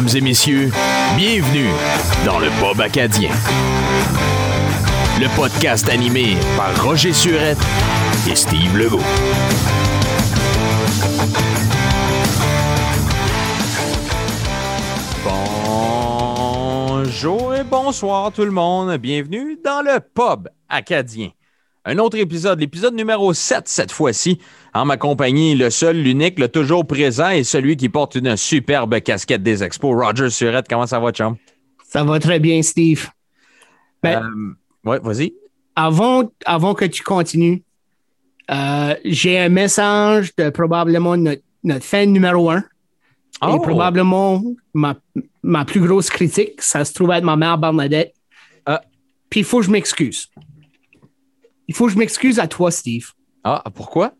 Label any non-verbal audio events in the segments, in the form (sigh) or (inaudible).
Mesdames et messieurs, bienvenue dans le Pub Acadien. Le podcast animé par Roger Surette et Steve Legault. Bonjour et bonsoir tout le monde. Bienvenue dans le Pub Acadien. Un autre épisode, l'épisode numéro 7 cette fois-ci. En ma compagnie, le seul, l'unique, le toujours présent et celui qui porte une superbe casquette des expos. Roger Surette, comment ça va, chum? Ça va très bien, Steve. Ben, euh, ouais, vas-y. Avant, avant que tu continues, euh, j'ai un message de probablement notre, fan numéro un. Et Oh! probablement ma, ma plus grosse critique, ça se trouve être ma mère Bernadette. Ah. Puis il faut que je m'excuse. Il faut que je m'excuse à toi, Steve. Ah, pourquoi?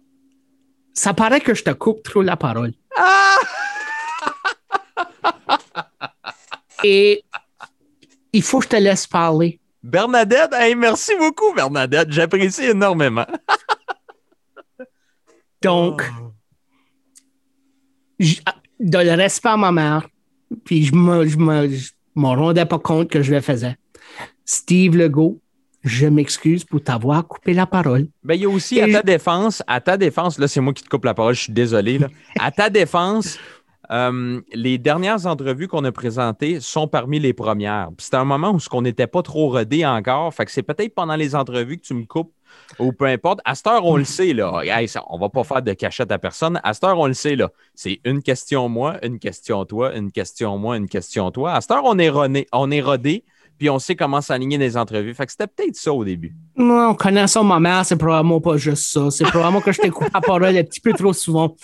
Ça paraît que je te coupe trop la parole. Et il faut que je te laisse parler. Bernadette, hey, merci beaucoup, Bernadette. J'apprécie énormément. (laughs) Donc, Oh. de le respect à ma mère, puis je me, je me, je rendais pas compte que je le faisais. Steve Legault, je m'excuse pour t'avoir coupé la parole. Ben, il y a aussi, à ta défense, à ta défense, là, c'est moi qui te coupe la parole, je suis désolé. Là. À ta (laughs) défense, euh, les dernières entrevues qu'on a présentées sont parmi les premières. C'était un moment où ce qu'on n'était pas trop rodé encore. Fait que c'est peut-être pendant les entrevues que tu me coupes ou peu importe. À cette heure, on le sait, là. Hey, ça, on va pas faire de cachette à personne. À cette heure, on le sait, là. C'est une question moi, une question toi, une question moi, une question toi. À cette heure, on est, rodé, on est rodé, puis on sait comment s'aligner des entrevues. Fait que c'était peut-être ça au début. En connaissant ma mère, c'est probablement pas juste ça. C'est probablement que je t'ai coupé la parole un petit peu trop souvent.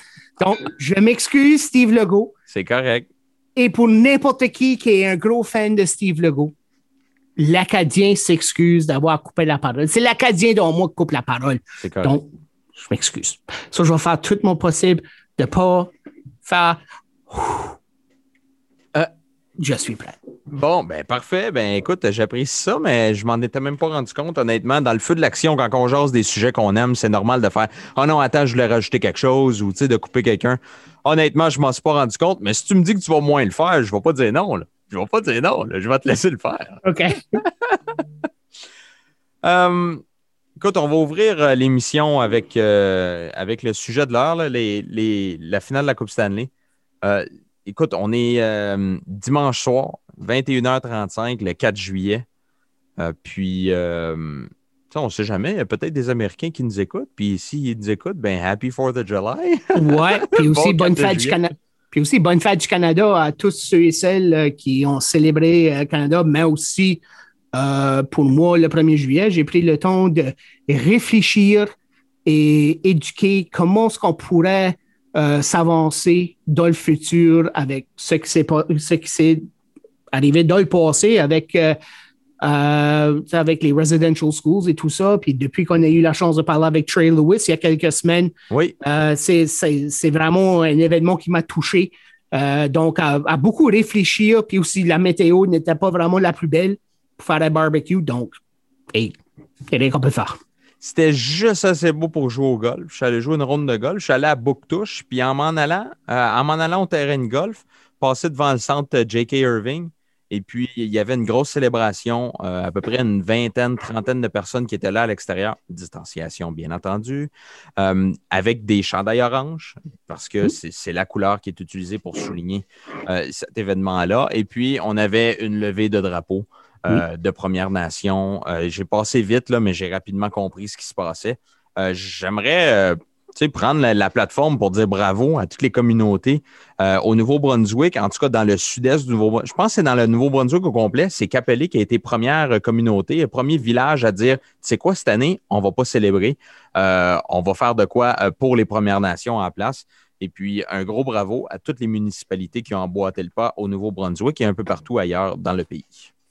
Donc, je m'excuse, Steve Legault. C'est correct. Et pour n'importe qui qui est un gros fan de Steve Legault, l'Acadien s'excuse d'avoir coupé la parole. C'est l'Acadien dont moi qui coupe la parole. C'est correct. Donc, je m'excuse. Ça, je vais faire tout mon possible de ne pas faire. Euh. Je suis prêt. Bon, ben parfait. Ben écoute, j'apprécie ça, mais je m'en étais même pas rendu compte, honnêtement. Dans le feu de l'action, quand on jase des sujets qu'on aime, c'est normal de faire Oh non, attends, je voulais rajouter quelque chose ou tu sais, de couper quelqu'un. Honnêtement, je m'en suis pas rendu compte, mais si tu me dis que tu vas moins le faire, je vais pas dire non. Là. Je vais pas dire non, là. je vais te laisser le faire. OK. Euh, (laughs) écoute, on va ouvrir euh, l'émission avec, euh, avec le sujet de l'heure, là, les, les- la finale de la Coupe Stanley. Euh, écoute, on est euh, dimanche soir, 21h35, le 4 juillet. Euh, puis, euh, on ne sait jamais, il y a peut-être des Américains qui nous écoutent. Puis s'ils nous écoutent, ben Happy 4th of July. (laughs) Ouais. Puis aussi, Bon bonne 4 fête du. Canada. Puis aussi, bonne fête du Canada à tous ceux et celles euh, qui ont célébré le Canada, mais aussi euh, pour moi, le 1er juillet, j'ai pris le temps de réfléchir et éduquer comment est-ce qu'on pourrait euh, s'avancer dans le futur avec ce qui s'est pas- ce qui s'est arrivé dans le passé avec euh, euh, avec les residential schools et tout ça. Puis depuis qu'on a eu la chance de parler avec Trey Lewis il y a quelques semaines, oui, euh, c'est- vraiment un événement qui m'a touché. Donc, à, à beaucoup réfléchir, puis aussi la météo n'était pas vraiment la plus belle pour faire un barbecue. Donc, hey, c'est rien qu'on peut faire. C'était juste assez beau pour jouer au golf. Je suis allé jouer une ronde de golf. Je suis allé à Bouctouche. Puis en m'en allant, euh, en m'en allant au terrain de golf, passé devant le centre J.K. Irving. Et puis, il y avait une grosse célébration, euh, à peu près une vingtaine, trentaine de personnes qui étaient là à l'extérieur, distanciation bien entendu, euh, avec des chandails oranges, parce que c'est c'est la couleur qui est utilisée pour souligner euh, cet événement-là. Et puis, on avait une levée de drapeau euh, de Première Nation. Euh, j'ai passé vite, là, mais j'ai rapidement compris ce qui se passait. J'aimerais sais, prendre la, la plateforme pour dire bravo à toutes les communautés euh, au Nouveau-Brunswick, en tout cas dans le sud-est du Nouveau-Brunswick. Je pense que c'est dans le Nouveau-Brunswick au complet. C'est Capelé qui a été première euh, communauté, le premier village à dire, tu sais quoi, cette année, on va pas célébrer. Euh, on va faire de quoi euh, pour les Premières Nations en place. Et puis, un gros bravo à toutes les municipalités qui ont emboîté le pas au Nouveau-Brunswick et un peu partout ailleurs dans le pays.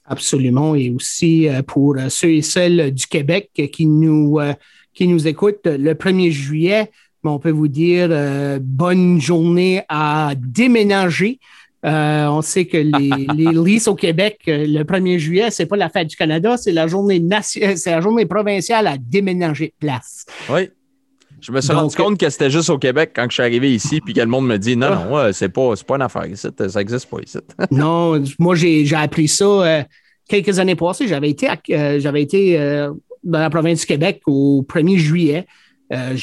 Absolument. Et aussi euh, pour euh, ceux et celles du Québec qui nous, euh, qui nous écoutent le 1er juillet, on peut vous dire euh, bonne journée à déménager. Euh, on sait que les, (laughs) les Leafs au Québec, euh, le 1er juillet, c'est pas la fête du Canada, c'est la journée c'est la journée provinciale à déménager de place. Oui. Je me suis Donc, rendu compte que c'était juste au Québec quand je suis arrivé ici, puis que le monde me dit non, non, euh, c'est pas, c'est pas une affaire ici, ça n'existe pas ici. (laughs) Non, moi, j'ai j'ai appris ça euh, quelques années passées. J'avais été, à- j'avais été dans la province du Québec au 1er juillet. Euh,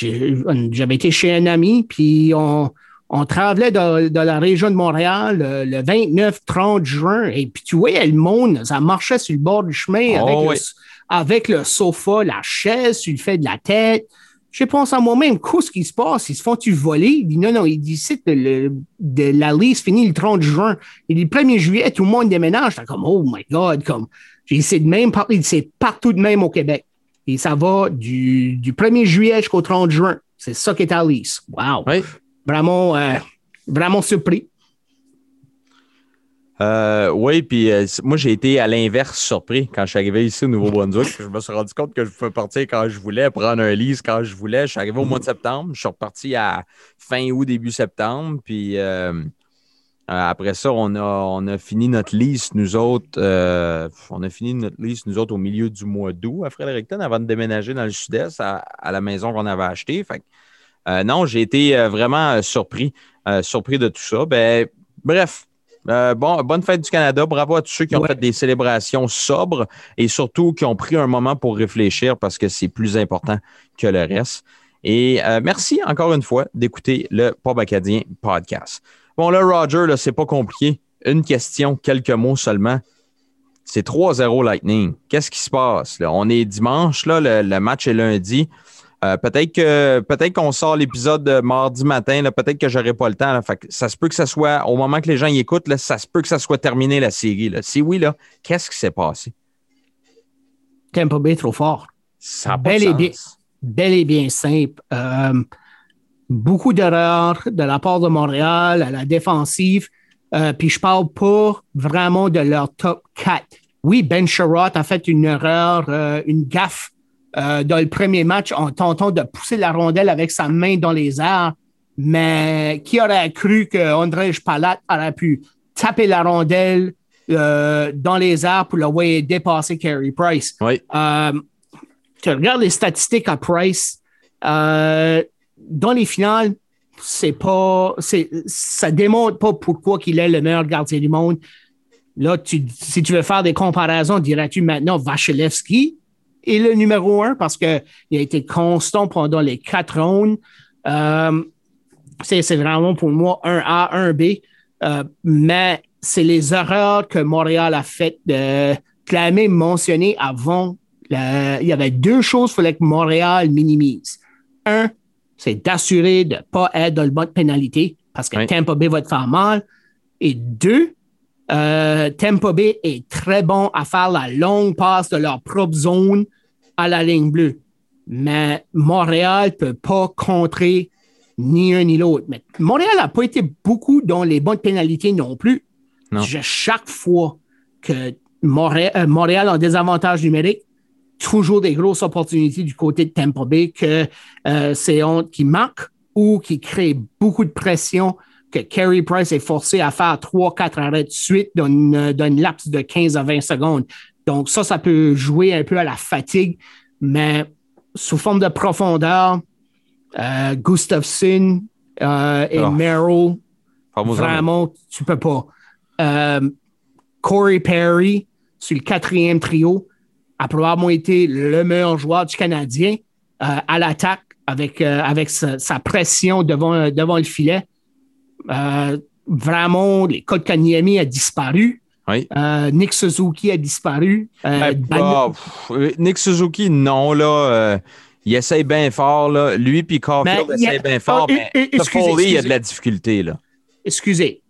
J'avais été chez un ami, puis on, on travaillait dans, dans la région de Montréal euh, le 29-30 juin. Et puis, tu voyais le monde, ça marchait sur le bord du chemin Oh, avec, oui. le, avec le sofa, la chaise, sur le fait de la tête. Je pense à moi-même, qu'est-ce qui se passe? Ils se font-tu voler? Il dit non, non, il dit c'est le, de la liste finit le 30 juin. Il dit le 1er juillet, tout le monde déménage. J'étais comme, oh my God, comme, j'ai essayé de même, par- il dit, c'est partout de même au Québec. Et ça va du, du 1er juillet jusqu'au 30 juin. C'est ça qui est à liste. Wow. Oui. Vraiment, euh, vraiment surpris. Euh, oui, puis euh, moi, j'ai été à l'inverse surpris quand je suis arrivé ici au Nouveau-Brunswick. je me suis rendu compte que je pouvais partir quand je voulais, prendre un lease quand je voulais. Je suis arrivé au mois de septembre. Je suis reparti à fin août, début septembre. Puis euh, après ça, on a, on a fini notre lease, nous autres. euh, on a fini notre lease, nous autres, au milieu du mois d'août à Fredericton avant de déménager dans le sud-est à, à la maison qu'on avait achetée. Fait que, euh, non, j'ai été euh, vraiment euh, surpris, euh, surpris de tout ça. Ben, bref, euh, bon, bonne fête du Canada. Bravo à tous ceux qui ont Ouais. fait des célébrations sobres et surtout qui ont pris un moment pour réfléchir parce que c'est plus important que le reste. Et euh, merci encore une fois d'écouter le Pop Acadien podcast. Bon, là, Roger, là, c'est pas compliqué. Une question, quelques mots seulement. C'est 3-0 Lightning. Qu'est-ce qui se passe? Là? On est dimanche, là, le, le match est lundi. Euh, peut-être que peut-être qu'on sort l'épisode de mardi matin, là, peut-être que j'aurai pas le temps. là. Fait que ça se peut que ça soit, au moment que les gens y écoutent, là, ça se peut que ça soit terminé la série. Là. Si oui, là, qu'est-ce qui s'est passé? Tampa Bay trop fort. Ça a pas Bel de et sens. bien. Bel et bien simple. Euh, beaucoup d'erreurs de la part de Montréal à la défensive. Euh, puis je parle pas vraiment de leur top 4. Oui, Ben Sherrod a fait une erreur, euh, une gaffe euh, dans le premier match en tentant de pousser la rondelle avec sa main dans les airs. Mais qui aurait cru que André Palat aurait pu taper la rondelle dans les airs pour le voyer dépasser Carey Price? Oui. Tu regardes les statistiques à Price, euh, dans les finales, c'est pas, ça démontre pas pourquoi qu'il est le meilleur gardien du monde. Là, si tu veux faire des comparaisons, dirais-tu maintenant Vasilevski est le numéro un parce qu'il a été constant pendant les quatre rounds. Euh, c'est, vraiment pour moi un A, un B. Euh, mais c'est les erreurs que Montréal a faites. De, même mentionné avant il y avait deux choses qu'il fallait que Montréal minimise. Un, c'est d'assurer de ne pas être dans le bas de pénalité parce que Oui. Tampa Bay va te faire mal. Et deux, euh, Tampa Bay est très bon à faire la longue passe de leur propre zone à la ligne bleue. Mais Montréal ne peut pas contrer ni un ni l'autre. Mais Montréal n'a pas été beaucoup dans les bonnes pénalités non plus. Non. Je- chaque fois que Montréal, euh, Montréal a des avantages numériques, toujours des grosses opportunités du côté de Tampa Bay que euh, c'est honte qui manque ou qui crée beaucoup de pression que Carey Price est forcé à faire 3-4 arrêts de suite dans une, dans une laps de 15 à 20 secondes. Donc ça, ça peut jouer un peu à la fatigue, mais sous forme de profondeur, euh, Gustafsson euh, et Oh. Merrill. Vraiment, tu peux pas. Euh, Corey Perry, sur le quatrième trio, a probablement été le meilleur joueur du Canadien euh, à l'attaque avec, euh, avec sa, sa pression devant, devant le filet. Euh, vraiment, les codes Kanyemi a disparu. Oui. Nick Suzuki a disparu. Ben, ah, pff, euh, Nick Suzuki, non, là. il essaye bien fort, là. Lui puis Caulfield a- essayent bien fort, oh, mais Toffoli, il y a de la difficulté, là. excusez,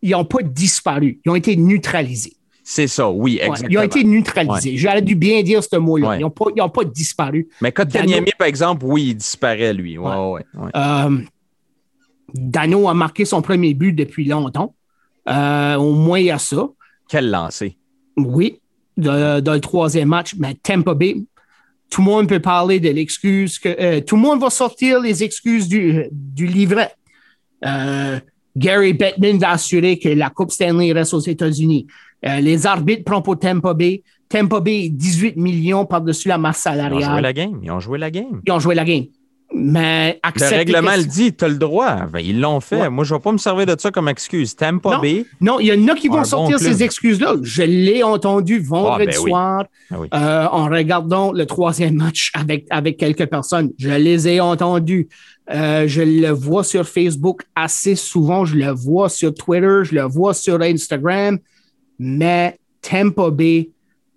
ils n'ont pas disparu. Ils ont été neutralisés. C'est ça, oui, Ouais, exactement. ils ont été neutralisés. J'aurais dû bien dire ce mot-là. Ouais. Ils n'ont pas, disparu. Mais Dano- Kotkaniemi, par exemple, oui, il disparaît, lui. Ouais, Ouais. ouais, ouais. Euh, Dano a marqué son premier but depuis longtemps. Euh, au moins, il y a ça. Quel lancer. Oui, dans le troisième match. Mais Tampa Bay, tout le monde peut parler de l'excuse que. euh, tout le monde va sortir les excuses du, du livret. Gary Bettman va assurer que la Coupe Stanley reste aux États-Unis. Euh, les arbitres prennent pour Tampa Bay. Tampa Bay, 18 millions par-dessus la masse Ils ont joué salariale. la game. Ils ont joué la game. Ils ont joué la game. mais Le règlement le dit, tu as le droit. Ben, ils l'ont fait. Ouais. Moi, je ne vais pas me servir de ça comme excuse. Tampa Non. Bay. Non, il y en a qui vont sortir ces excuses-là. Je l'ai entendu vendredi Ah, ben oui. soir Ah oui. euh, en regardant le troisième match avec, avec quelques personnes. Je les ai entendus. Euh, je le vois sur Facebook assez souvent. Je le vois sur Twitter. Je le vois sur Instagram. Mais Tampa Bay,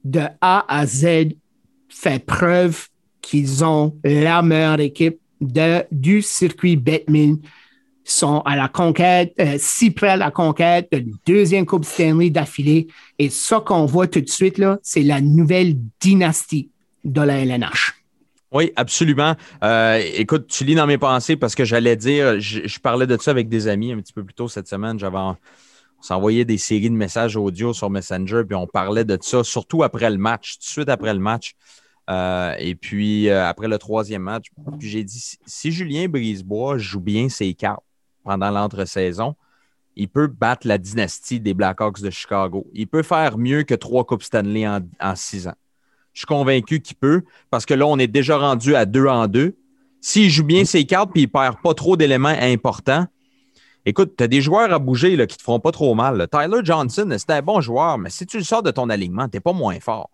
de A à Z, fait preuve qu'ils ont la meilleure équipe de, du circuit Batman sont à la conquête, euh, si près à la conquête d'une deuxième Coupe Stanley d'affilée. Et ça qu'on voit tout de suite, c'est la nouvelle dynastie de la LNH. Oui, absolument. Euh, écoute, tu lis dans mes pensées parce que j'allais dire, je, parlais de ça avec des amis un petit peu plus tôt cette semaine. J'avais, on s'envoyait des séries de messages audio sur Messenger, puis on parlait de ça, surtout après le match, tout de suite après le match. Euh, et puis, euh, après le troisième match, j'ai dit, si, Julien Brisebois joue bien ses cartes pendant l'entre-saison, il peut battre la dynastie des Blackhawks de Chicago. Il peut faire mieux que trois Coupes Stanley en, six ans. Je suis convaincu qu'il peut parce que là, on est déjà rendu à deux en deux. S'il joue bien ses cartes puis il perd pas trop d'éléments importants, écoute, tu as des joueurs à bouger là, qui te feront pas trop mal. là. Tyler Johnson, c'est un bon joueur, mais si tu le sors de ton alignement, tu n'es pas moins fort.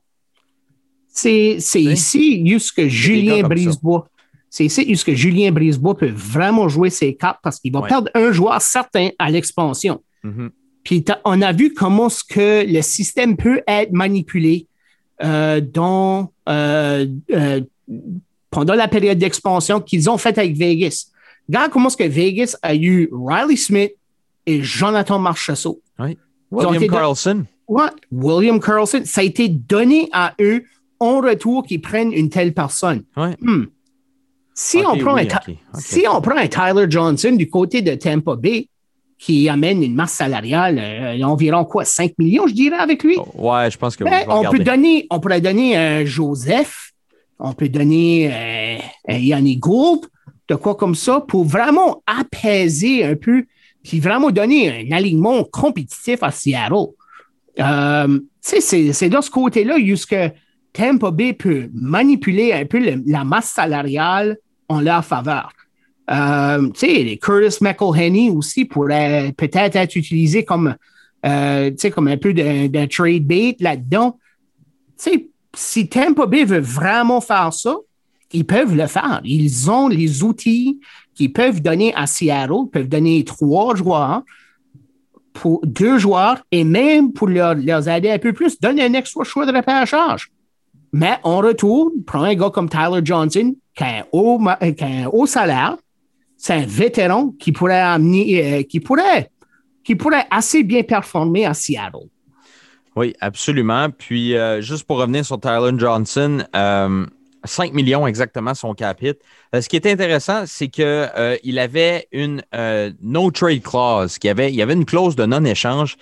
C'est ici juste que Julien. Brisebois. C'est ici juste que Julien Brisebois peut vraiment jouer ses cartes parce qu'il va Ouais. perdre un joueur certain à l'expansion. Mhm. Puis on a vu comment ce que le système peut être manipulé euh, dans, euh, euh, pendant la période d'expansion qu'ils ont faite avec Vegas. Regarde comment que Vegas a eu Riley Smith et Jonathan Marchessault. William Carlson. Ouais, William Carlson, ça a été donné à eux en retour qu'ils prennent une telle personne. Ouais. Hmm. Si, on prend oui, un si on prend un Tyler Johnson du côté de Tampa Bay, qui amène une masse salariale euh, d'environ quoi, 5 millions, je dirais, avec lui? Oh, Ouais, je pense que Ben, on, peut donner, on pourrait donner un Joseph, on peut donner euh, un Yannick Gould, de quoi comme ça, pour vraiment apaiser un peu, puis vraiment donner un alignement compétitif à Seattle. Euh, c'est, de ce côté-là jusque Tampa Bay peut manipuler un peu la masse salariale en leur faveur. Euh, les Curtis McElhenney aussi pourraient peut-être être utilisés comme, euh, comme un peu d'un trade bait là-dedans. Si Tampa Bay veut vraiment faire ça, ils peuvent le faire. Ils ont les outils qu'ils peuvent donner à Seattle, ils peuvent donner trois joueurs, pour deux joueurs, et même pour leur, aider un peu plus, donner un extra choix de repêchage. Mais en retour, prends un gars comme Tyler Johnson, qui a un haut, euh, qui a un haut salaire, c'est un vétéran qui pourrait amener, euh, qui pourrait, qui pourrait assez bien performer à Seattle. Oui, absolument. Puis, euh, juste pour revenir sur Tyler Johnson, 5 millions exactement son cap hit. Euh, ce qui est intéressant, c'est qu'il avait une euh, no trade clause, qu'il avait, avait une clause de non-échange,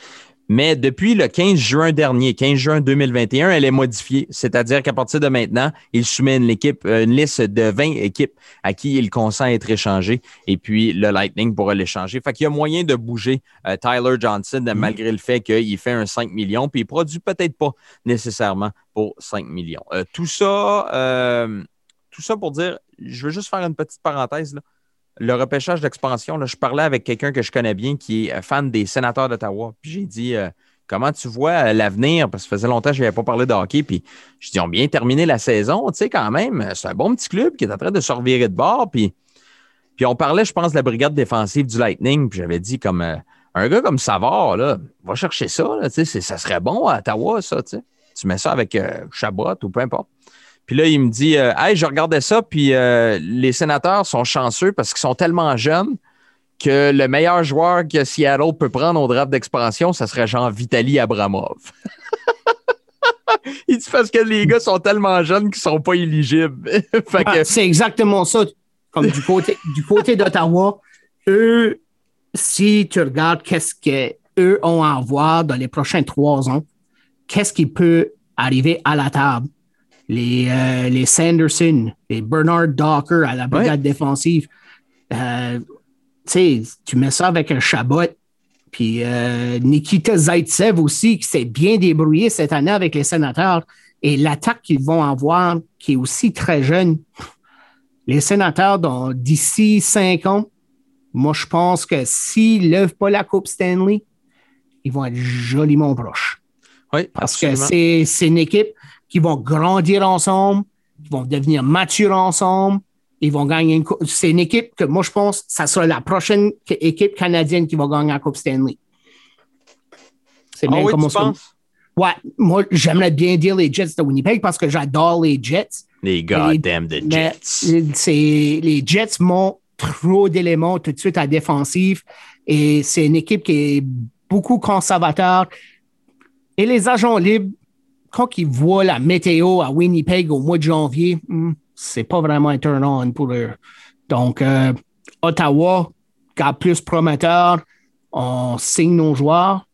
mais depuis le 15 juin dernier, 15 juin 2021, elle est modifiée. C'est-à-dire qu'à partir de maintenant, il soumet une, équipe, une liste de 20 équipes à qui il consent à être échangé, et puis le Lightning pourra l'échanger. Fait qu'il y a moyen de bouger euh, Tyler Johnson, malgré le fait qu'il fait un 5 millions, puis il produit peut-être pas nécessairement pour 5 millions. Euh, tout ça, euh, tout ça pour dire, je veux juste faire une petite parenthèse. Là. Le repêchage d'expansion, je parlais avec quelqu'un que je connais bien qui est euh, fan des sénateurs d'Ottawa. Puis j'ai dit euh, Comment tu vois euh, l'avenir? Parce que ça faisait longtemps que je n'avais pas parlé de hockey. Puis je dis, ils ont bien terminé la saison, tu sais, quand même. C'est un bon petit club qui est en train de se revirer de bord. Puis, on parlait, je pense, de la brigade défensive du Lightning. Puis j'avais dit comme un gars comme Savard, là, va chercher ça, tu ça serait bon à Ottawa, ça, tu sais. Tu mets ça avec Chabot ou peu importe. Puis là, il me dit euh, Hey, je regardais ça, puis euh, les sénateurs sont chanceux parce qu'ils sont tellement jeunes que le meilleur joueur que Seattle peut prendre au draft d'expansion, ça serait genre Vitaly Abramov. (laughs) il dit parce que les gars sont tellement jeunes qu'ils sont pas éligibles. (laughs) que, Ah, c'est exactement ça. Comme du côté, du côté d'Ottawa, eux, si tu regardes qu'est-ce qu'eux ont à voir dans les prochains trois ans, qu'est-ce qui peut arriver à la table? Les, euh, les Sanderson, les Bernard Docker à la brigade défensive. Euh, tu sais, tu mets ça avec un Chabot, puis euh, Nikita Zaitsev aussi, qui s'est bien débrouillé cette année avec les sénateurs. Et l'attaque qu'ils vont avoir, qui est aussi très jeune, Les sénateurs, d'ici cinq ans, moi, je pense que s'ils ne lèvent pas la Coupe Stanley, ils vont être joliment proches. Oui, Parce que c'est une équipe qui va grandir ensemble, qui vont devenir matures ensemble, ils vont gagner une coupe. C'est une équipe que moi, je pense ça sera la prochaine équipe canadienne qui va gagner la Coupe Stanley. C'est ah oui, comme tu penses? Ouais, moi, j'aimerais bien dire les Jets de Winnipeg parce que j'adore les Jets. Les goddamn de Jets. Les Jets m'ont trop d'éléments tout de suite à défensive et c'est une équipe qui est beaucoup conservateur. Et les agents libres, quand ils voient la météo à Winnipeg au mois de janvier, hmm, c'est pas vraiment un turn-on pour eux. Donc, euh, Ottawa, cas plus prometteur, on signe nos joueurs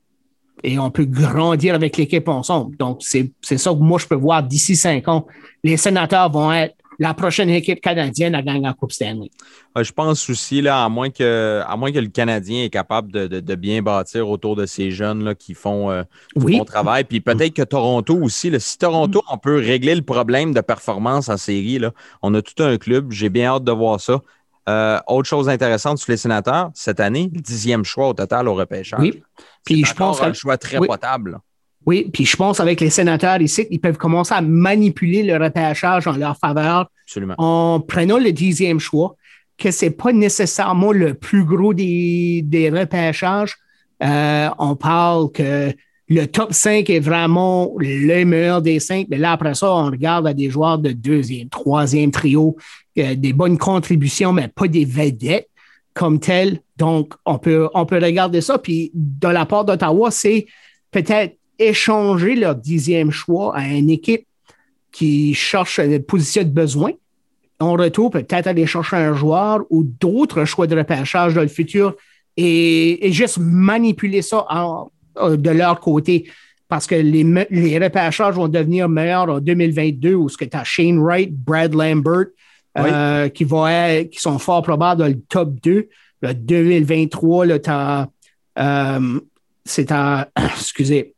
et on peut grandir avec l'équipe ensemble. Donc, c'est ça que moi, je peux voir d'ici cinq ans. Les sénateurs vont être la prochaine équipe canadienne à gagner la Coupe Stanley. je pense aussi, là, à, moins que, à moins que le Canadien est capable de, bien bâtir autour de ces jeunes là, qui font euh, bon travail. Puis peut-être que Toronto aussi, si Toronto, on peut régler le problème de performance en série, là, on a tout un club. J'ai bien hâte de voir ça. Euh, autre chose intéressante sur les sénateurs, cette année, le dixième choix au total au repêchage. Oui. Puis je pense un choix très potable. Oui, puis je pense avec les sénateurs ici, ils peuvent commencer à manipuler le repêchage en leur faveur Absolument. en prenant le dixième choix, que ce n'est pas nécessairement le plus gros des, des repêchages. Euh, on parle que le top 5 est vraiment le meilleur des cinq, mais là, après ça, on regarde à des joueurs de deuxième, troisième trio, euh, des bonnes contributions, mais pas des vedettes comme telles. Donc, on peut, on peut regarder ça. Puis, de la part d'Ottawa, c'est peut-être échanger leur dixième choix à une équipe qui cherche une position de besoin. En retour, peut-être aller chercher un joueur ou d'autres choix de repêchage dans le futur et, juste manipuler ça euh, de leur côté. Parce que les, les repêchages vont devenir meilleurs en 2022 où ce que tu as Shane Wright, Brad Lambert, euh, qui, qui sont fort probables dans le top 2. Le 2023, euh, c'est à, (coughs) excusez,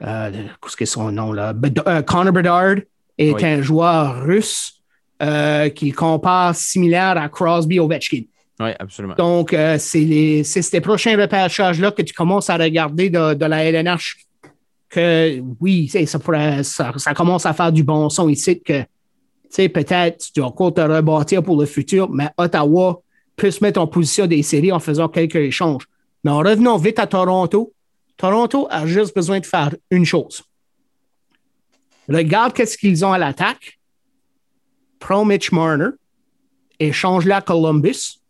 euh, qu'est-ce que son nom là? Euh, Connor Bedard est un joueur russe euh, qui compare similaire à Crosby Ovechkin. Oui, absolument. Donc, c'est ces prochains repêchages-là que tu commences à regarder de, la LNH que oui, ça, ça, commence à faire du bon son ici que peut-être tu dois encore te rebâtir pour le futur, mais Ottawa peut se mettre en position des séries en faisant quelques échanges. Mais en revenant vite à Toronto, Toronto a juste besoin de faire une chose. Regarde qu'est-ce qu'ils ont à l'attaque. Prends Mitch Marner, échange-la à Columbus,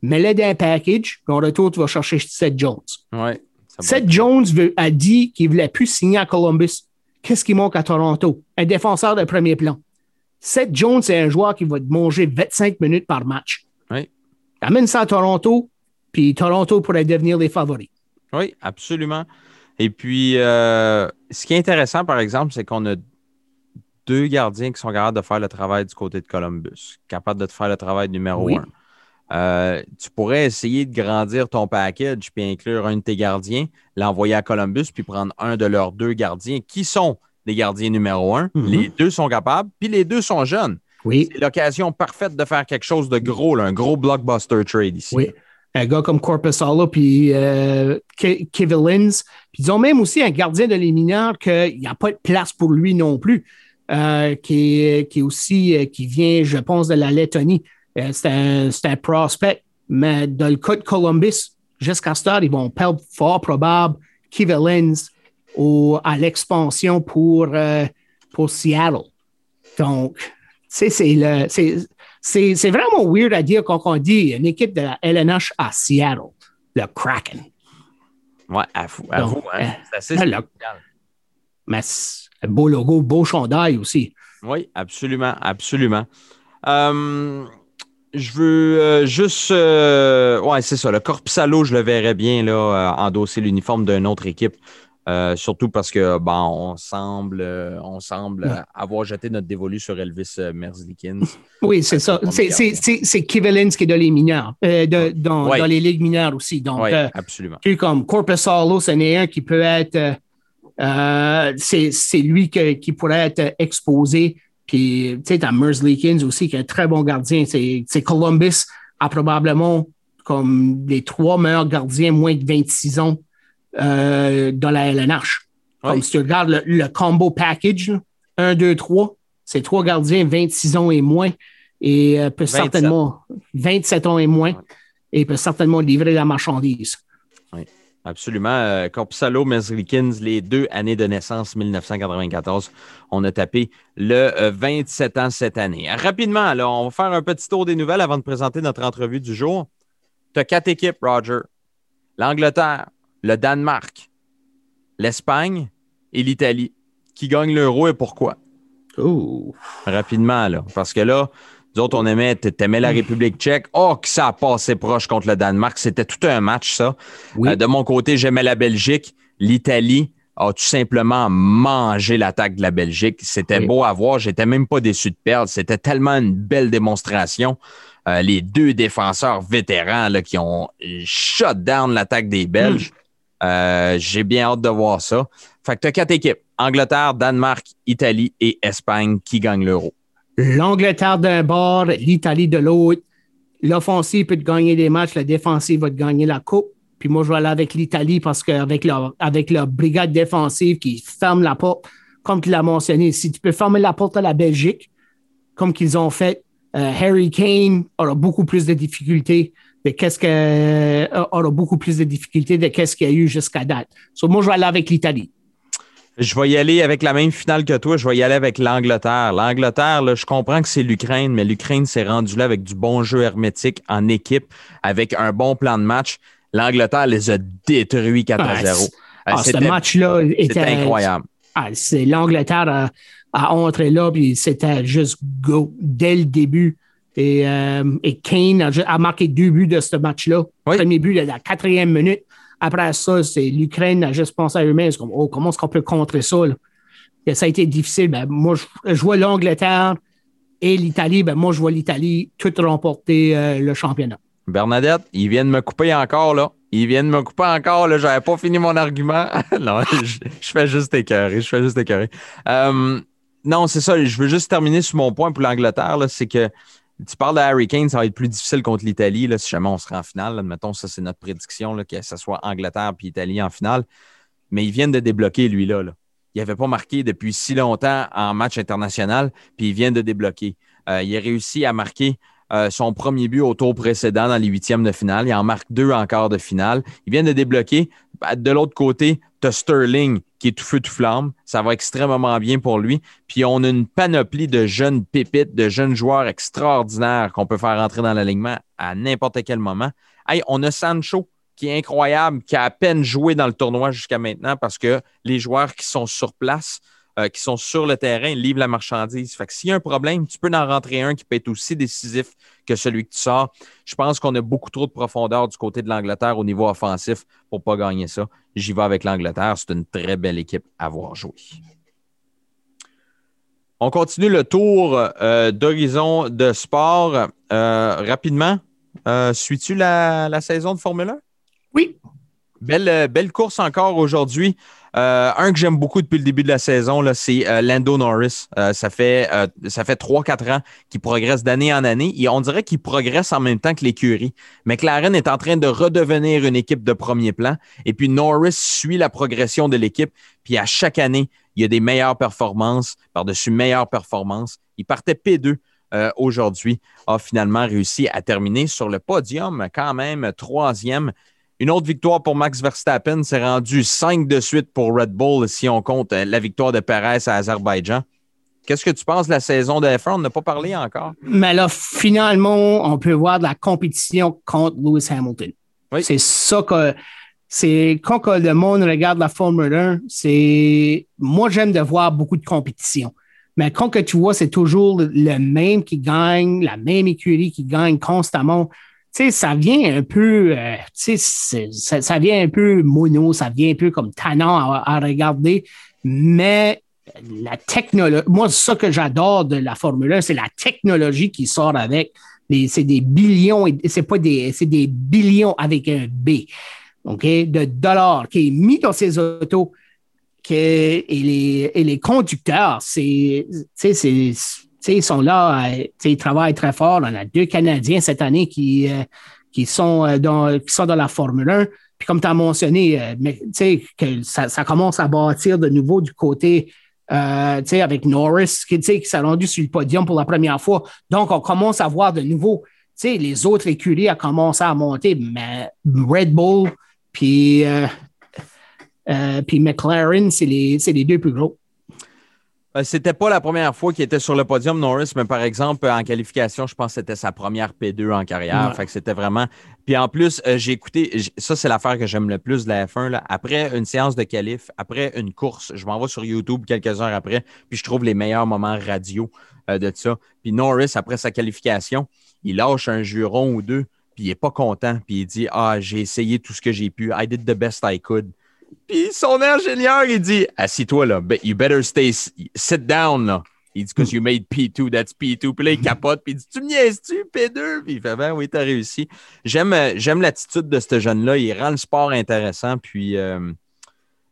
mets-le dans un package, puis en retour, tu vas chercher Seth Jones. Ouais, Seth Jones a dit qu'il ne voulait plus signer à Columbus. Qu'est-ce qui manque à Toronto? Un défenseur de premier plan. Seth Jones, c'est un joueur qui va te manger 25 minutes par match. Oui. Amène ça à Toronto, puis Toronto pourrait devenir les favoris. Oui, absolument. Et puis, euh, ce qui est intéressant, par exemple, c'est qu'on a deux gardiens qui sont capables de faire le travail du côté de Columbus, capables de te faire le travail numéro un. Euh, tu pourrais essayer de grandir ton package puis inclure un de tes gardiens, l'envoyer à Columbus puis prendre un de leurs deux gardiens qui sont les gardiens numéro un. Mm-hmm. Les deux sont capables, puis les deux sont jeunes. Oui. C'est l'occasion parfaite de faire quelque chose de gros, un gros blockbuster trade ici. Oui un gars comme Corpusala puis euh, ils ont même aussi un gardien de les mineurs qu'il n'y a pas de place pour lui non plus, euh, qui, qui aussi, euh, qui vient, je pense, de la Lettonie. Euh, c'est un, un, prospect, mais dans le cas de Columbus, jusqu'à ce stade, ils vont perdre fort probable Kivillins à l'expansion pour, pour Seattle. Donc, c'est le, c'est vraiment weird à dire quand on dit une équipe de la LNH à Seattle, le Kraken. Ouais, à vous, à vous hein. C'est assez Mais beau logo, beau chandail aussi. Oui, absolument, absolument. Euh, je veux euh, juste. Euh, ouais, c'est ça. Le Corpsalo, je le verrais bien là, endosser l'uniforme d'une autre équipe. Euh, surtout parce que bon, on semble, euh, on semble avoir jeté notre dévolu sur Elvis euh, Merzlikins. Oui, c'est ça. C'est Kivellins qui est dans les mineurs, dans, les ligues mineures aussi. Donc, oui, absolument. Comme Corpus Salo, ce n'est un qui peut être. c'est lui qui pourrait être exposé Puis, tu sais, t'as Merz aussi, qui est un très bon gardien. C'est Columbus a probablement comme les trois meilleurs gardiens moins de 26 ans euh, dans la LNH. Comme si tu regardes le, combo package, 1, 2, 3, c'est trois gardiens 26 ans et moins et euh, peut certainement 27 ans et moins et peut certainement livrer la marchandise. Oui, absolument. Euh, Corpusalo, Meslikins, les deux années de naissance, 1994. On a tapé le 27 ans cette année. Rapidement, alors, on va faire un petit tour des nouvelles avant de présenter notre entrevue du jour. Tu as quatre équipes, Roger. L'Angleterre, le Danemark, l'Espagne et l'Italie. Qui gagnent l'euro et pourquoi? Rapidement, là. Parce que là, nous autres, on aimait, t'aimais la République tchèque. Oh, que ça a passé proche contre le Danemark. C'était tout un match, ça. Euh, de mon côté, j'aimais la Belgique. L'Italie a tout simplement mangé l'attaque de la Belgique. C'était beau à voir. J'étais même pas déçu de perdre. C'était tellement une belle démonstration. Euh, les deux défenseurs vétérans là, qui ont shut down l'attaque des Belges. Hmm. Euh, j'ai bien hâte de voir ça. Fait que tu as quatre équipes. Angleterre, Danemark, Italie et Espagne qui gagnent l'euro. L'Angleterre d'un bord, l'Italie de l'autre. L'offensive peut te gagner des matchs, la défensive va te gagner la coupe. Puis moi, je vais aller avec l'Italie parce qu'avec leur, avec leur brigade défensive qui ferme la porte, comme tu l'as mentionné, si tu peux fermer la porte à la Belgique, comme qu'ils ont fait, euh, Harry Kane aura beaucoup plus de difficultés de qu'est-ce que euh, aura beaucoup plus de difficultés de qu'est-ce qu'il y a eu jusqu'à date. So, moi, je vais aller avec l'Italie. Je vais y aller avec la même finale que toi. Je vais y aller avec l'Angleterre. L'Angleterre, je comprends que c'est l'Ukraine, mais l'Ukraine s'est rendue là avec du bon jeu hermétique en équipe, avec un bon plan de match. L'Angleterre les a détruits 4 à 0. Ah, ah, ce match-là était incroyable. Ah, c'est l'Angleterre a, entré là, puis c'était juste go dès le début. Et, euh, Kane a, marqué deux buts de ce match-là. Premier but de la quatrième minute. Après ça, c'est l'Ukraine a juste pensé à eux-mêmes. Comme, oh, comment est-ce qu'on peut contrer ça? ça a été difficile. Ben, moi, je, vois l'Angleterre et l'Italie. Ben, moi, je vois l'Italie tout remporter euh, le championnat. Bernadette, ils viennent me couper encore, là. Ils viennent me couper encore, là. J'avais pas fini mon argument. (laughs) non, je, fais juste écœurer. Je fais juste écœurer. Euh, non, c'est ça. Je veux juste terminer sur mon point pour l'Angleterre. C'est que tu parles de Harry Kane, ça va être plus difficile contre l'Italie si jamais on sera en finale. Admettons, ça, c'est notre prédiction, que ce soit Angleterre puis Italie en finale. Mais ils viennent de débloquer, lui, là. Il n'avait pas marqué depuis si longtemps en match international, puis il vient de débloquer. Euh, il a réussi à marquer euh, son premier but au tour précédent dans les huitièmes de finale. Il en marque deux en quart de finale. Il vient de débloquer. Bah, de l'autre côté, tu Sterling qui est tout feu, tout flamme. Ça va extrêmement bien pour lui. Puis on a une panoplie de jeunes pépites, de jeunes joueurs extraordinaires qu'on peut faire rentrer dans l'alignement à n'importe quel moment. Hey, on a Sancho qui est incroyable, qui a à peine joué dans le tournoi jusqu'à maintenant parce que les joueurs qui sont sur place euh, qui sont sur le terrain livrent la marchandise. Fait que s'il y a un problème, tu peux en rentrer un qui peut être aussi décisif que celui que tu sors. Je pense qu'on a beaucoup trop de profondeur du côté de l'Angleterre au niveau offensif pour ne pas gagner ça. J'y vais avec l'Angleterre. C'est une très belle équipe à voir jouer. On continue le tour euh, d'horizon de sport. Euh, rapidement, suis-tu la, la, saison de Formule 1? Oui. Belle, belle course encore aujourd'hui. Euh, un que j'aime beaucoup depuis le début de la saison, c'est euh, Lando Norris. Euh, ça fait, fait 3-4 ans qu'il progresse d'année en année et on dirait qu'il progresse en même temps que l'écurie. McLaren est en train de redevenir une équipe de premier plan et puis Norris suit la progression de l'équipe. Puis à chaque année, il y a des meilleures performances, par-dessus meilleures performances. Il partait P2 aujourd'hui, a finalement réussi à terminer sur le podium, quand même troisième. Une autre victoire pour Max Verstappen, c'est rendu 5 de suite pour Red Bull si on compte euh, la victoire de Perez à Azerbaïdjan. Qu'est-ce que tu penses de la saison de F1? On n'a pas parlé encore. Mais là, finalement, on peut voir de la compétition contre Lewis Hamilton. C'est ça que. C'est quand le monde regarde la Formule 1, c'est. Moi, j'aime de voir beaucoup de compétition. Mais quand que tu vois, c'est toujours le même qui gagne, la même écurie qui gagne constamment ça vient un peu, euh, ça, ça, vient un peu mono, ça vient un peu comme tannant à, regarder, mais la technologie, moi, ce que j'adore de la Formule 1, c'est la technologie qui sort avec. C'est des billions, c'est pas des, c'est des billions avec un B, OK, de dollars qui est mis dans ces autos que et les, et les conducteurs, c'est, c'est, ils sont là, euh, ils travaillent très fort. On a deux Canadiens cette année qui, euh, qui, sont, euh, dans, qui sont dans la Formule 1. Puis comme tu as mentionné, que ça, commence à bâtir de nouveau du côté avec Norris, qui, qui s'est rendu sur le podium pour la première fois. Donc, on commence à voir de nouveau les autres écuries ont commencé à monter, mais Red Bull puis, puis McLaren, c'est les, les, deux plus gros. Euh, c'était pas la première fois qu'il était sur le podium, Norris, mais par exemple, en qualification, je pense que c'était sa première P2 en carrière. Fait que c'était vraiment. Puis en plus, j'ai écouté, ça, c'est l'affaire que j'aime le plus de la F1. Là. Après une séance de qualif, après une course, je m'en vais sur YouTube quelques heures après, puis je trouve les meilleurs moments radio de ça. Puis Norris, après sa qualification, il lâche un juron ou deux, puis il n'est pas content, puis il dit Ah, j'ai essayé tout ce que j'ai pu. I did the best I could. Puis son ingénieur, il dit Assis-toi là, you better stay, sit down là. Il dit Because you made P2, that's P2. Puis là, il capote, puis il dit Tu me niaises-tu, P2 Puis il fait Ben oui, t'as réussi. J'aime, j'aime l'attitude de ce jeune-là. Il rend le sport intéressant, puis. Euh,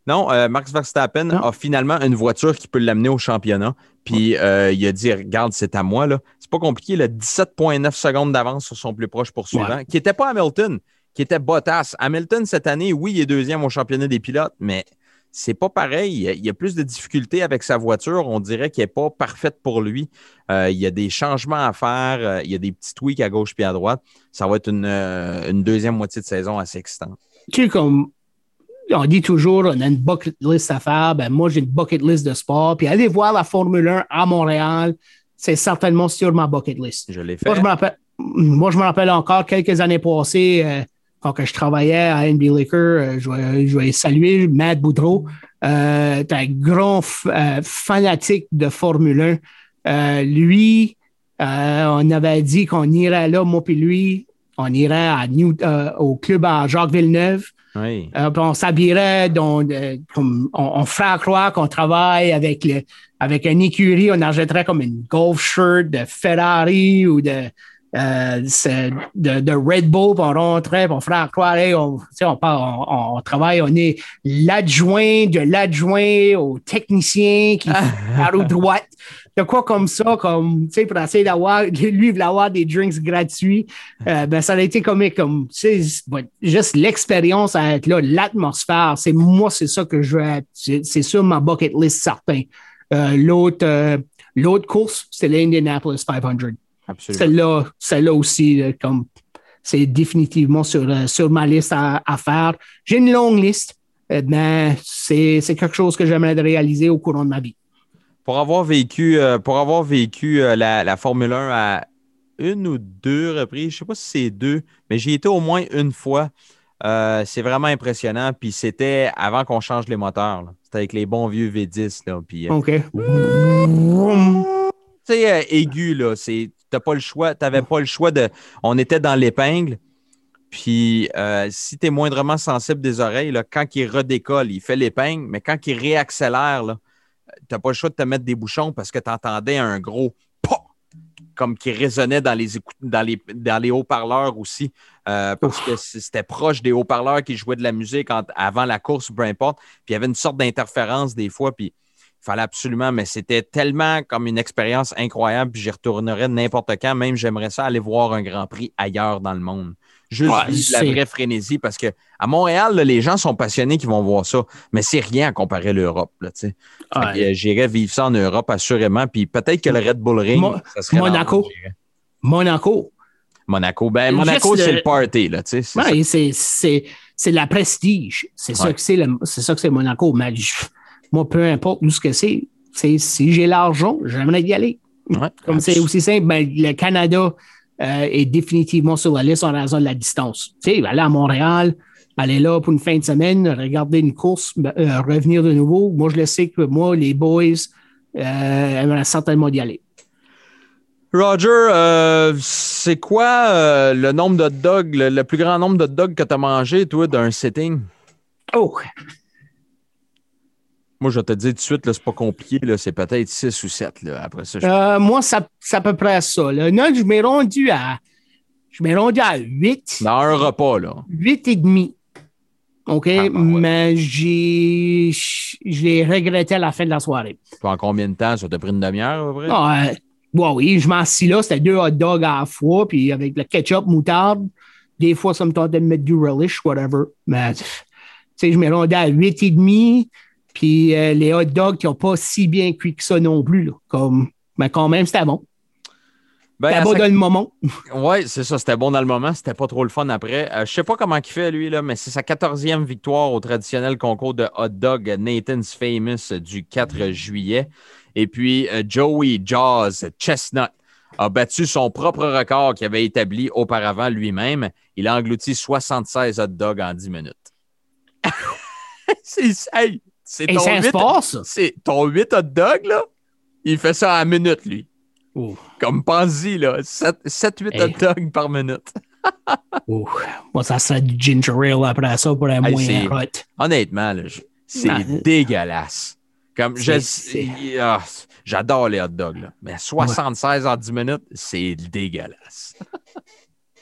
non, euh, Max Verstappen a finalement une voiture qui peut l'amener au championnat. Puis euh, il a dit Regarde, c'est à moi. là. C'est pas compliqué. Il a 17,9 secondes d'avance sur son plus proche poursuivant, qui n'était pas Hamilton, qui était Bottas. Hamilton, cette année, oui, il est deuxième au championnat des pilotes, mais c'est pas pareil. Il y a plus de difficultés avec sa voiture. On dirait qu'elle n'est pas parfaite pour lui. Euh, il y a des changements à faire. il y a des petits tweaks à gauche puis à droite. Ça va être une, une deuxième moitié de saison assez excitante. Tu sais, comme on dit toujours, on a une bucket list à faire. Ben, moi, j'ai une bucket list de sport. Puis aller voir la Formule 1 à Montréal, c'est certainement sur ma bucket list. Je l'ai fait. Moi, je me rappelle, encore quelques années passées, euh, quand je travaillais à NB Liquor, euh, je, vais, saluer Matt Boudreau. Euh, un grand fanatique de Formule 1. lui, on avait dit qu'on irait là, moi et lui, on irait à au club à Jacques Villeneuve. Oui. Euh, on s'habillerait, euh, on, on, ferait croire qu'on travaille avec, le, avec une écurie, on achèterait comme une golf shirt de Ferrari ou de, euh, de, de, Red Bull, on rentrait, on ferait croire, on, on, on, travaille, on est l'adjoint de l'adjoint au technicien qui à roue droite de quoi comme ça, comme, tu sais, pour essayer d'avoir, lui, il avoir des drinks gratuits, euh, ben, ça a été comme, comme, tu sais, juste l'expérience à être là, l'atmosphère, c'est moi, c'est ça que je veux être. C'est sur ma bucket list certain. Euh, l'autre, l'autre course, c'est l'Indianapolis 500. Celle-là, celle-là aussi, comme, c'est définitivement sur, sur ma liste à, à faire. J'ai une longue liste, mais c'est, c'est quelque chose que j'aimerais réaliser au courant de ma vie. Pour avoir vécu, euh, pour avoir vécu euh, la, Formule 1 à une ou deux reprises, je ne sais pas si c'est deux, mais j'y étais au moins une fois. Euh, c'est vraiment impressionnant. Puis c'était avant qu'on change les moteurs. C'était avec les bons vieux V10. Là, puis, OK. Sais, aigu, là. Tu n'as pas le choix. Tu n'avais pas le choix de. On était dans l'épingle. Puis si tu es moindrement sensible des oreilles, là, quand il redécolle, il fait l'épingle, mais quand il réaccélère, tu n'as pas le choix de te mettre des bouchons parce que tu entendais un gros comme qui résonnait dans les, dans les, dans les haut-parleurs aussi, euh, parce que c'était proche des haut-parleurs qui jouaient de la musique avant la course, peu importe. Puis il y avait une sorte d'interférence des fois, puis fallait absolument, mais c'était tellement comme une expérience incroyable, puis j'y retournerais n'importe quand. Même j'aimerais ça aller voir un Grand Prix ailleurs dans le monde juste la vraie frénésie parce que à Montréal, les gens sont passionnés qui vont voir ça, mais c'est rien à comparer à l'Europe. Euh, j'irais vivre ça en Europe, assurément. Puis peut-être que le Red Bull Ring, ça serait Monaco. Monaco. Monaco. Ben, Monaco, c'est le... party. Là, c'est la prestige. C'est ça que c'est ça que c'est Monaco. Mais moi, peu importe où ce que c'est, si j'ai l'argent, j'aimerais y aller. Comme c'est aussi simple, ben, le Canada, euh, est définitivement sur la liste en raison de la distance. Tu sais, aller à Montréal, aller là pour une fin de semaine, regarder une course, ben, euh, revenir de nouveau. Moi, je le sais que moi, les boys, euh, aimeraient certainement y aller. Roger, c'est quoi le nombre de dogs, le, plus grand nombre de dogs que tu as mangé, toi, d'un sitting? Oh, moi, je vais te dire tout de suite, c'est pas compliqué. C'est peut-être 6 ou 7. Là, après ça, euh, moi, c'est à peu près ça. Là. Non, je m'ai rendu à. Je m'ai rendu à 8. Dans un repas, là. 8 et demi. OK? Ah, ben ouais. Mais j'ai, je l'ai regretté à la fin de la soirée. Puis en combien de temps? Ça t'a pris une demi-heure, à peu près? Ah, euh, ouais, oui, je m'en assis là, c'était deux hot dogs à la fois, puis avec le ketchup, moutarde. Des fois, ça me tentait de mettre du relish, whatever. Mais, tu sais, je me rendais à 8,5, puis euh, les hot dogs qui n'ont pas si bien cuit que ça non plus. Là, comme, mais quand même, c'était bon. Ben, C'était bon sa- dans le moment. (laughs) Oui, c'est ça. C'était bon dans le moment. C'était pas trop le fun après. Euh, je sais pas comment il fait, lui, là, mais c'est sa 14e victoire au traditionnel concours de hot dog Nathan's Famous du 4 juillet. Et puis, euh, Joey Jaws Chestnut a battu son propre record qu'il avait établi auparavant lui-même. Il a englouti 76 hot dogs en 10 minutes. (laughs) c'est hey, c'est ton, c'est un 8 sport, ça. c'est ton 8 hot dogs, là. Il fait ça en minute, lui. Comme pense-y, là. 7-8 Hey. hot dogs par minute. (laughs) Oh. Moi, ça serait du ginger ale après ça pour un Hey, moins c'est- hot. Honnêtement, c'est dégueulasse. Comme ah, J'adore les hot dogs, là. mais 76 en 10 minutes, c'est dégueulasse.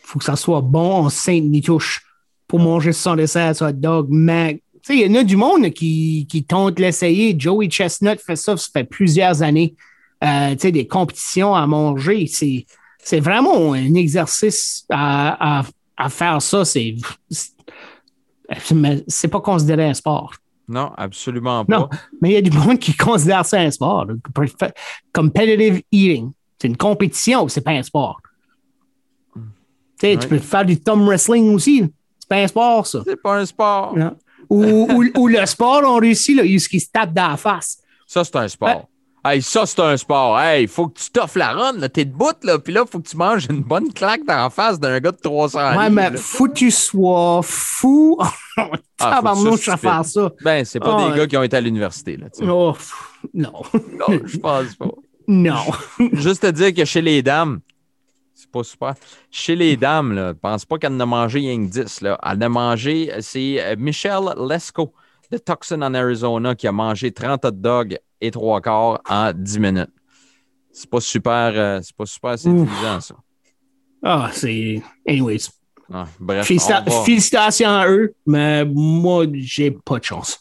faut que ça soit bon en sainte nitouche pour manger 76 hot dog. Mais, tu sais, il y en a du monde qui, qui tente l'essayer. Joey Chestnut fait ça, ça fait plusieurs années. Euh, tu sais, des compétitions à manger. C'est, c'est vraiment un exercice à, à, à faire ça. C'est, c'est, pas considéré un sport. Non, absolument pas. Non. Mais il y a du monde qui considère ça un sport. Competitive eating. C'est une compétition, c'est pas un sport. Tu peux faire du thumb wrestling aussi. C'est pas un sport, ça. C'est pas un sport. Non. Ou, ou- ou le sport en Russie, là, ce qui se tape dans la face. Ça, c'est un sport. Hey, ça, c'est un sport. Hey, faut que tu t'offres la run, là. T'es debout, là. Puis là, faut que tu manges une bonne claque dans la face d'un gars de 300 ouais, livres, mais là. faut que tu sois fou. (laughs) Ah, Tabarnouche faut à faire ça. Ben, c'est pas Ah, des ouais. gars qui ont été à l'université, là. tu. Oh, non. Non, je pense pas. (laughs) Non. Juste te dire que chez les dames, pas super. Chez les dames, là, pense pas qu'elle en a mangé rien que 10. Là. Elle a mangé, c'est euh, Michelle Lesko de Tucson en Arizona qui a mangé 30 hot dogs et trois quarts en 10 minutes. C'est pas super, euh, c'est pas super séduisant, ça. Ah, c'est. Anyways. Ah, bref, Félicita- Félicitations à eux, mais moi, j'ai pas de chance.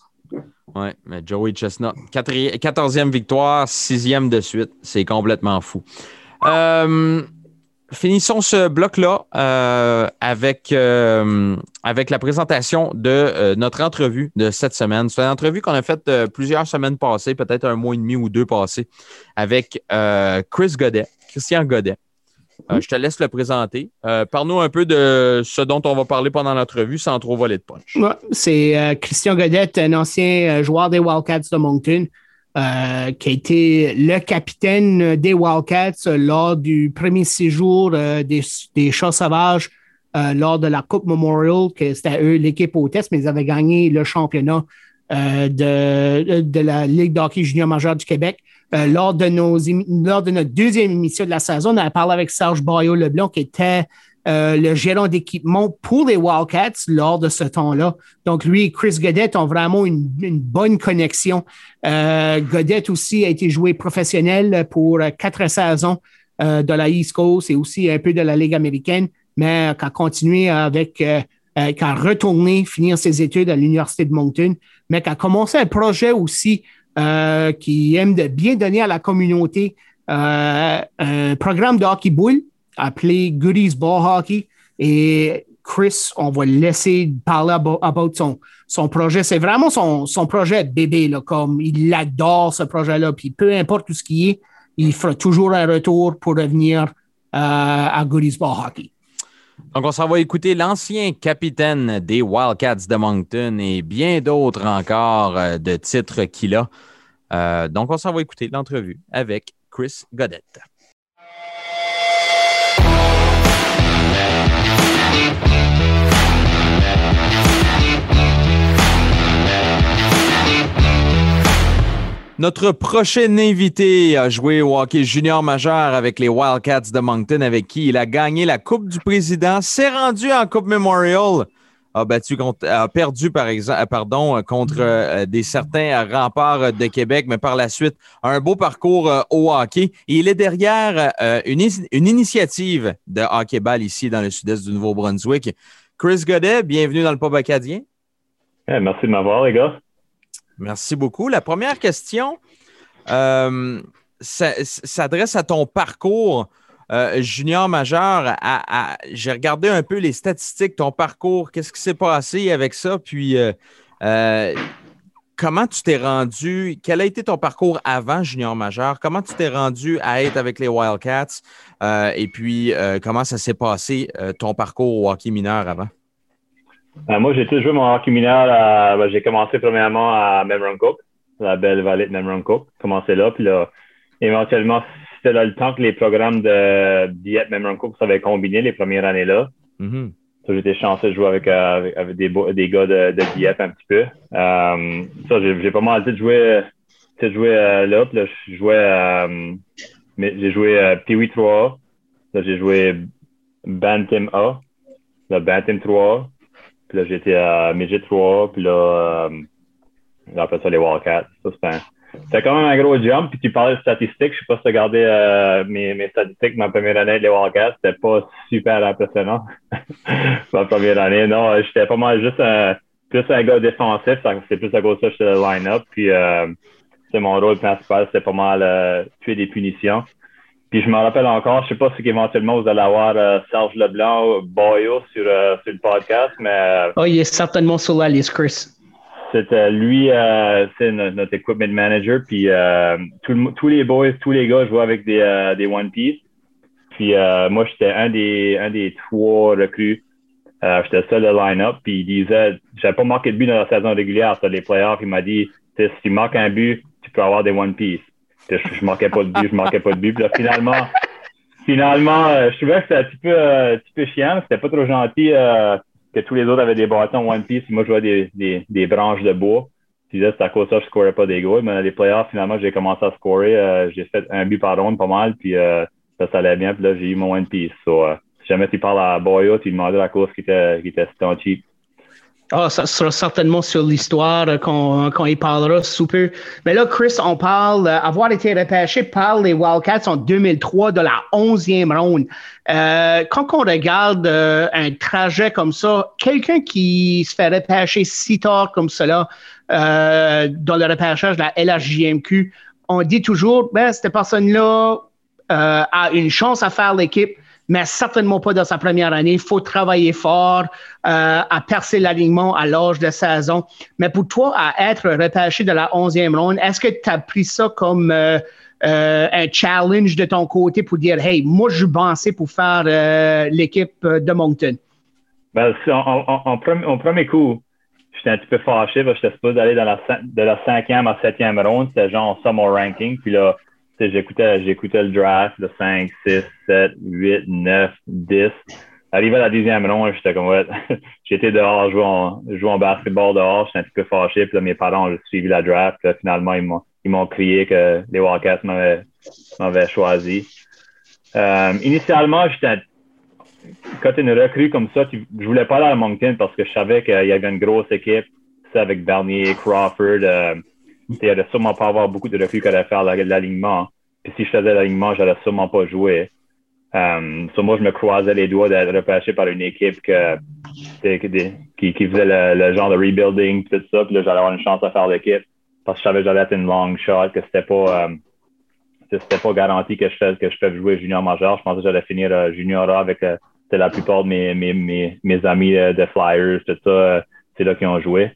Ouais, mais Joey Chestnut, quatri- 14e victoire, sixième de suite. C'est complètement fou. Euh, finissons ce bloc-là euh, avec, euh, avec la présentation de euh, notre entrevue de cette semaine. C'est une entrevue qu'on a faite plusieurs semaines passées, peut-être un mois et demi ou deux passés, avec Chris Godet, Christian Godet. Euh, je te laisse le présenter. Parle-nous un peu de ce dont on va parler pendant l'entrevue sans trop voler de punch. Ouais, c'est Christian Godette, un ancien joueur des Wildcats de Moncton, euh, qui a été le capitaine des Wildcats euh, lors du premier séjour euh, des, des Chats sauvages euh, lors de la Coupe Memorial, que c'était eux l'équipe hôtesse, mais ils avaient gagné le championnat euh, de, la Ligue d'hockey junior majeur du Québec. Euh, lors, de nos, notre deuxième émission de la saison, on a parlé avec Serge Bayo-Leblanc, qui était euh, le gérant d'équipement pour les Wildcats lors de ce temps-là. Donc, lui et Chris Godette ont vraiment une, une bonne connexion. Euh, Godette aussi a été joué professionnel pour quatre saisons euh, de la East Coast et aussi un peu de la Ligue américaine, mais qui a continué avec, euh, euh, qui a retourné finir ses études à l'Université de Moncton, mais qui a commencé un projet aussi qui aime de bien donner à la communauté un programme de hockey boule appelé Goodies Ball Hockey. Et Chris, on va laisser parler about, about son, son projet. C'est vraiment son, son projet bébé, là, comme il adore ce projet-là. Puis peu importe tout ce qui est, il fera toujours un retour pour revenir euh, à Goodies Ball Hockey. Donc, on s'en va écouter l'ancien capitaine des Wildcats de Moncton et bien d'autres encore euh, de titres qu'il a. Euh, donc, on s'en va écouter l'entrevue avec Chris Godette. Notre prochain invité a joué au hockey junior majeur avec les Wildcats de Moncton, avec qui il a gagné la Coupe du Président, s'est rendu en Coupe Memorial, a battu contre, a perdu par exemple, pardon, contre euh, des certains remparts de Québec, mais par la suite un beau parcours euh, au hockey. Et il est derrière euh, une, initiative de hockey-ball ici dans le sud-est du Nouveau-Brunswick. Chris Godet, bienvenue dans le pub acadien. merci de m'avoir, les gars. Merci beaucoup. La première question euh, s'adresse à ton parcours euh, junior majeur. J'ai regardé un peu les statistiques, ton parcours, qu'est-ce qui s'est passé avec ça, puis euh, comment tu t'es rendu, quel a été ton parcours avant junior majeur, comment tu t'es rendu à être avec les Wildcats, et puis comment ça s'est passé ton parcours au hockey mineur avant? Euh, moi, j'ai toujours joué mon hockey mineur. Ben, j'ai commencé premièrement à Memron la belle vallée de Memron Commencé là, puis là, éventuellement, c'était là le temps que les programmes de Dieppe Memron s'avaient combiné les premières années-là. Mm-hmm. J'étais chanceux de jouer avec, euh, avec, des, des, gars de, de, Dieppe un petit peu. Euh, ça, j'ai pas mal de jouer, jouer là, puis là, je jouais, j'ai joué Peewee 3. Là, j'ai joué Bantam A, le Bantam 3. Puis là, j'étais à Midget 3, puis là, euh, après ça, les Wildcats. C'était quand même un gros jump. Puis tu parlais de statistiques. Je sais pas si tu regardé euh, mes, mes statistiques ma première année les Wildcats. C'était pas super impressionnant. (laughs) ma première année. Non, j'étais pas mal juste un, plus un gars défensif. C'est plus à cause de ça que j'étais le line-up. Puis euh, c'est mon rôle principal. C'était pas mal euh, tuer des punitions. Puis je me rappelle encore, je sais pas si éventuellement vous allez avoir euh, Serge Leblanc, Boyo sur, euh, sur le podcast, mais. Euh, oh, il est certainement sur la liste, Chris. C'était lui, c'est notre, equipment manager. Puis tous les boys, tous les gars jouaient avec des, des One Piece. Puis moi, j'étais un des, un des trois recrues. j'étais seul de line-up. Puis il disait, j'avais pas marqué de but dans la saison régulière, sur les playoffs. Il m'a dit, si tu marques un but, tu peux avoir des One Piece je, je manquais pas de but, je manquais pas de but. Puis là, finalement, finalement, euh, je trouvais que c'était un petit peu, euh, un petit peu chiant. C'était pas trop gentil euh, que tous les autres avaient des bâtons One Piece. Moi, je jouais des, des, des branches de bois. Puis là, c'est à cause de ça que je scorais pas des goals. Mais dans les playoffs, finalement, j'ai commencé à scorer. j'ai fait un but par ronde pas mal. Puis ça, ça allait bien. Puis là, j'ai eu mon One Piece. So, si jamais tu parles à Boyo, tu lui demandais la course qui était, qui était cheap. Ah, ça sera certainement sur l'histoire quand, il parlera super. Mais là, Chris, on parle euh, été repêché par les Wildcats en 2003 de la 11e ronde. Euh, quand on regarde euh, un trajet comme ça, quelqu'un qui se fait repêcher si tard comme cela dans le repêchage de la LHJMQ, on dit toujours, ben, cette personne-là a une chance à faire l'équipe mais certainement pas dans sa première année. Il faut travailler fort euh, à percer l'alignement à l'âge de saison. Mais pour toi, à être repêché de la 11e ronde, est-ce que tu as pris ça comme euh, euh, un challenge de ton côté pour dire, hey, moi, je pensais pour faire l'équipe de Moncton? Ben, en, premier, coup, j'étais un petit peu fâché parce que j'étais supposé aller de la 5e à 7e ronde. C'était genre summer ranking. Puis là, j'écoutais, j'écoutais le draft, le 5, 6, 7, 8, 9, 10. Arrivé à la deuxième ronde, j'étais comme, ouais, (laughs) j'étais dehors, jouer en, en basketball dehors, j'étais un petit peu fâché, puis là, mes parents ont suivi la draft, finalement, ils m'ont, ils m'ont crié que les Wildcats m'avaient, m'avaient choisi. Euh, initialement, j'étais, quand tu es une recrue comme ça, tu, je voulais pas aller à Moncton parce que je savais qu'il y avait une grosse équipe, avec Bernier, Crawford, euh, il allait sûrement pas avoir beaucoup de recrues qui allaient faire l'alignement. Puis si je faisais l'alignement, j'allais sûrement pas jouer. Um, moi, je me croisais les doigts d'être repêché par une équipe qui, qui faisait le, genre de rebuilding, tout ça. Puis là, j'allais avoir une chance à faire l'équipe. Parce que je savais que j'allais être une long shot, que c'était pas, um, c'était pas garanti que je que je peux jouer junior majeur. Je pensais que j'allais finir uh, junior avec uh, la plupart de mes, mes, mes, amis uh, de Flyers, tout ça. c'est là qu'ils ont joué.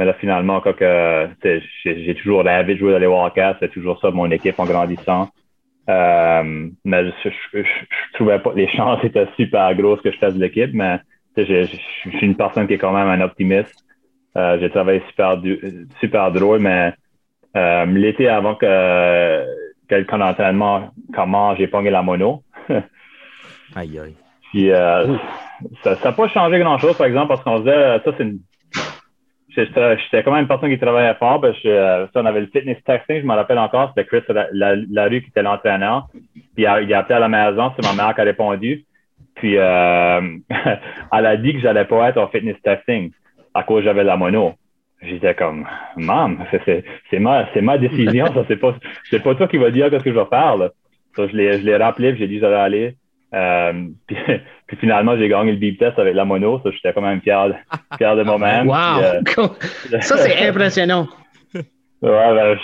Mais là, finalement, quand j'ai toujours rêvé de jouer dans les Wildcats, c'est toujours ça mon équipe en grandissant. Euh, mais je, trouvais pas les chances étaient super grosses que je fasse l'équipe, mais je suis une personne qui est quand même un optimiste. Euh, j'ai travaillé super, super drôle, mais euh, l'été avant que, que le camp d'entraînement commence, j'ai pogné la mono. aïe aïe. Puis ça n'a pas changé grand-chose, par exemple, parce qu'on disait, ça c'est une J'étais quand même une personne qui travaillait fort. Parce que, euh, on avait le fitness testing, je me rappelle encore, c'était Chris la, rue qui était l'entraîneur. Puis il a, appelé à la maison, c'est ma mère qui a répondu. Puis euh, (laughs) elle a dit que j'allais pas être au fitness testing à cause j'avais la mono. J'étais comme, maman, c'est ma, ma décision, ça c'est pas, c'est pas toi qui va dire ce que je vais faire. Là. je l'ai, je l'ai rappelé, j'ai dit j'allais aller. Euh, (laughs) puis, finalement, j'ai gagné le beep test avec la mono. Ça, j'étais quand même fier, (laughs) fier de moi-même. Wow! Euh, (laughs) ça, c'est impressionnant. Ouais, ben,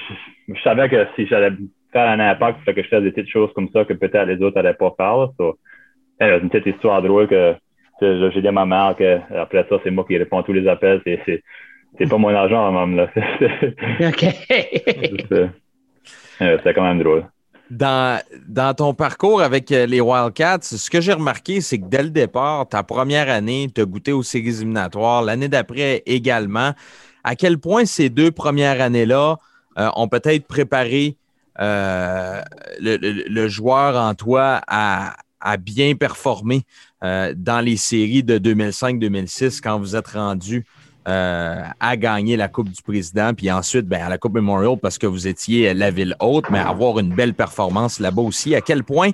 je, savais que si j'allais faire un impact, il fallait que je fasse des petites choses comme ça que peut-être les autres n'allaient pas faire. C'est une petite histoire drôle que j'ai dit à ma mère que après ça, c'est moi qui réponds à tous les appels. C'est pas mon argent, même. Là. OK. C'était quand même drôle. Dans, ton parcours avec euh, les Wildcats, ce que j'ai remarqué, c'est que dès le départ, ta première année, tu as goûté aux séries éliminatoires, l'année d'après également. À quel point ces deux premières années-là euh, ont peut-être préparé euh, le, joueur en toi à bien performer dans les séries de 2005-2006 quand vous êtes rendu euh, à gagner la Coupe du Président, puis ensuite ben, à la Coupe Memorial parce que vous étiez la ville haute, mais avoir une belle performance là-bas aussi. À quel point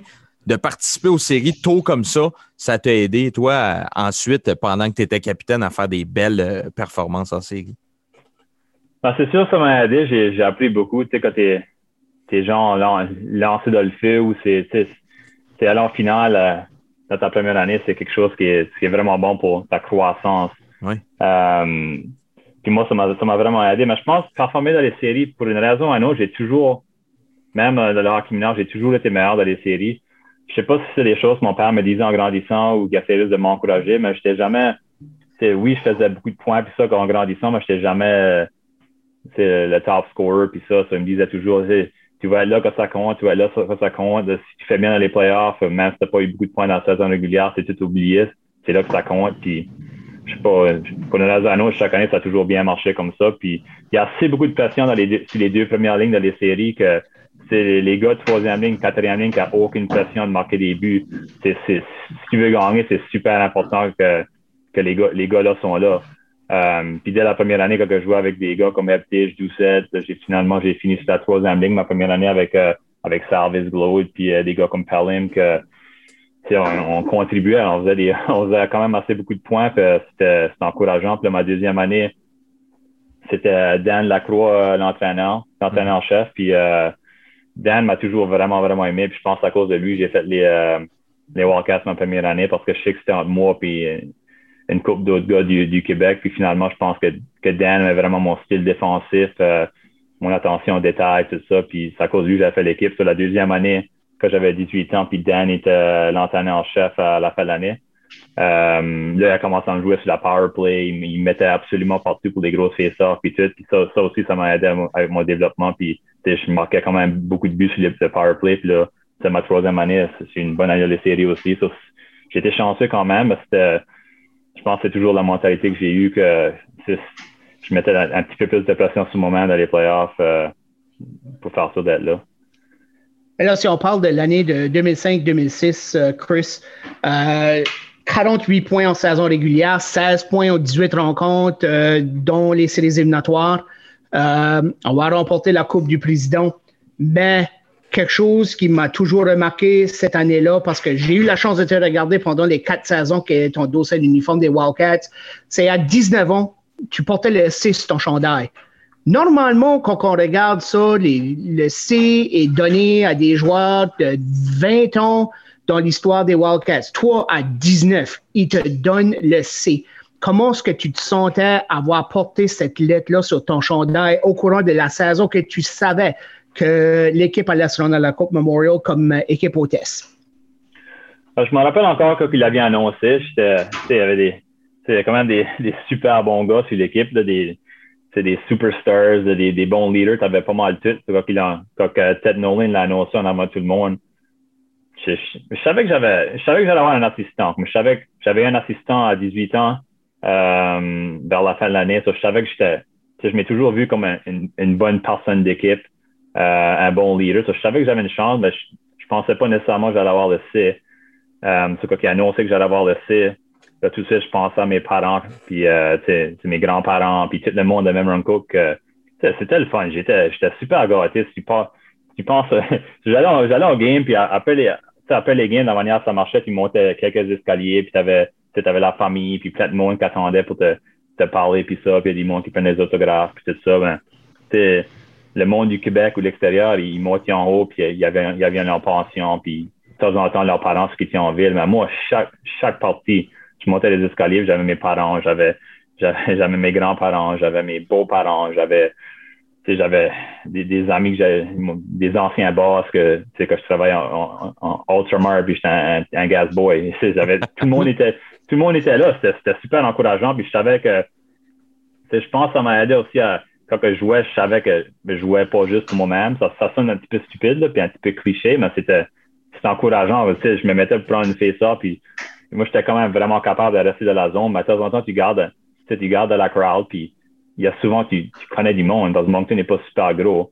de participer aux séries tôt comme ça, ça t'a aidé, toi, ensuite, pendant que tu étais capitaine, à faire des belles euh, performances en série? Ben, c'est sûr, ça m'a aidé. J'ai appris beaucoup. Tu sais, quand t'es es genre lancé dans le feu ou c'est aller en finale euh, dans ta première année, c'est quelque chose qui est vraiment bon pour ta croissance. Oui. Euh, puis moi, ça m'a vraiment aidé. Mais je pense performer dans les séries, pour une raison ou une autre, j'ai toujours, même euh, dans le hockey mineur, j'ai toujours été meilleur dans les séries. Je sais pas si c'est des choses que mon père me disait en grandissant ou qu'il essayait de m'encourager, mais j'étais jamais, oui, je faisais beaucoup de points puis ça en grandissant, mais j'étais jamais le top scorer puis ça, ça me disait toujours, tu vas être là quand ça compte, tu vas être là quand ça compte. Si tu fais bien dans les playoffs, même si tu n'as pas eu beaucoup de points dans la saison régulière, c'est tout oublié. C'est là que ça compte. Puis je sais pas, pour Lozano, chaque année, ça a toujours bien marché comme ça. Puis il y a assez beaucoup de pression dans les deux, sur les deux premières lignes dans les séries que c'est les gars de troisième ligne, quatrième ligne qui n'ont aucune pression de marquer des buts. C'est, si tu veux gagner, c'est super important que, que les gars, les gars là sont là. Euh, puis dès la première année, quand je jouais avec des gars comme Eptich, Doucette, j'ai finalement j'ai fini sur la troisième ligne ma première année avec euh, avec Sarvis Glow puis euh, des gars comme Pelham que on, contribuait, on faisait, des, (laughs) on faisait quand même assez beaucoup de points, c'était encourageant. Puis ma deuxième année, c'était Dan Lacroix, l'entraîneur, l'entraîneur-chef. Puis euh, Dan m'a toujours vraiment, vraiment aimé. Puis je pense à cause de lui, j'ai fait les, euh, les Wildcats ma première année parce que je sais que c'était entre moi puis une couple d'autres gars du, du, Québec. Puis finalement, je pense que, que Dan avait vraiment mon style défensif, euh, mon attention aux détails, tout ça. Puis c'est à cause de lui que j'avais fait l'équipe. Sur la deuxième année, quand j'avais 18 ans, puis Dan était l'entraîneur-chef à la fin de l'année. Euh, là, il a commencé à jouer sur la power play. Il, mettait absolument partout pour des grosses face-offs puis tout. Puis ça, ça aussi, ça m'a aidé avec mon développement. Puis je marquais quand même beaucoup de buts sur le power play. Puis là, c'est ma troisième année. C'est une bonne année de série aussi. J'étais chanceux quand même. Mais je pense que c'est toujours la mentalité que j'ai eue que je mettais un, petit peu plus de pression sur le moment dans les playoffs euh, pour faire ça d'être là. Alors, si on parle de l'année de 2005-2006, euh, Chris, 48 euh, points en saison régulière, 16 points aux 18 rencontres, euh, dont les séries éliminatoires. on va remporter la Coupe du Président. Mais quelque chose qui m'a toujours remarqué cette année-là, parce que j'ai eu la chance de te regarder pendant les quatre saisons que ton dossier l'uniforme des Wildcats, c'est à 19 ans, tu portais le 6 sur ton chandail. Normalement, quand on regarde ça, le C est donné à des joueurs de 20 ans dans l'histoire des Wildcats. Toi, à 19, ils te donnent le C. Comment est-ce que tu te sentais avoir porté cette lettre-là sur ton chandail au courant de la saison que tu savais que l'équipe allait se rendre à la Coupe Memorial comme équipe hôtesse? Euh, je me rappelle encore quand il l'avait annoncé. Il y avait des, quand même des, super bons gars sur l'équipe, des, c'est des superstars, des, des bons leaders. Tu avais pas mal de tout. Quand, il quand Ted Nolan l'a annoncé en avant tout le monde, je, savais que j'avais, je savais que j'allais avoir un assistant. Je savais j'avais un assistant à 18 ans euh, vers la fin de l'année. je savais que j'étais, je m'ai toujours vu comme une, une, bonne personne d'équipe, euh, un bon leader. je savais que j'avais une chance, mais je, je pensais pas nécessairement que j'allais avoir le C. Euh, c'est quand il a annoncé que j'allais avoir le C, tout ça, je pensais à mes parents, puis euh, mes grands-parents, puis tout le monde de Memron Cook. c'était le fun. J'étais, super gâté. Tu penses, (laughs) j'allais, au game, puis après les, après les games, la manière ça marchait, tu montais quelques escaliers, puis tu avais, la famille, puis plein de monde qui attendait pour te, te parler, puis ça, puis il y a des monde qui prenaient des autographes, puis tout ça. Ben, le monde du Québec ou l'extérieur, ils montaient en haut, puis il y avait, il y avait une pension, puis de temps en temps, leurs parents qui étaient en ville. Mais moi, chaque, chaque partie, je montais les escaliers, j'avais mes parents, j'avais, j'avais (laughs) mes grands-parents, j'avais mes beaux-parents, j'avais, j'avais des, amis que j'avais, des anciens boss que, tu que je travaillais en, en, en Ultramar, puis j'étais un, gas boy. (laughs) Tout le monde était, tout le monde était là. C'était super encourageant. Puis je savais que, je pense que ça m'a aidé aussi à, quand je jouais, je savais que je jouais pas juste pour moi-même. Ça, sonne un petit peu stupide, puis un petit peu cliché, mais c'était, encourageant. Je me mettais pour prendre une face ça, moi, j'étais quand même vraiment capable de rester dans la zone. Mais de temps en temps, tu gardes, tu gardes la crowd, puis il y a souvent, tu, tu connais du monde, parce que Moncton n'est pas super gros.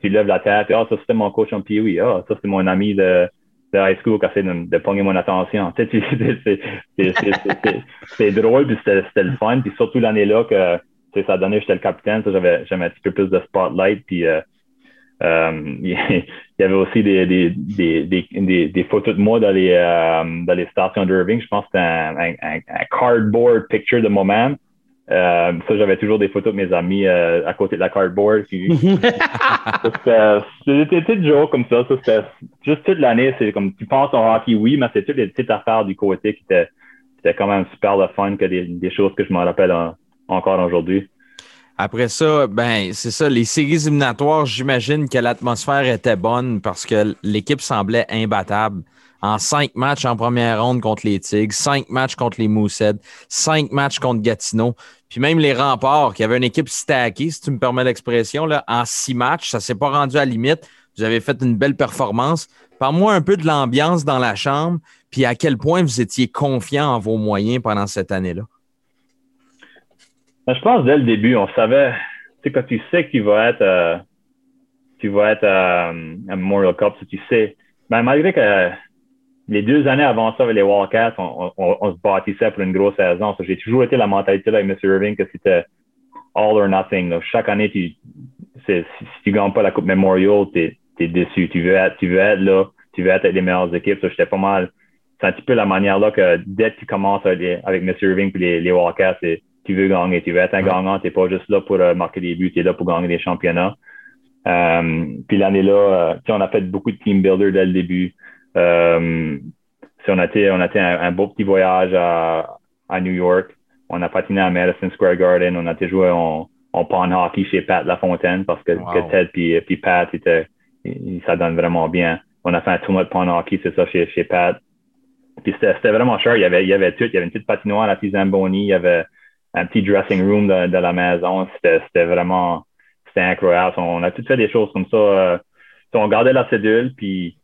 Tu lèves la tête, ah, ça c'était mon coach en POE, ah, ça c'est mon ami de, de high school qui a essayé de, de pogner mon attention. c'est drôle, puis c'était le fun, puis surtout l'année-là que ça a donné, j'étais le capitaine, j'avais un petit peu plus de spotlight, puis euh, euh, (laughs) il y avait aussi des, des, des, des, des photos de moi dans les, euh, dans les stations d'Irving. Je pense que c'était un, un, un, cardboard picture de moi-même. Euh, ça, j'avais toujours des photos de mes amis euh, à côté de la cardboard. (laughs) c'était des jours comme ça. ça c'était juste toute l'année. C'est comme tu penses au hockey, oui, mais c'est toutes les petites affaires du côté qui étaient, c'était quand même super le fun que des, des choses que je me rappelle encore aujourd'hui. Après ça, ben, c'est ça, les séries éliminatoires, j'imagine que l'atmosphère était bonne parce que l'équipe semblait imbattable. En cinq matchs en première ronde contre les Tigres, cinq matchs contre les Moosehead, cinq matchs contre Gatineau, puis même les remparts, qui avaient une équipe stackée, si tu me permets l'expression, en six matchs, ça s'est pas rendu à la limite. Vous avez fait une belle performance. Parle-moi un peu de l'ambiance dans la chambre, puis à quel point vous étiez confiant en vos moyens pendant cette année-là. Ben, je pense dès le début, on savait, tu sais, quand tu sais que tu vas être, euh, tu vas être euh, à Memorial Cup, tu sais, ben, malgré que les deux années avant ça avec les Wildcats, on, on, on se bâtissait pour une grosse saison. J'ai toujours été la mentalité avec M. Irving que c'était all or nothing. Chaque année, tu, si, tu ne gagnes pas la Coupe Memorial, tu es, déçu. Tu veux être, tu veux être là, tu veux être avec les meilleures équipes. J'étais pas mal. C'est un petit peu la manière là que dès que tu commences avec, avec. Irving et les, les Wildcats, tu veux gagner. Tu veux être un gagnant. Tu n'es pas juste là pour euh, marquer des buts, tu es là pour gagner des championnats. Euh, puis l'année-là, euh, on a fait beaucoup de team builder dès le début. Euh, on a été, on a été un, beau petit voyage à, à, New York. On a patiné à Madison Square Garden. On a été joué en, en pond hockey chez Pat Lafontaine parce que, que Ted puis, puis Pat, était, ça donne vraiment bien. On a fait un tournoi de pond hockey, c'est ça, chez, chez Pat. Puis c'était vraiment cher. Il y avait, il y avait tout. Il y avait une petite patinoire à la Zamboni. Il y avait un petit dressing room de, la maison. C'était vraiment, c'était incroyable. On a tout fait des choses comme ça. Euh, on gardait la cédule, puis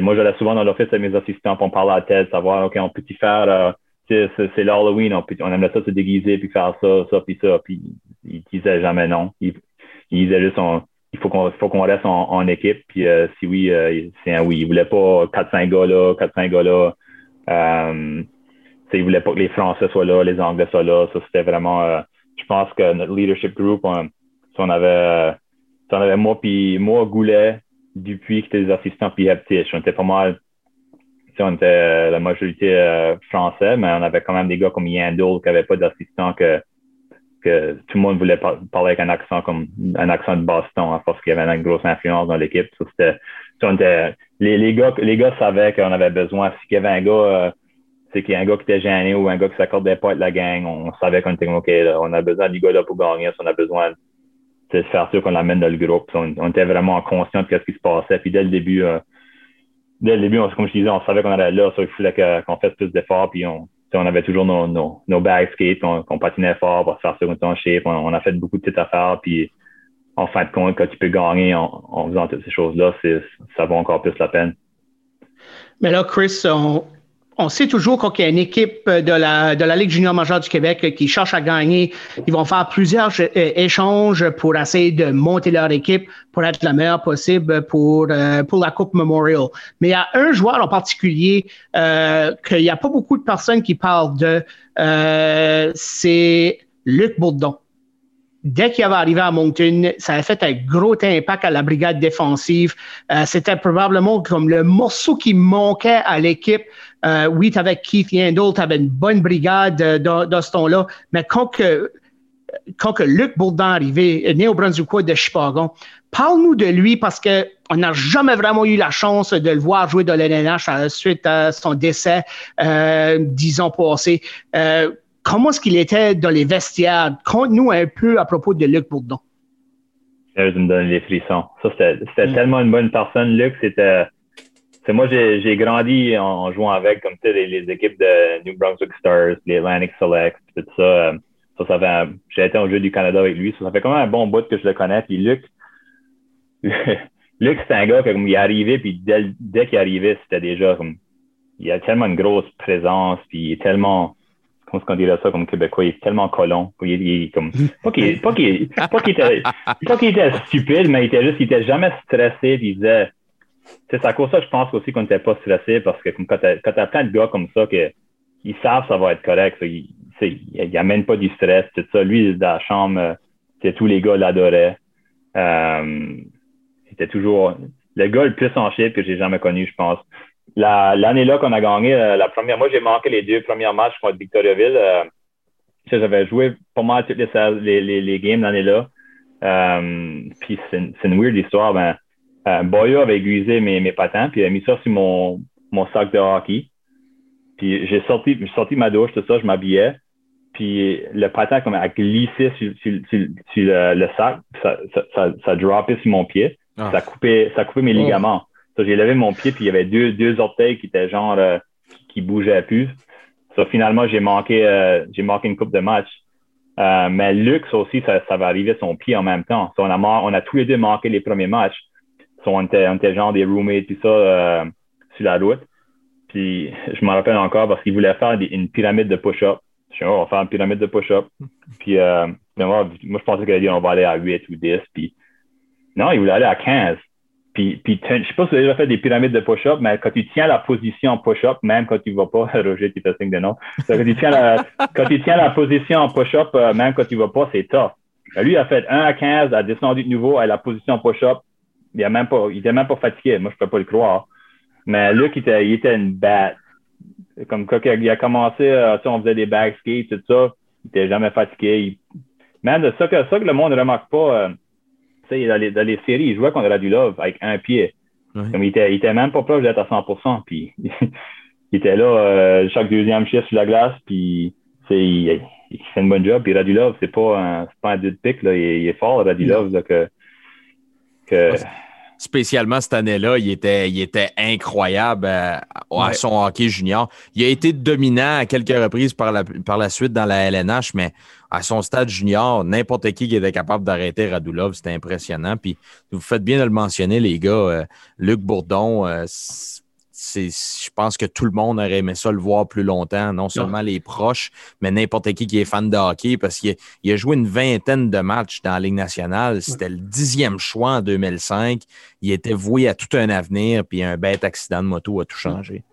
moi, j'allais souvent dans l'office avec mes assistants pour parlait à tête, savoir, OK, on peut-y faire, euh, c'est, l'Halloween, on, peut, on aimerait ça se déguiser, puis faire ça, ça, puis ça. Puis ils disaient jamais non. Ils, ils disaient juste, il faut qu'on, faut qu'on reste en, équipe, puis euh, si oui, c'est un oui. Ils voulaient pas 4-5 gars là, 4-5 gars là. Euh, ils voulaient pas que les Français soient là, les Anglais soient là. Ça, c'était vraiment, euh, je pense que notre leadership group, on, on avait, on avait moi, puis moi, Goulet, Dupuis, qui étaient des assistants, puis Heptich. On était pas mal, on était euh, la majorité euh, français, mais on avait quand même des gars comme Yandel qui n'avaient pas d'assistants que, que tout le monde voulait parler avec un accent comme un accent de Boston, hein, parce qu'il y avait une grosse influence dans l'équipe. Les, les, gars, les gars savaient qu'on avait besoin. S'il y avait un gars, c'est qu'il y a un gars qui était gêné ou un gars qui s'accordait pas avec la gang, on savait qu'on était OK, on a besoin du gars-là pour gagner, on a besoin de faire sûr qu'on l'amène dans le groupe. On, était vraiment conscient de ce qui se passait. Puis dès le début, euh, dès le début, comme je disais, on savait qu'on allait là, il fallait qu'on fasse plus d'efforts, puis on, on avait toujours nos, nos, nos bags skate, qu'on patinait fort pour faire sûr qu'on était en shape. On, a fait beaucoup de petites affaires, puis en fin de compte, quand tu peux gagner en, en faisant toutes ces choses-là, ça vaut encore plus la peine. Mais là, Chris, on, on sait toujours qu'il y a une équipe de la, de la Ligue junior majeure du Québec qui cherche à gagner. Ils vont faire plusieurs euh, échanges pour essayer de monter leur équipe pour être la meilleure possible pour, euh, pour la Coupe Memorial. Mais il y a un joueur en particulier euh, qu'il n'y a pas beaucoup de personnes qui parlent de, euh, c'est Luc Bourdon dès qu'il avait arrivé à Moncton, ça a fait un gros impact à la brigade défensive. Euh, c'était probablement comme le morceau qui manquait à l'équipe. Euh, oui, tu avais Keith Yandel, tu avais une bonne brigade euh, dans, ce ton-là, mais quand que, quand que Luc Bourdon est arrivé, né au Brunswick de Chicago, parle-nous de lui parce que on n'a jamais vraiment eu la chance de le voir jouer dans l'NNH suite à son décès euh, dix ans passés. Euh, comment est-ce qu'il était dans les vestiaires? Conte-nous un peu à propos de Luc Bourdon. Ça me donne les frissons. Ça, c'était mm. tellement une bonne personne. Luc, c'était. Moi, j'ai grandi en, jouant avec comme les, les équipes de New Brunswick Stars, les Atlantic Selects, tout ça. Ça, ça j'ai été au jeu du Canada avec lui. Ça, fait quand même un bon bout que je le connais. Puis Luc, (laughs) Luc, c'est un gars qui est arrivé, puis dès, qu'il arrivait, c'était déjà comme. Il a tellement une grosse présence, puis il est tellement. Comment est-ce qu'on dirait ça comme Québécois? Il est tellement colon. Il, est comme. Pas qu'il était, était stupide, mais il était juste, il était jamais stressé, puis il disait. C'est à cause de ça, je pense aussi qu'on n'était pas stressé, parce que quand tu as, plein de gars comme ça, que, ils savent que ça va être correct. il, il, amène pas du stress, tout ça. Lui, dans la chambre, tous les gars l'adoraient. Euh, c'était toujours le gars le plus en que j'ai jamais connu, je pense. L'année-là qu'on a gagné, euh, la première, moi j'ai manqué les deux premiers matchs contre Victoriaville. Euh, j'avais joué pas mal toutes les, games l'année-là. Euh, puis c'est une, weird histoire. Ben, euh, avait aiguisé mes, mes patins, puis il a mis ça sur mon, mon sac de hockey. Puis j'ai sorti, sorti ma douche, tout ça, je m'habillais. Puis le patin comme a glissé sur, sur, le, sac, ça, ça, ça, ça a droppé sur mon pied. Ah. Ça, coupait, ça coupait mes oh. ligaments. j'ai levé mon pied, puis il y avait deux, deux orteils qui étaient genre euh, qui bougeaient plus. Ça, finalement, j'ai manqué, euh, j'ai manqué une coupe de match. Euh, mais Lux aussi, ça, ça va arriver son pied en même temps. on, a, on a tous les deux manqué les premiers matchs. On, était, on était genre des roommates, tout ça, sur la route. Puis je m'en rappelle encore parce qu'il voulait faire une pyramide de push-up. Je suis on va faire une pyramide de push-up. (laughs) Puis moi, moi, je pensais qu'elle allait dire on va aller à 8 ou 10. Puis non, il voulait aller à 15. Puis, puis je sais pas si vous avez déjà fait des pyramides de push-up, mais quand tu tiens la position en push-up, même quand tu ne vas pas, (laughs) Roger, tu te signe de non. Quand tu tiens la, (laughs) quand tu tiens la position en push-up, euh, même quand tu ne vas pas, c'est tough. Lui, il a fait 1 à 15, a descendu de nouveau à la position en push-up. Il a même pas, il était même pas fatigué. Moi, je peux pas le croire. Mais Luc, il était, il était une bête. Comme quand il a commencé, euh, on faisait des back skates, tout ça, il était jamais fatigué. Même de ça que, ça que le monde ne remarque pas, euh, dans les, dans les séries, il jouait contre Radulov avec un pied. Comme il était, il était même pas proche d'être à 100%. Puis (laughs) il était là euh, chaque deuxième chiffre sur la glace. Puis il, il, fait une bonne job. Puis Radulov, c'est pas un, pas un dude pick. Là. Il, est fort, Radulov. Là, que, que spécialement cette année-là, il était, il était incroyable euh, à, son hockey junior. Il a été dominant à quelques reprises par la, par la suite dans la LNH, mais à son stade junior, n'importe qui qui était capable d'arrêter Radulov, c'était impressionnant. Puis vous faites bien de le mentionner, les gars. Euh, Luc Bourdon, euh, je pense que tout le monde aurait aimé ça le voir plus longtemps, non seulement les proches, mais n'importe qui qui est fan de hockey, parce qu'il a, joué une vingtaine de matchs dans la Ligue nationale. C'était le dixième choix en 2005. Il était voué à tout un avenir, puis un bête accident de moto a tout changé.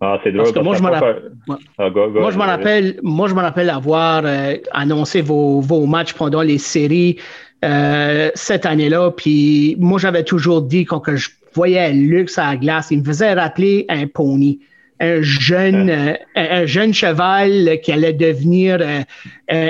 Ah, c'est drôle. moi, je me rappelle, ah, moi, je me rappelle, moi, je rappelle avoir euh, annoncé vos, matchs pendant les séries euh, cette année-là. Puis moi, j'avais toujours dit que je voyais Luxe à la glace, il me faisait rappeler un pony. Un jeune, euh, un, jeune cheval qui allait devenir euh,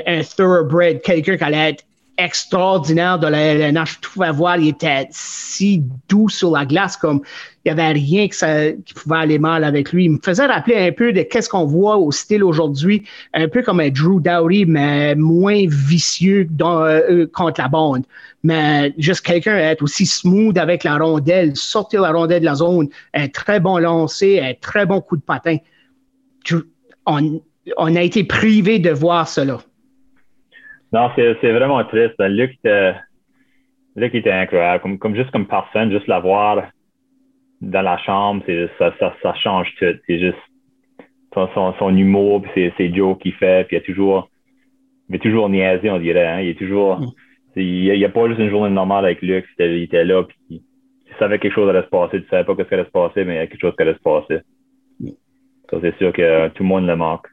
un, thoroughbred, quelqu'un qui allait être extraordinaire de la LNH. Je pouvais voir, il était si doux sur la glace, comme il n'y avait rien qui pouvait aller mal avec lui. Il me faisait rappeler un peu de qu'est-ce qu'on voit au style aujourd'hui, un peu comme un Drew Dowry, mais moins vicieux dans, euh, contre la bande. Mais juste quelqu'un être aussi smooth avec la rondelle, sortir la rondelle de la zone, un très bon lancer, un très bon coup de patin. On, a été privé de voir cela. Non, c'est vraiment triste. Luc était incroyable. Comme, comme, juste comme personne, juste l'avoir dans la chambre, c'est ça, ça, ça, change tout. C'est juste son, son, humour, puis ses, jokes qu'il fait, puis il a toujours, il est toujours niaisé, on dirait. Hein? Il est toujours. Mm. Il n'y a, pas juste une journée normale avec Luc. Il était là, puis il savait quelque chose allait se passer. Tu savais pas ce qui allait se passer, mais il y a quelque chose qui allait se passer. Mm. Ça, c'est sûr que tout le monde le manque.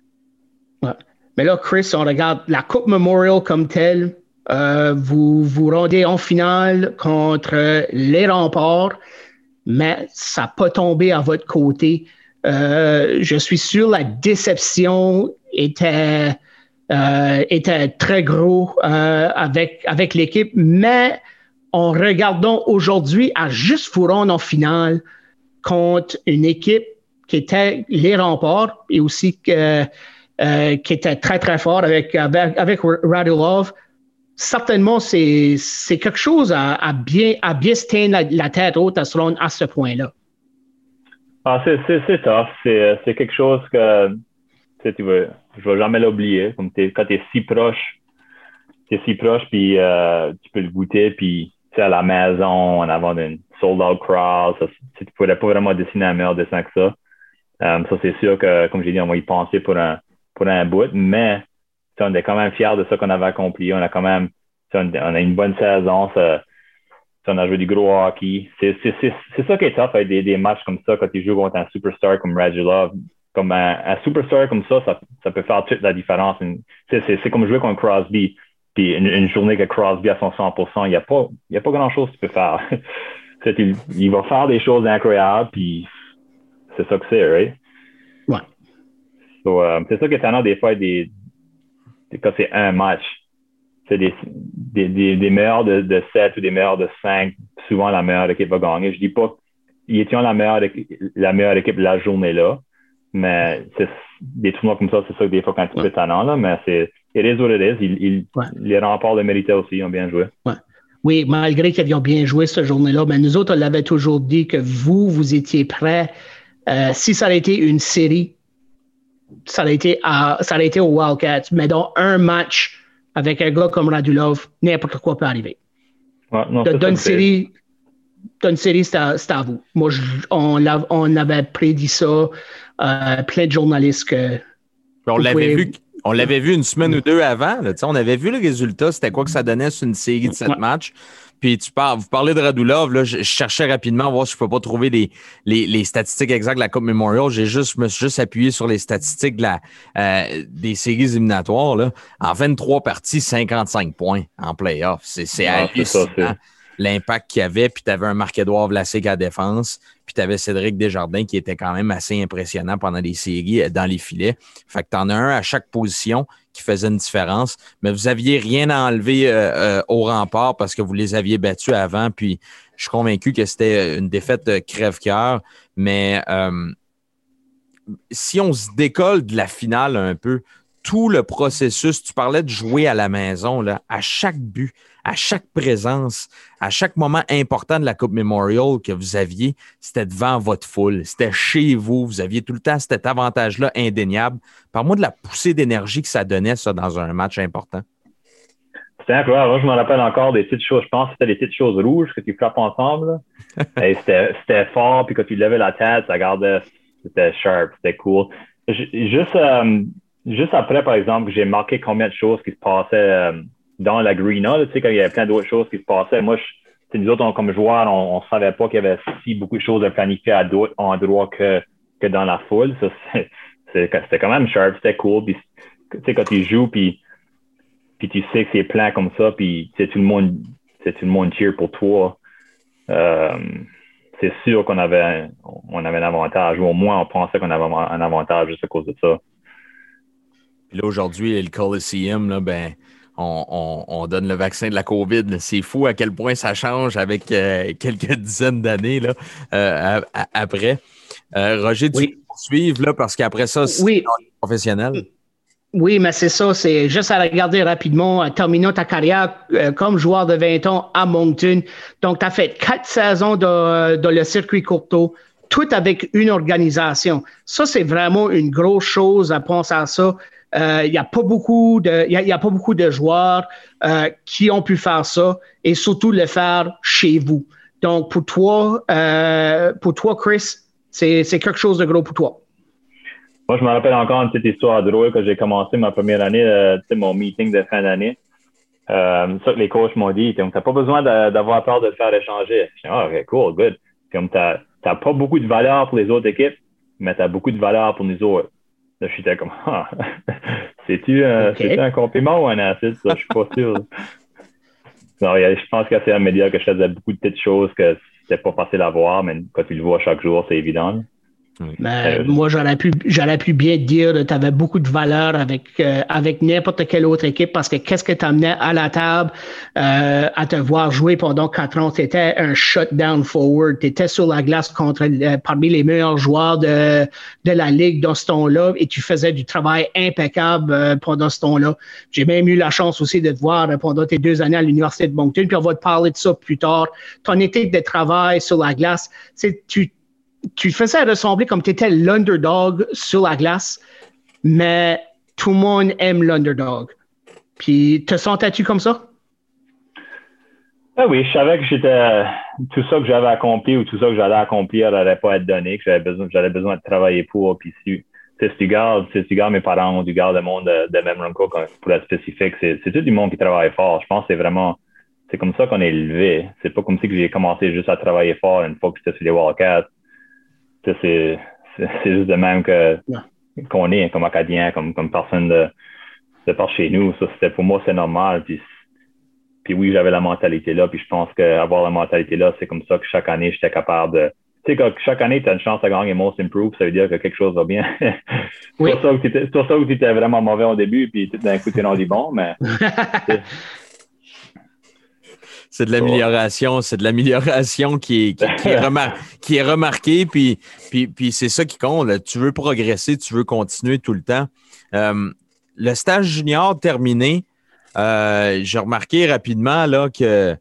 Mais là, Chris, on regarde la Coupe Memorial comme telle. Euh, vous vous rendez en finale contre les remparts mais ça n'a pas tombé à votre côté. Euh, je suis sûr la déception était, euh, très gros euh, avec, l'équipe, mais en regardant aujourd'hui à juste Fouron en finale contre une équipe qui était les remparts et aussi qui était très, très fort avec, avec, avec Radulov. Certainement, c'est quelque chose à, bien, à bien se tenir la, tête haute à, à ce point-là. Ah, c'est tough. C'est quelque chose que tu je ne vais jamais l'oublier. Quand tu es si proche, tu es si proche, puis euh, tu peux le goûter, puis à la maison, en avant d'une sold-out crowd, tu ne pourrais pas vraiment dessiner un meilleur dessin que ça. Um, ça, c'est sûr que, comme j'ai dit, on va y penser pour un, pour un bout, mais on est quand même fiers de ce qu'on avait accompli. On a quand même on a une bonne saison. Ça, on a joué du gros hockey. C'est ça qui est tough avec des, des, matchs comme ça quand tu joues contre un superstar comme Radulov. Comme un, superstar comme ça, ça, ça, peut faire toute la différence. C'est comme jouer contre Crosby. Puis une, journée que Crosby à son 100%, il n'y a pas, y a pas grand-chose que tu peux faire. (laughs) il, il, va faire des choses incroyables, puis c'est ça que c'est, right? Ouais. Euh, c'est ça qui est étonnant des fois, des, quand c'est un match. C'est des, des, des, meilleurs de, de 7 ou des meilleurs de 5. Souvent, la meilleure équipe va gagner. Je dis pas qu'ils étaient la meilleure, la meilleure équipe la journée-là, mais c'est des tournois comme ça, c'est ça que des fois quand tu ouais. étonnant, là, mais c'est it is what it is. Il, il, Les remparts le méritaient aussi, ils ont bien joué. Ouais. Oui, malgré qu'ils aient bien joué cette journée-là, mais nous autres, on l'avait toujours dit que vous, vous étiez prêts. Euh, si ça avait été une série, ça aurait été, à, ça aurait été au Wildcats, mais dans un match avec un gars comme Radulov, n'importe quoi peut arriver. Ouais, non, d'une série, série c'est à, vous. Moi, on, on, avait prédit ça, euh, plein de journalistes que. On l'avait vu. On l'avait vu une semaine ou deux avant. Là, on avait vu le résultat, c'était quoi que ça donnait sur une série de sept matchs. Puis tu parles, vous parlez de Radulov, là, je, cherchais rapidement à voir si je ne peux pas trouver les, les, statistiques exactes de la Coupe Memorial. J'ai juste, je me suis juste appuyé sur les statistiques de la, euh, des séries éliminatoires. Là. En 23 parties, 55 points en playoff. C'est ah, hallucinant l'impact qu'il y avait. Puis tu avais un Marc-Édouard Vlasic à défense. Puis tu avais Cédric Desjardins qui était quand même assez impressionnant pendant les séries euh, dans les filets. Fait que tu en as un à chaque position qui faisait une différence. Mais vous aviez rien à enlever euh, euh, au rempart parce que vous les aviez battus avant. Puis je suis convaincu que c'était une défaite crève-cœur. Mais si on se décolle de la finale un peu, tout le processus, tu parlais de jouer à la maison, à chaque but, à chaque présence, à chaque moment important de la Coupe Memorial que vous aviez, c'était devant votre foule, c'était chez vous, vous aviez tout le temps cet avantage-là indéniable. Parle-moi de la poussée d'énergie que ça donnait, ça, dans un match important. C'était incroyable. Moi, je me rappelle encore des petites choses. Je pense que c'était des petites choses rouges que tu frappes ensemble. (laughs) c'était fort, puis quand tu levais la tête, ça gardait, c'était sharp, c'était cool. Juste, euh, juste après, par exemple, j'ai marqué combien de choses qui se passaient euh, dans la greener, tu sais, quand il y avait plein d'autres choses qui se passaient. Moi, je, nous autres, comme joueurs, on ne savait pas qu'il y avait si beaucoup de choses à planifier à d'autres endroits que, que dans la foule. Ça, c'était quand même sharp, c'était cool. Puis, tu sais, quand tu joues, puis, puis tu sais que c'est plein comme ça, puis tout le monde, tout le monde cheer pour toi. Euh, c'est sûr qu'on avait, on avait un avantage, ou au moins on pensait qu'on avait un avantage juste à cause de ça. Là, aujourd'hui, le Coliseum, là, ben, on, donne le vaccin de la COVID. C'est fou à quel point ça change avec euh, (laughs) quelques dizaines d'années là, euh, après. Euh, Roger, tu oui. poursuivre là, parce qu'après ça, c'est oui. professionnel. Oui, mais c'est ça, c'est juste à regarder rapidement, terminant ta carrière comme joueur de 20 ans à Moncton. Donc, tu as fait quatre saisons dans le circuit courto, tout avec une organisation. Ça, c'est vraiment une grosse chose à penser à ça. Il euh, n'y a pas beaucoup de, joueurs euh, qui ont pu faire ça et surtout le faire chez vous. Donc pour toi, euh, pour toi, Chris, c'est quelque chose de gros pour toi. Moi, je me rappelle encore une petite histoire drôle que j'ai commencé ma première année, mon meeting de fin d'année. Ça que les coachs m'ont dit, tu n'as pas besoin d'avoir peur de te faire échanger. Je dis, ah, OK, cool, good. Comme tu n'as pas beaucoup de valeur pour les autres équipes, mais tu as beaucoup de valeur pour nous autres. Là, j'étais comme, ah, (laughs) c'est-tu un compliment ou un acide? Ça, je suis pas sûr. non, je pense qu'à un média que je faisais beaucoup de petites choses que c'était pas facile à voir, mais quand tu le vois chaque jour, c'est évident. Mais euh, moi, j'aurais pu, j'aurais pu bien dire que tu avais beaucoup de valeur avec, euh, avec n'importe quelle autre équipe parce que qu'est-ce que tu amenais à la table euh, à te voir jouer pendant quatre ans? Tu étais un shutdown forward. Tu étais sur la glace contre parmi les meilleurs joueurs de, de la Ligue dans ce temps-là et tu faisais du travail impeccable pendant ce temps-là. J'ai même eu la chance aussi de te voir pendant tes deux années à l'Université de Moncton, puis on va te parler de ça plus tard. Ton éthique de travail sur la glace, c'est tu tu faisais ressembler comme tu étais l'underdog sur la glace, mais tout le monde aime l'underdog. Puis, te sentais-tu comme ça? Ah oui, je savais que j'étais tout ça que j'avais accompli ou tout ça que j'allais accomplir n'allait pas être donné, que j'avais besoin, j'avais besoin de travailler pour. Puis si, tu gardes, si tu gardes mes parents tu gardes le monde de, de même pour être spécifique, c'est, tout du monde qui travaille fort. Je pense que c'est vraiment, c'est comme ça qu'on est élevé. C'est pas comme si j'ai commencé juste à travailler fort une fois que j'étais sur les Wildcats c'est juste de même que qu'on est comme Acadien, comme, comme personne de, de par chez nous. Ça, c'était pour moi, c'est normal. Puis, puis oui, j'avais la mentalité là. Puis je pense qu'avoir la mentalité là, c'est comme ça que chaque année, j'étais capable de. Tu sais, chaque année, tu as une chance de gagner Most Improved, ça veut dire que quelque chose va bien. (laughs) oui. c'est ça que tu étais vraiment mauvais au début, puis tout d'un coup, tu es rendu bon, mais. (laughs) c'est de l'amélioration, c'est de l'amélioration qui est, remarquée, puis c'est ça qui compte. Tu veux progresser, tu veux continuer tout le temps. Euh, le stage junior terminé, euh, j'ai remarqué rapidement là, que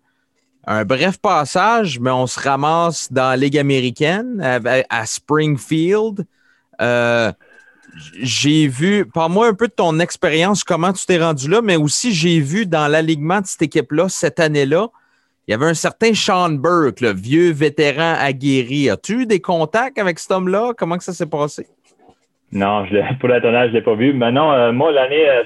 un bref passage, mais on se ramasse dans la Ligue américaine à, Springfield. Euh, j'ai vu, parle-moi un peu de ton expérience, comment tu t'es rendu là, mais aussi j'ai vu dans l'alignement de cette équipe-là cette année-là, il y avait un certain Sean Burke, le vieux vétéran aguerri. As-tu eu des contacts avec cet homme-là? Comment que ça s'est passé? Non, je pour être honnête, je ne l'ai pas vu. Mais non, euh, moi, l'année, euh,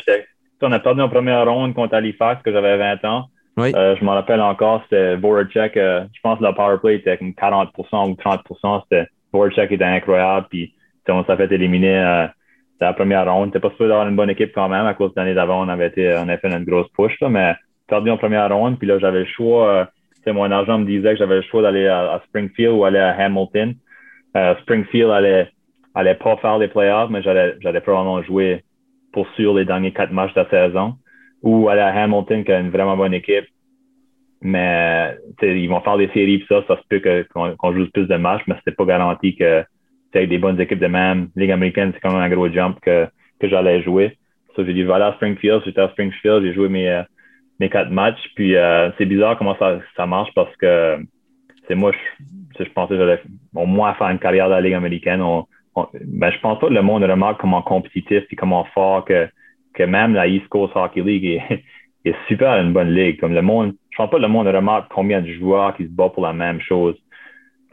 on a perdu en première ronde contre Halifax, que j'avais 20 ans. Oui. Euh, je m'en rappelle encore, c'était Voracek. je pense que le power play était comme 40% ou 30 C'était Voracek était incroyable. Puis on s'est fait éliminer dans la première ronde. C'était pas sûr d'avoir une bonne équipe quand même. À cause de l'année d'avant, on avait été, on avait fait une grosse push, là, mais perdu en première ronde, puis là, j'avais le choix. Euh, mon agent me disait que j'avais le choix d'aller à, Springfield ou aller à Hamilton. Euh, Springfield allait, allait pas faire les playoffs, mais j'allais, probablement jouer pour sûr les derniers quatre matchs de la saison. Ou aller à Hamilton, qui a une vraiment bonne équipe. Mais ils vont faire des séries, puis ça, ça se peut qu'on, joue plus de matchs, mais c'était pas garanti que avec des bonnes équipes de même. Ligue américaine, c'est quand même un gros jump que, que j'allais jouer. So, j'ai dit, voilà Springfield. J'étais à Springfield, j'ai joué mes, euh, mes quatre matchs. Puis euh, c'est bizarre comment ça, ça marche parce que c'est moi, je, je pensais que j'allais au moins faire une carrière dans la Ligue américaine. On, ben, je pense pas que le monde remarque comment compétitif et comment fort que, que même la East Coast Hockey League est, (laughs) est super une bonne ligue. Comme le monde, je pense pas que le monde remarque combien de joueurs qui se battent pour la même chose.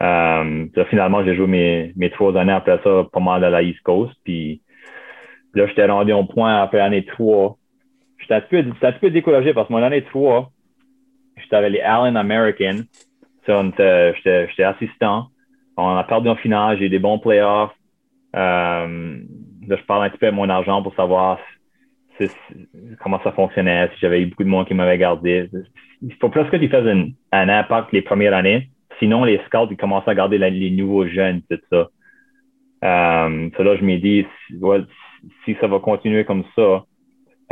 Euh, finalement, j'ai joué mes, mes trois années après ça pas mal à la East Coast. Puis là, j'étais rendu au point après année 3 j'étais un, petit peu découragé parce que mon année 3, j'étais avec les Allen American. J'étais assistant. On a perdu en finale, j'ai eu des bons playoffs. Euh, là, je parle un petit peu de mon argent pour savoir comment ça fonctionnait, si j'avais eu beaucoup de monde qui m'avait gardé. Il faut presque qu'ils fassent un, un, impact les premières années. Sinon, les scouts, ils commencent à garder les nouveaux jeunes, tout ça. Euh, là, je me dis, si ça va continuer comme ça,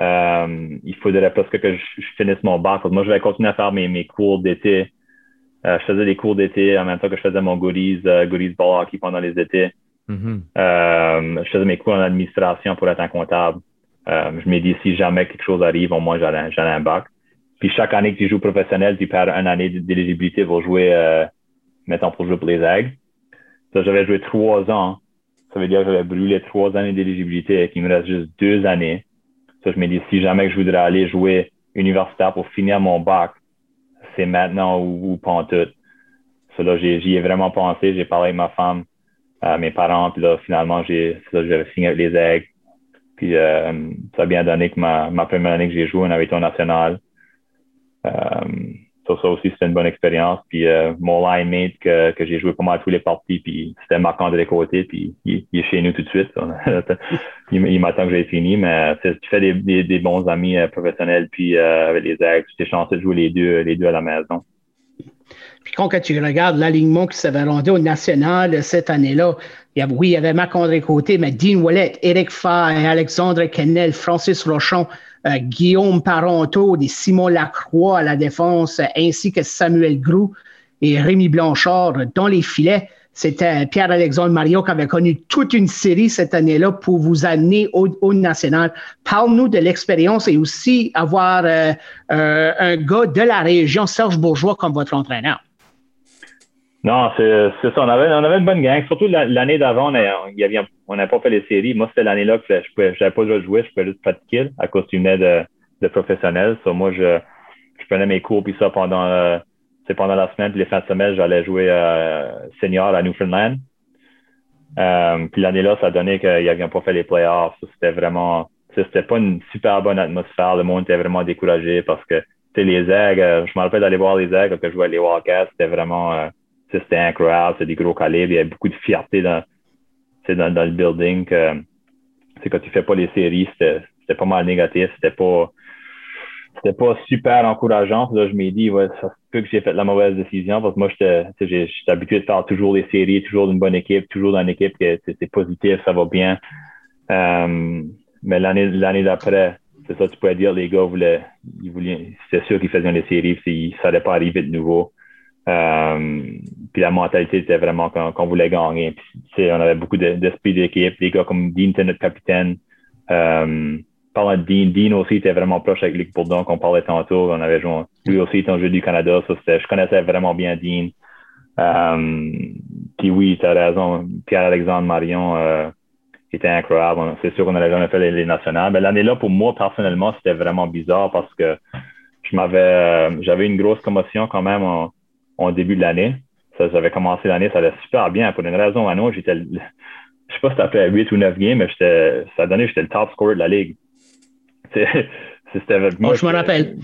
euh, il faudrait presque que je, finisse mon bac. Moi, je vais continuer à faire mes, mes cours d'été. Euh, je faisais des cours d'été en même temps que je faisais mon goodies, uh, goodies ball hockey pendant les étés. Mm-hmm. euh, je faisais mes cours en administration pour être un comptable. Euh, je me dis, si jamais quelque chose arrive, au moins, j'allais un bac. Puis chaque année que tu joues professionnel, tu perds une année d'éligibilité pour jouer, euh, mettons, pour jouer pour les aigles. j'avais joué trois ans. Ça veut dire que j'avais brûlé trois années d'éligibilité et qu'il me reste juste deux années ça, je me dis, si jamais je voudrais aller jouer universitaire pour finir mon bac, c'est maintenant ou, pas en tout. Ça, là, j'y ai vraiment pensé. J'ai parlé avec ma femme, à mes parents, puis là, finalement, j'ai, j'avais signé avec les aigles. Puis euh, ça a bien donné que ma, ma première année que j'ai joué, on avait national. Euh, ça, aussi, c'était une bonne expérience. Puis euh, mon line mate que, que j'ai joué pas mal tous les parties, puis c'était Marc-André Côté, puis il, est chez nous tout de suite. (laughs) il, m'attend que j'ai fini, mais tu fais des, des, bons amis euh, professionnels, puis euh, avec les ex, tu es chanceux de jouer les deux, les deux à la maison. Puis quand tu regardes l'alignement qui s'avait rendu au national cette année-là, oui, il y avait Marc-André Côté, mais Dean Wallet, Eric Fay, Alexandre Kennel, Francis Rochon, euh, Guillaume Parenteau, et Simon Lacroix à la défense, ainsi que Samuel Grou et Rémi Blanchard dans les filets. C'était Pierre-Alexandre Mario qui avait connu toute une série cette année-là pour vous amener au, national. Parle-nous de l'expérience et aussi avoir euh, euh, un gars de la région, Serge Bourgeois, comme votre entraîneur. Non, c'est ça. On avait, on avait une bonne gang. Surtout l'année d'avant, on n'a pas fait les séries. Moi, c'était l'année-là que je n'avais pas joué, je pouvais juste pratiquer à cause du de, de professionnels. moi, je, je prenais mes cours puis ça pendant euh, pendant la semaine, puis les fins de semaine, j'allais jouer euh, senior à Newfoundland. Euh, puis l'année-là, ça donnait qu'ils n'avaient pas fait les playoffs. C'était vraiment, c'était pas une super bonne atmosphère. Le monde était vraiment découragé parce que, les aigles, euh, je me rappelle d'aller voir les aigles quand je jouais les Wildcats. C'était vraiment, euh, c'était incroyable. C'était des gros calibres. Il y avait beaucoup de fierté dans, dans, le building. Que, quand tu fais pas les séries, c'était pas mal négatif. C'était pas, c'était pas super encourageant. Là, je m'ai dit, ouais, ça se peut que j'ai fait la mauvaise décision parce que moi, j'étais habitué de faire toujours des séries, toujours d'une bonne équipe, toujours dans une équipe que c'est positif, ça va bien. Euh, mais l'année d'après, c'est ça, tu pourrais dire, les gars voulaient, ils voulaient, c'est sûr qu'ils faisaient des séries, puis ça n'allait pas arriver de nouveau. Euh, puis la mentalité était vraiment qu'on voulait gagner. On avait beaucoup d'esprit d'équipe. Les gars comme Dean était notre capitaine. Euh, parlant de Dean, Dean aussi était vraiment proche avec Luc Bourdon qu'on parlait tantôt. On avait joué, lui aussi était un jeu du Canada. Je connaissais vraiment bien Dean. Euh, puis oui, tu as raison. Pierre-Alexandre Marion euh, était incroyable. C'est sûr qu'on n'avait jamais fait les, nationales. Mais l'année-là, pour moi, personnellement, c'était vraiment bizarre parce que je m'avais euh, j'avais une grosse commotion quand même début de l'année. Ça, j'avais commencé l'année, ça allait super bien. Pour une raison à nous, j'étais (laughs) je sais pas si fait 8 ou 9 games, mais ça donnait j'étais le top scorer de la ligue. (laughs) C'était moi, je me rappelle.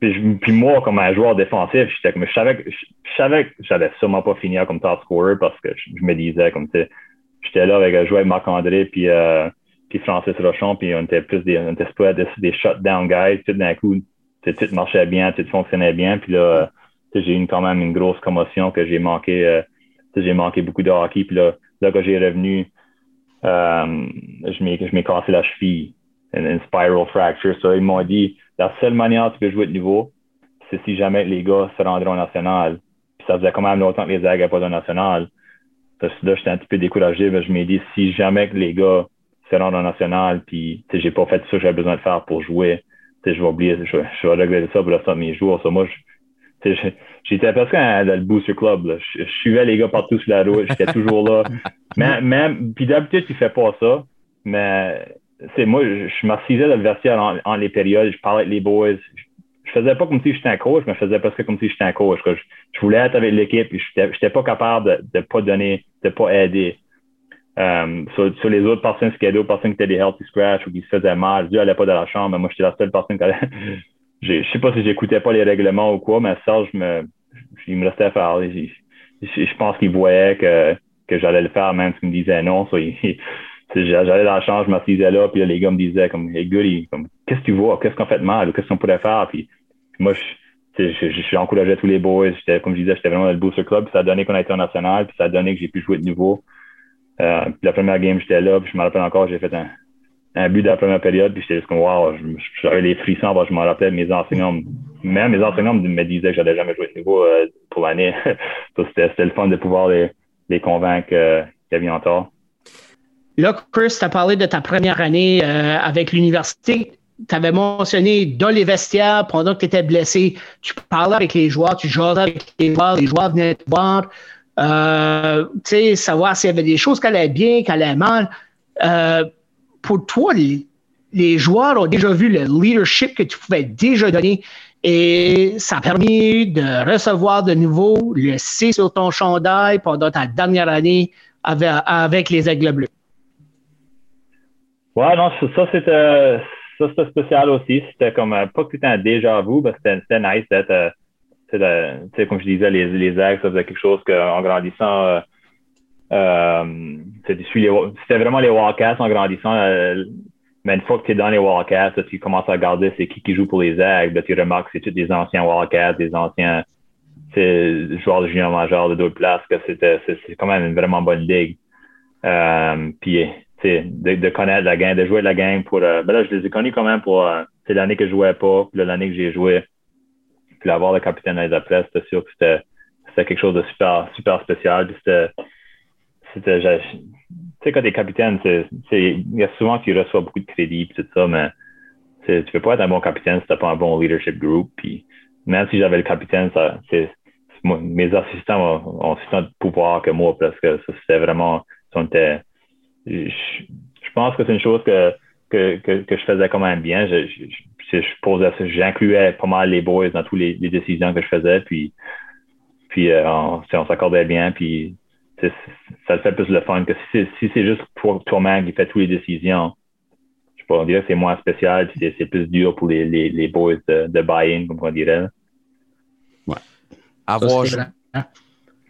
Puis, moi, comme un joueur défensif, j'étais comme je savais que je, savais que j'allais sûrement pas finir comme top scorer parce que je, me disais comme tu j'étais là avec jouer avec Marc-André puis euh, puis Francis Rochon, puis on était plus des on était des, des shutdown guys, tout d'un coup, tout marchait bien, tout fonctionnait bien, puis là j'ai eu quand même une grosse commotion que j'ai manqué euh, j'ai manqué beaucoup de hockey, puis là, là quand j'ai revenu euh, je m'ai cassé la cheville une, spiral fracture. Ils m'ont dit, la seule manière que tu peux jouer de niveau, c'est si jamais les gars se rendraient au national. Puis ça faisait quand même longtemps que les aigles n'avaient pas de national. Que là, j'étais un petit peu découragé, mais je m'ai dit, si jamais les gars se rendent au national, puis j'ai pas fait ça que j'avais besoin de faire pour jouer, je vais oublier, je, vais regretter ça pour le restant de mes jours. Moi, j'étais presque dans le booster club. Je, suivais les gars partout sur la route, j'étais toujours là. (laughs) mais, même, puis d'habitude, tu fais pas ça, mais c'est moi, je, m'assisais dans le vestiaire en, les périodes, je parlais avec les boys. Je, faisais pas comme si j'étais un coach, mais je faisais presque comme si j'étais un coach. Je, voulais être avec l'équipe, et je n'étais pas capable de, de pas donner, de pas aider. Um, sur, les autres personnes schedule, personnes qui étaient des healthy scratch ou qui se faisaient mal, je n'allais pas dans la chambre, mais moi j'étais la seule personne qui allait. Je sais pas si j'écoutais pas les règlements ou quoi, mais ça, je me, il me restait à faire. Je, pense qu'il voyait que, que j'allais le faire, même s'il me disait non. (laughs) J'allais dans la chambre, je m'assisais là, puis les gars me disaient comme Hey Goody, comme qu'est-ce que tu vois? Qu'est-ce qu'on fait de mal? Qu'est-ce qu'on pourrait faire? Puis, moi, je, je, tous les boys. Comme je disais, j'étais vraiment dans le booster club, puis ça a donné qu'on a été en national, puis ça a donné que j'ai pu jouer de nouveau. Euh, puis la première game, j'étais là, puis je me rappelle encore, j'ai fait un, un but de la première période, puis j'étais juste comme wow, j'avais les frissons, je me rappelle mes enseignants, même mes enseignants me disaient que j'allais jamais jouer de nouveau euh, pour l'année. (laughs) c'était le fun de pouvoir les, les convaincre euh, qu'il y tort. Là, Chris, tu as parlé de ta première année euh, avec l'université. Tu avais mentionné dans les vestiaires, pendant que tu étais blessé, tu parlais avec les joueurs, tu jouais avec les joueurs, les joueurs venaient te voir, euh, tu sais, savoir s'il y avait des choses qui allaient bien, qui allaient mal. Pour toi, les, joueurs ont déjà vu le leadership que tu pouvais déjà donner et ça a permis de recevoir de nouveau le C sur ton chandail pendant ta dernière année avec, les Aigles Bleus. Ouais, non, ça, c'était ça c'était spécial aussi. C'était comme euh, pas c'était un déjà vu, mais c'était nice d'être euh, comme je disais, les, les ça faisait quelque chose qu'en grandissant, euh c'était vraiment les Wildcats en grandissant. mais une fois que tu es dans les Wildcats, tu commences à regarder c'est qui qui joue pour les Ags, ben, tu remarques que c'est tous des anciens Wildcats, des anciens joueur de junior majeur de d'autres places, que c'est quand même une vraiment bonne ligue. Euh, puis, de, de, connaître la game, de jouer la game pour. Euh, ben là, je les ai connus quand même pour. Euh, c'est l'année que je jouais pas, puis l'année que j'ai joué. Puis avoir le capitaine à c'était sûr que c'était quelque chose de super, super spécial. C'était. C'était. Tu sais, quand t'es capitaine, c'est, il y a souvent qui reçoit beaucoup de crédit, puis tout ça, mais tu peux pas être un bon capitaine si t'as pas un bon leadership group. Puis même si j'avais le capitaine, ça, mes assistants ont, autant de pouvoir que moi parce que c'était vraiment. Je, pense que c'est une chose que, que, que, je faisais quand même bien. Je, je, je j'incluais pas mal les boys dans toutes les, décisions que je faisais. Puis, puis euh, on, s'accordait bien. Puis ça le fait plus le fun que si, si c'est juste pour toi-même qui fait toutes les décisions. Je pourrais dire que c'est moins spécial. C'est plus dur pour les, les, les boys de, de buy-in, comme on dirait. Avoir,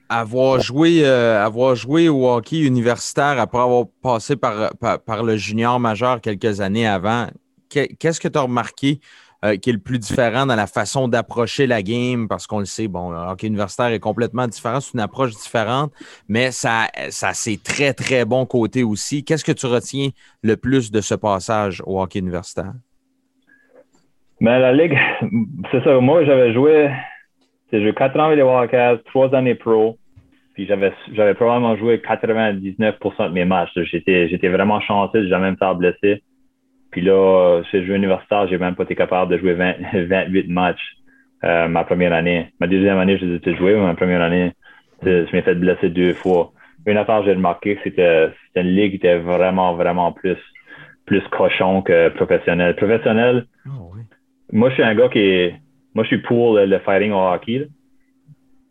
avoir, joué, euh, avoir joué au hockey universitaire après avoir passé par, par, le junior majeur quelques années avant, qu'est-ce que tu as remarqué euh, qui est le plus différent dans la façon d'approcher la game? Parce qu'on le sait, bon, le hockey universitaire est complètement différent, c'est une approche différente, mais ça, ça ses très, très bons côtés aussi. Qu'est-ce que tu retiens le plus de ce passage au hockey universitaire? Mais ben, la Ligue, (laughs) c'est ça. Moi, j'avais joué j'ai joué quatre ans avec les Wildcats, trois années pro. Puis j'avais, probablement joué 99% de mes matchs. J'étais, vraiment chanceux, j'ai jamais me fait blesser. Puis là, chez jeu universitaire, j'ai même pas été capable de jouer 28 (laughs) matchs euh, ma première année. Ma deuxième année, je les ai joués, mais ma première année, je m'ai fait blesser deux fois. Une affaire que j'ai remarqué, c'était, c'était une ligue qui était vraiment, vraiment plus, plus cochon que professionnel. Professionnel, oh, oui. moi, je suis un gars qui est, moi, je suis pour le, fighting au hockey.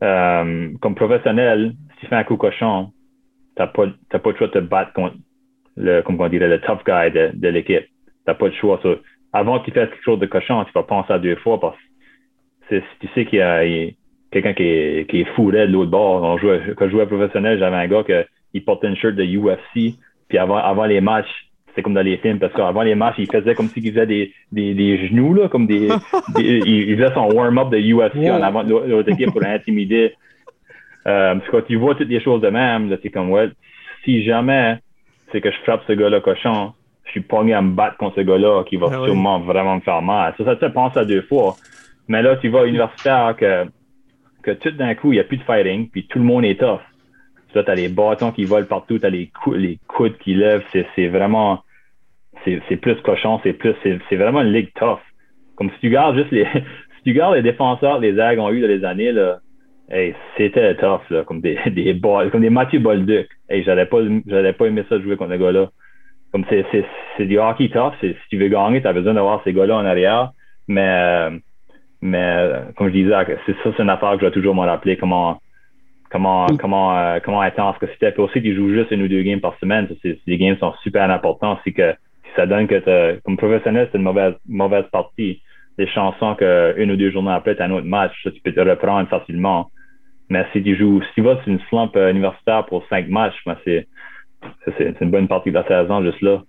Euh, comme professionnel, si tu fais un coup cochon, tu n'as pas, pas le choix de te battre contre le, comme on dirait, le tough guy de, de l'équipe. Tu n'as pas le choix. avant qu'il fasse quelque chose de cochon, tu vas penser à deux fois parce que si tu sais qu'il y a, quelqu'un qui est, qui est fou de l'autre bord. On jouait, quand je jouais professionnel, j'avais un gars qui portait une shirt de UFC. Puis avant, avant les matchs, c'est comme dans les films, parce qu'avant les matchs, il faisait comme s'il faisait des, des, des, genoux, là, comme des, (laughs) il, faisait son warm-up de UFC en avant de l'autre équipe pour l'intimider. (laughs) Euh, parce que quand tu vois toutes les choses de même, c'est comme, ouais, si jamais c'est que je frappe ce gars-là cochon, je suis pogné à me battre contre ce gars-là qui va ah sûrement vraiment me faire mal. Ça, ça te pense à deux fois. Mais là, tu vas à l'universitaire que, que tout d'un coup, il n'y a plus de fighting, puis tout le monde est tough. Tu as les bâtons qui volent partout, tu as les, les coudes qui lèvent. C'est vraiment. C'est plus cochon, c'est plus. C'est vraiment une ligue tough. Comme si tu gardes juste les. (laughs) si tu gardes les défenseurs que les Ags ont eu dans les années, là. Hey, c'était tough, là, comme des, (laughs) des comme des Mathieu Bolduc. Hey, j'allais pas, j'allais pas aimer ça jouer contre ce gars-là. Comme c'est, c'est, du hockey tough. Si tu veux gagner, tu as besoin d'avoir ces gars-là en arrière. Mais, mais, comme je disais, c'est ça, c'est une affaire que je dois toujours me rappeler comment, comment, comment, euh, comment intense que c'était. Puis aussi, tu joues juste une ou deux games par semaine. les games sont super importants. C'est que si ça donne que comme professionnel, c'est une mauvaise, mauvaise partie. Les chansons qu'une ou deux journées après, tu as un autre match, tu peux te reprendre facilement. Mais si tu joues, si tu vas sur une slump euh, universitaire pour cinq matchs, ben, c'est, c'est, une bonne partie de la saison juste là.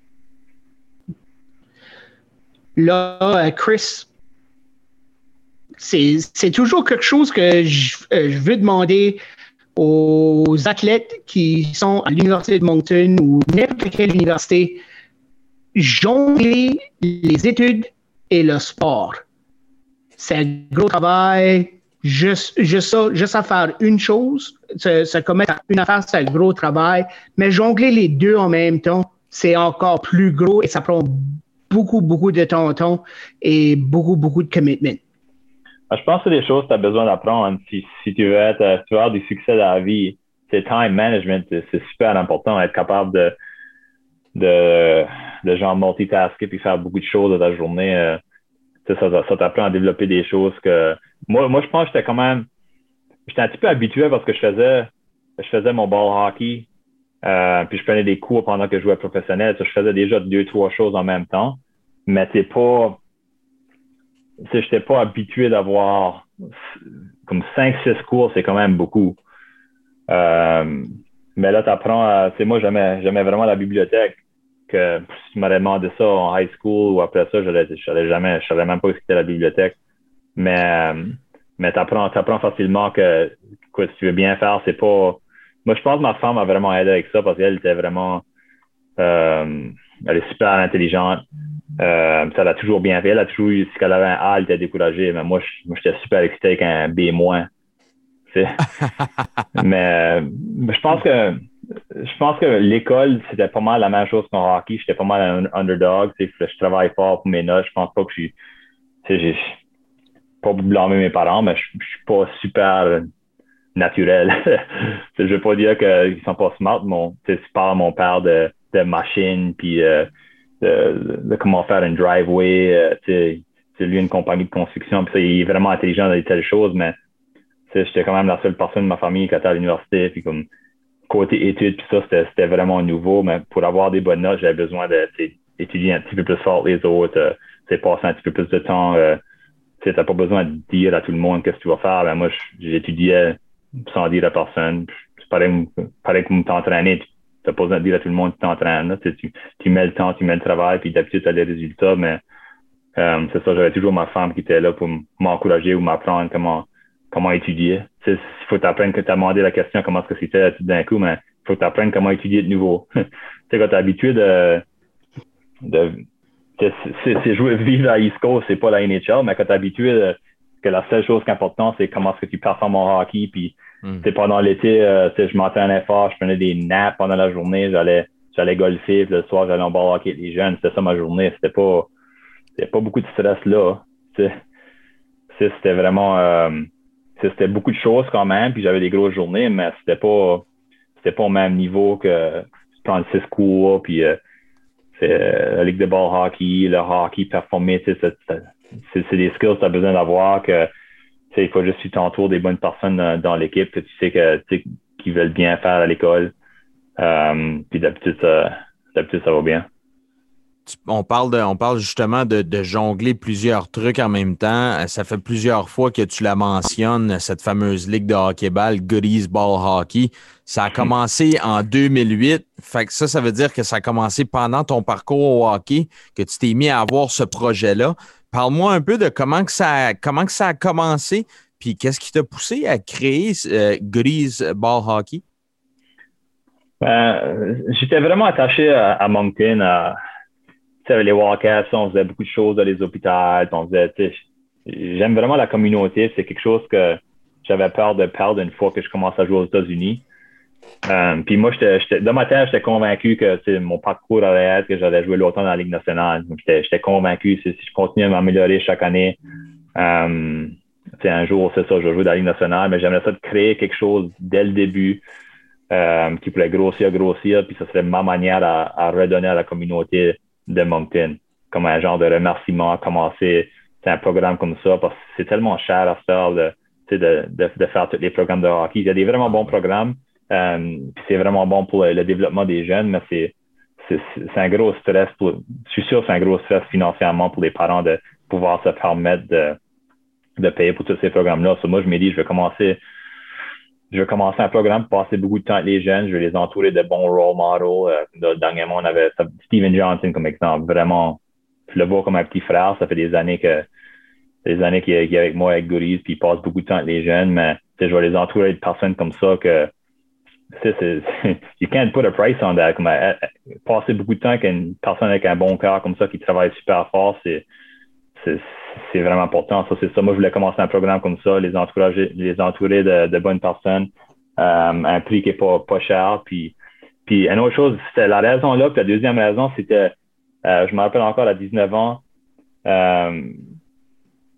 Là, euh, Chris, c'est toujours quelque chose que je, je veux demander aux athlètes qui sont à l'Université de Moncton ou n'importe quelle université, jongler les études et le sport. C'est un gros travail. Juste, juste, juste à faire une chose, se, commettre une affaire, c'est un gros travail. Mais jongler les deux en même temps, c'est encore plus gros et ça prend beaucoup, beaucoup de temps et beaucoup, beaucoup de commitment. Ah, je pense que c'est des choses que tu as besoin d'apprendre si, si tu veux être, euh, tu veux avoir du succès dans la vie. C'est time management, c'est super important, être capable de, de, de genre multitasker puis faire beaucoup de choses dans ta journée. Ça, t'apprend à développer des choses que moi, moi je pense que j'étais quand même j'étais un petit peu habitué parce que je faisais je faisais mon ball hockey euh, puis je prenais des cours pendant que je jouais professionnel. je faisais déjà deux, trois choses en même temps. Mais c'est pas je n'étais pas habitué d'avoir comme 5-6 cours, c'est quand même beaucoup. Euh, mais là, tu apprends C'est moi, j'aimais, vraiment la bibliothèque. Que si tu m'avais demandé ça en high school ou après ça, je ne savais jamais, je savais même pas ce que c'était la bibliothèque. Mais, mais tu apprends, facilement que, que si tu veux bien faire, c'est pas. Moi, je pense que ma femme a vraiment aidé avec ça parce qu'elle était vraiment. Euh, elle est super intelligente. Euh, ça l'a toujours bien fait. Elle a toujours eu, si elle avait un A, elle était découragée. Mais moi, j'étais super excité avec un B-. (laughs) mais, mais je pense que je pense que l'école, c'était pas mal la même chose qu'en hockey. J'étais pas mal un underdog. Je travaille fort pour mes notes. Je pense pas que je suis. J'ai pas blâmer mes parents, mais je, suis pas super naturel. (laughs) je veux pas dire qu'ils sont pas smart. Mon, tu parles mon père de, de machine, puis euh, de, comment faire un driveway. c'est euh, lui une compagnie de construction, il est vraiment intelligent dans telles choses, mais j'étais quand même la seule personne de ma famille qui était à l'université, puis comme côté études, puis ça, c'était vraiment nouveau, mais pour avoir des bonnes notes, j'avais besoin d'étudier un petit peu plus fort les autres, c'est euh, passer un petit peu plus de temps. Euh, tu n'as pas besoin de dire à tout le monde qu'est-ce que tu vas faire. Ben, moi, j'étudiais sans dire à personne. C'est pareil, pareil comme t'entraîner. Tu n'as pas besoin de dire à tout le monde que tu t'entraînes. Tu, tu, mets le temps, tu mets le travail, puis d'habitude, tu as les résultats. Mais euh, c'est ça, j'avais toujours ma femme qui était là pour m'encourager ou m'apprendre comment comment étudier. Il faut t'apprendre que tu as demandé la question comment est-ce que c'était tout d'un coup, mais il faut t'apprendre comment étudier de nouveau. (laughs) tu sais, quand tu es habitué de, de c'est jouer vivre à East Coast, c'est pas la NHL, mais quand tu es habitué que la seule chose qui est importante, c'est comment est-ce que tu performes en hockey, puis mm. pendant l'été, euh, je m'entraînais fort, je prenais des naps pendant la journée, j'allais j'allais golfer, puis le soir, j'allais en ball hockey avec les jeunes, c'était ça ma journée, c'était pas c'était pas beaucoup de stress là. C'était vraiment euh, c'était beaucoup de choses quand même, puis j'avais des grosses journées, mais c'était pas c'était pas au même niveau que prendre six cours, puis euh, euh, la ligue de ball hockey, le hockey performé, c'est des skills que tu as besoin d'avoir que il faut juste que tu t'entoures des bonnes personnes dans, l'équipe que tu sais que qui veulent bien faire à l'école. Euh, puis d'habitude, ça va bien on parle, de, on parle justement de, jongler plusieurs trucs en même temps. Euh, ça fait plusieurs fois que tu la mentionnes, cette fameuse ligue de hockey-ball, Goodies Ball Hockey. Ça a commencé en 2008. Fait que ça, ça veut dire que ça a commencé pendant ton parcours au hockey, que tu t'es mis à avoir ce projet-là. Parle-moi un peu de comment que ça, a, comment que ça a commencé, puis qu'est-ce qui t'a poussé à créer euh, Goodies Ball Hockey? Ben, j'étais vraiment attaché à, à Moncton, à, les walkouts, on faisait beaucoup de choses dans les hôpitaux, on j'aime vraiment la communauté, c'est quelque chose que j'avais peur de perdre une fois que je commence à jouer aux États-Unis. Euh, puis moi, j'étais, dans ma tête, j'étais convaincu que mon parcours allait être que j'allais jouer longtemps dans la Ligue nationale. j'étais, convaincu si, je continue à m'améliorer chaque année, euh, un jour, c'est ça, je vais jouer dans la Ligue nationale, mais j'aimerais ça de créer quelque chose dès le début euh, qui pourrait grossir, grossir, puis ce serait ma manière à redonner à la communauté de Moncton, comme un genre de remerciement, commencer un programme comme ça, parce que c'est tellement cher à faire de, de, de, faire tous les programmes de hockey. Il y a des vraiment bons programmes, euh, c'est vraiment bon pour le, développement des jeunes, mais c'est c'est un gros stress pour, je suis sûr que c'est un gros stress financièrement pour les parents de pouvoir se permettre de, de payer pour tous ces programmes-là. moi, je me dis, je vais commencer je vais commencer un programme passer beaucoup de temps avec les jeunes. Je vais les entourer de bons role models. Euh, dernièrement, on avait Steven Johnson comme exemple. Vraiment, je le vois comme un petit frère. Ça fait des années que des années qu'il est avec moi avec Goodies, puis il passe beaucoup de temps avec les jeunes, mais je vais les entourer de personnes comme ça que c'est, (laughs) you can't put a price on that. Comme, euh, euh, passer beaucoup de temps avec une personne avec un bon cœur comme ça qui travaille super fort, c'est, c'est, vraiment important. Ça, c'est ça. Moi, je voulais commencer un programme comme ça, les encourager, les entourer de, bonnes personnes, euh, un prix qui n'est pas, pas cher. Puis, puis une autre chose, c'était la raison là. Puis la deuxième raison, c'était, euh, je me rappelle encore à 19 ans, euh,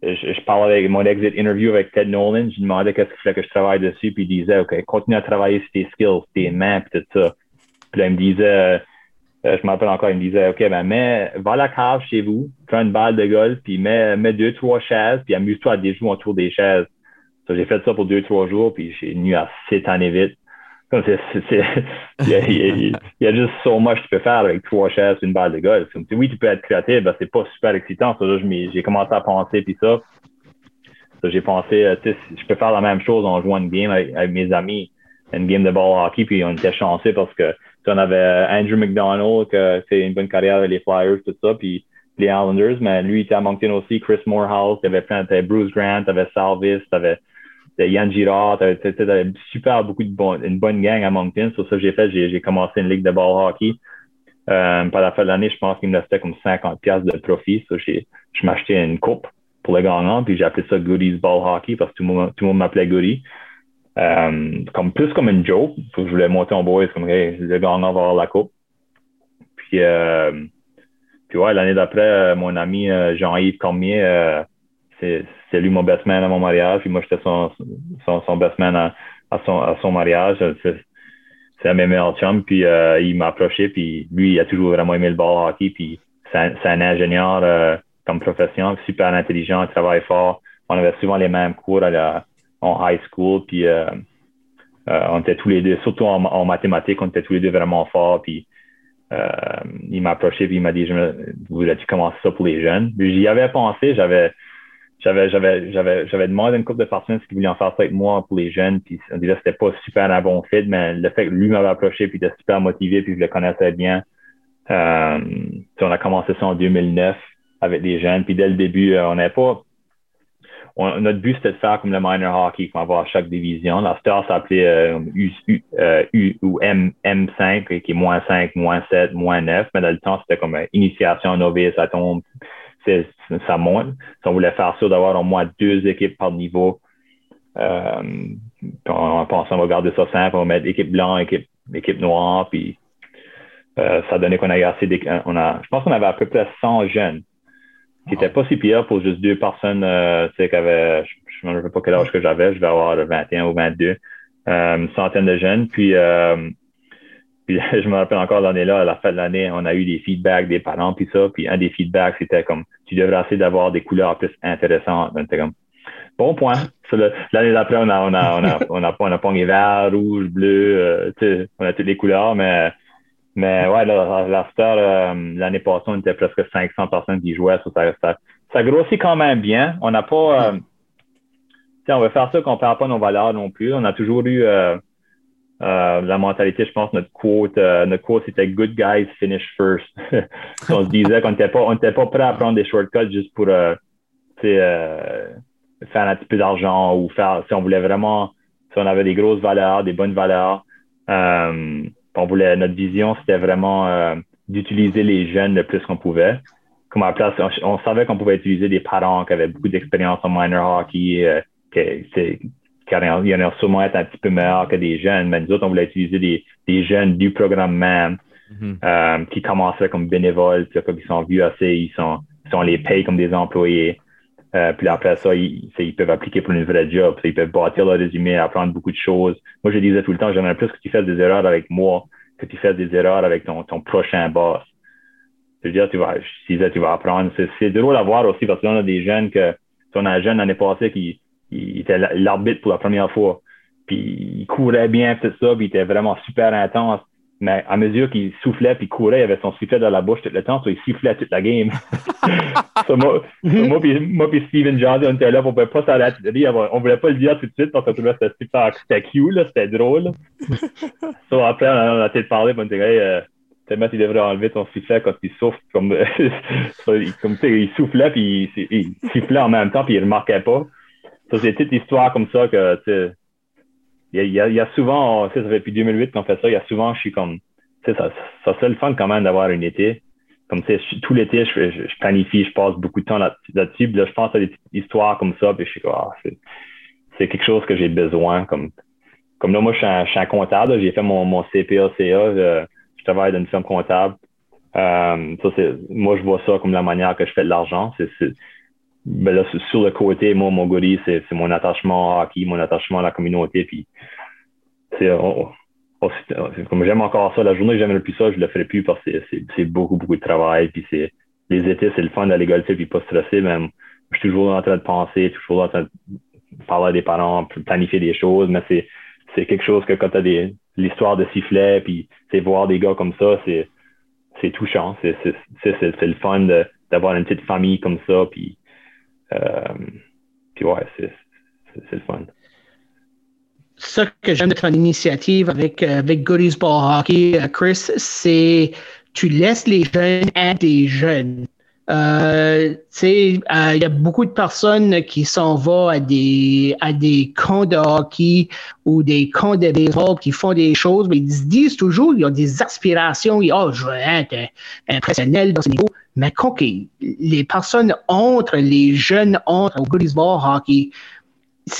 je, parlais avec mon exit interview avec Ted Nolan. Je lui demandais qu'est-ce qu'il fallait que je travaille dessus. Puis il disait, OK, continue à travailler sur tes skills, tes mains, puis tout ça. Puis là, il me disait, je me rappelle encore, il me disait, OK, ben, mets, va à la cave chez vous, prends une balle de golf, puis mets, deux, trois chaises, puis amuse-toi à déjouer autour des chaises. j'ai fait ça pour deux, trois jours, puis j'ai nu à sept années vite. Il, y a, juste so much que tu peux faire avec trois chaises une balle de golf. oui, tu peux être créatif, c'est pas super excitant. J'ai commencé à penser, puis ça. j'ai pensé, euh, je peux faire la même chose en jouant une game avec, avec mes amis, une game de ball hockey, puis on était chanceux parce que on avait euh, Andrew McDonald, qui a fait une bonne carrière avec les Flyers, tout ça. Puis les Islanders, mais lui, il était à Moncton aussi, Chris Morehouse, avait plein, t'avais Bruce Grant, t'avais Salvis, t'avais Yann Girard, t'avais super beaucoup de bon, une bonne gang à Moncton. Sur ça que j'ai fait, j'ai commencé une ligue de ball hockey. Euh, par la fin de l'année, je pense qu'il me restait comme 50 pièces de profit. Je m'achetais une coupe pour le gagnant, puis j'ai appelé ça Goodies Ball Hockey parce que tout le monde, tout le monde m'appelait Goody. Euh, comme plus comme une joke. Je voulais monter en boys comme hey, le gagnant va avoir la coupe. Puis, euh, puis ouais, l'année d'après, euh, mon ami euh, Jean-Yves Cormier, c'est lui mon best man à mon mariage, puis moi j'étais son, son, son, best man à, son, à son mariage. C'est un mes meilleurs chums, puis il m'a approché, puis lui, il a toujours vraiment aimé le ball hockey, puis c'est un, ingénieur comme profession, super intelligent, il travaille fort. On avait souvent les mêmes cours à la, en high school, puis euh, euh, on était tous les deux, surtout en, mathématiques, on était tous les deux vraiment forts, puis euh, il m'a approché, puis il m'a dit, voulais-tu commencer ça pour les jeunes? J'y avais pensé, j'avais j'avais j'avais j'avais j'avais demandé à une couple de personnes ce qu'ils voulaient en faire ça avec moi pour les jeunes puis on dirait que c'était pas super un bon fit mais le fait que lui m'avait approché puis il était super motivé puis je le connaissais bien euh, on a commencé ça en 2009 avec les jeunes puis dès le début on n'avait pas notre but, c'était de faire comme le minor hockey qu'on va avoir chaque division. La star s'appelait euh, U, euh, U, ou M, M5, qui est moins 5, moins 7, moins 9. Mais dans le temps, c'était comme initiation novice, ça tombe, ça monte. Si on voulait faire ça, d'avoir au moins deux équipes par niveau. Euh, on pense qu'on va garder ça simple, on va mettre équipe blanche, équipe, équipe noire, puis euh, ça donnait qu'on a assez, on a, je pense qu'on avait à peu près 100 jeunes qui était pas si pire pour juste deux personnes, euh, tu sais, qui avaient, je ne sais pas quel âge que j'avais, je vais avoir 21 ou 22, euh, une centaine de jeunes. Puis, euh, (laughs) je me rappelle encore l'année-là, à la fin de l'année, on a eu des feedbacks des parents, puis ça. Puis un des feedbacks, c'était comme, tu devrais essayer d'avoir des couleurs plus intéressantes. C'était comme, bon point. L'année d'après, on a, on a, on a, on a, on a, pogné vert, rouge, bleu, euh, on a toutes les couleurs, mais mais ouais, la, la star, euh, l'année passée, on était presque 500 personnes qui jouaient. Ça, ça, ça, grossit quand même bien. On n'a pas. Euh, on veut faire ça qu'on ne perd pas nos valeurs non plus. On a toujours eu euh, euh la mentalité, je pense, notre quote, notre quote, c'était Good guys finish first. (laughs) on se disait qu'on n'était pas, on pas prêt à prendre des shortcuts juste pour faire un petit peu d'argent ou faire si on voulait vraiment, si on avait des grosses valeurs, des bonnes valeurs. Euh, on voulait, notre vision, c'était vraiment euh, d'utiliser les jeunes le plus qu'on pouvait. Comme à place, on, savait qu'on pouvait utiliser des parents qui avaient beaucoup d'expérience en minor hockey, euh, qui, qui allaient sûrement être un petit peu meilleurs que des jeunes, mais nous autres, on voulait utiliser des, des jeunes du programme même mm-hmm. euh, qui commençaient comme bénévoles, puis qui sont vus assez, ils sont, ils sont les payent comme des employés. Euh, puis après ça, ils, ils, peuvent appliquer pour une vraie job. Ils peuvent bâtir leur résumé, apprendre beaucoup de choses. Moi, je disais tout le temps, j'aimerais plus que tu fasses des erreurs avec moi que tu fasses des erreurs avec ton, ton prochain boss. Je veux dire, tu vas, je disais, tu vas apprendre. C'est drôle à voir aussi parce qu'on a des jeunes que, on a un jeune l'année passée qui il était l'arbitre pour la première fois. Puis il courait bien, tout ça, puis il était vraiment super intense. Mais à mesure qu'il soufflait puis courait, il avait son sifflet dans la bouche tout le temps, so il sifflait toute la game. (laughs) moi, moi, puis, moi puis Steven Johnson, on était là, on ne pouvait pas s'arrêter. On ne voulait pas le dire tout de suite parce que c'était super, c'était cute, c'était drôle. so, (laughs) après, on a, peut-être parlé, on était hey, euh, tellement tu devrais enlever ton sifflet quand il souffle. Comme, (laughs) comme il soufflait puis il, il, sifflait en même temps puis il ne remarquait pas. Ça, c'est toute histoire comme ça que, tu sais, il y, a, il y a souvent, ça fait depuis 2008 qu'on fait ça, il y a souvent, je suis comme, tu sais, ça, ça c'est le fun quand même d'avoir une été. Comme, tu sais, tout l'été, je, je, planifie, je passe beaucoup de temps là-dessus. Là là, je pense à des histoires comme ça, puis je suis comme, ah, c'est quelque chose que j'ai besoin. Comme, comme là, moi, je suis un, je suis un comptable, j'ai fait mon, mon CPA, CA, je, je travaille dans une firme comptable. Euh, ça, c'est, moi, je vois ça comme la manière que je fais de l'argent. C'est, ben là, sur le côté, moi, mon goodie, c'est mon attachement au hockey, mon attachement à la communauté. Puis, c'est, comme j'aime encore ça, la journée que j'aime le plus ça, je le ferai plus parce que c'est beaucoup, beaucoup de travail. Puis, c'est les étés, c'est le fun d'aller golfer puis pas stresser. Mais je suis toujours en train de penser, toujours en train de parler à des parents, planifier des choses. Mais c'est c'est quelque chose que quand tu as des l'histoire de sifflet, puis c'est voir des gars comme ça, c'est c'est touchant. C'est le fun d'avoir une petite famille comme ça. Puis, puis ouais, c'est le fun. Ce que j'aime de ton initiative avec, euh, avec Goodies Ball Hockey, euh, Chris, c'est tu laisses les jeunes être des jeunes. Euh, il euh, y a beaucoup de personnes qui s'en vont à des, à des camps de hockey ou des camps de baseball qui font des choses, mais ils se disent toujours, ils ont des aspirations, ils, oh, je veux être impressionnel dans ce niveau. Mais quand les personnes entrent, les jeunes entrent au baseball hockey,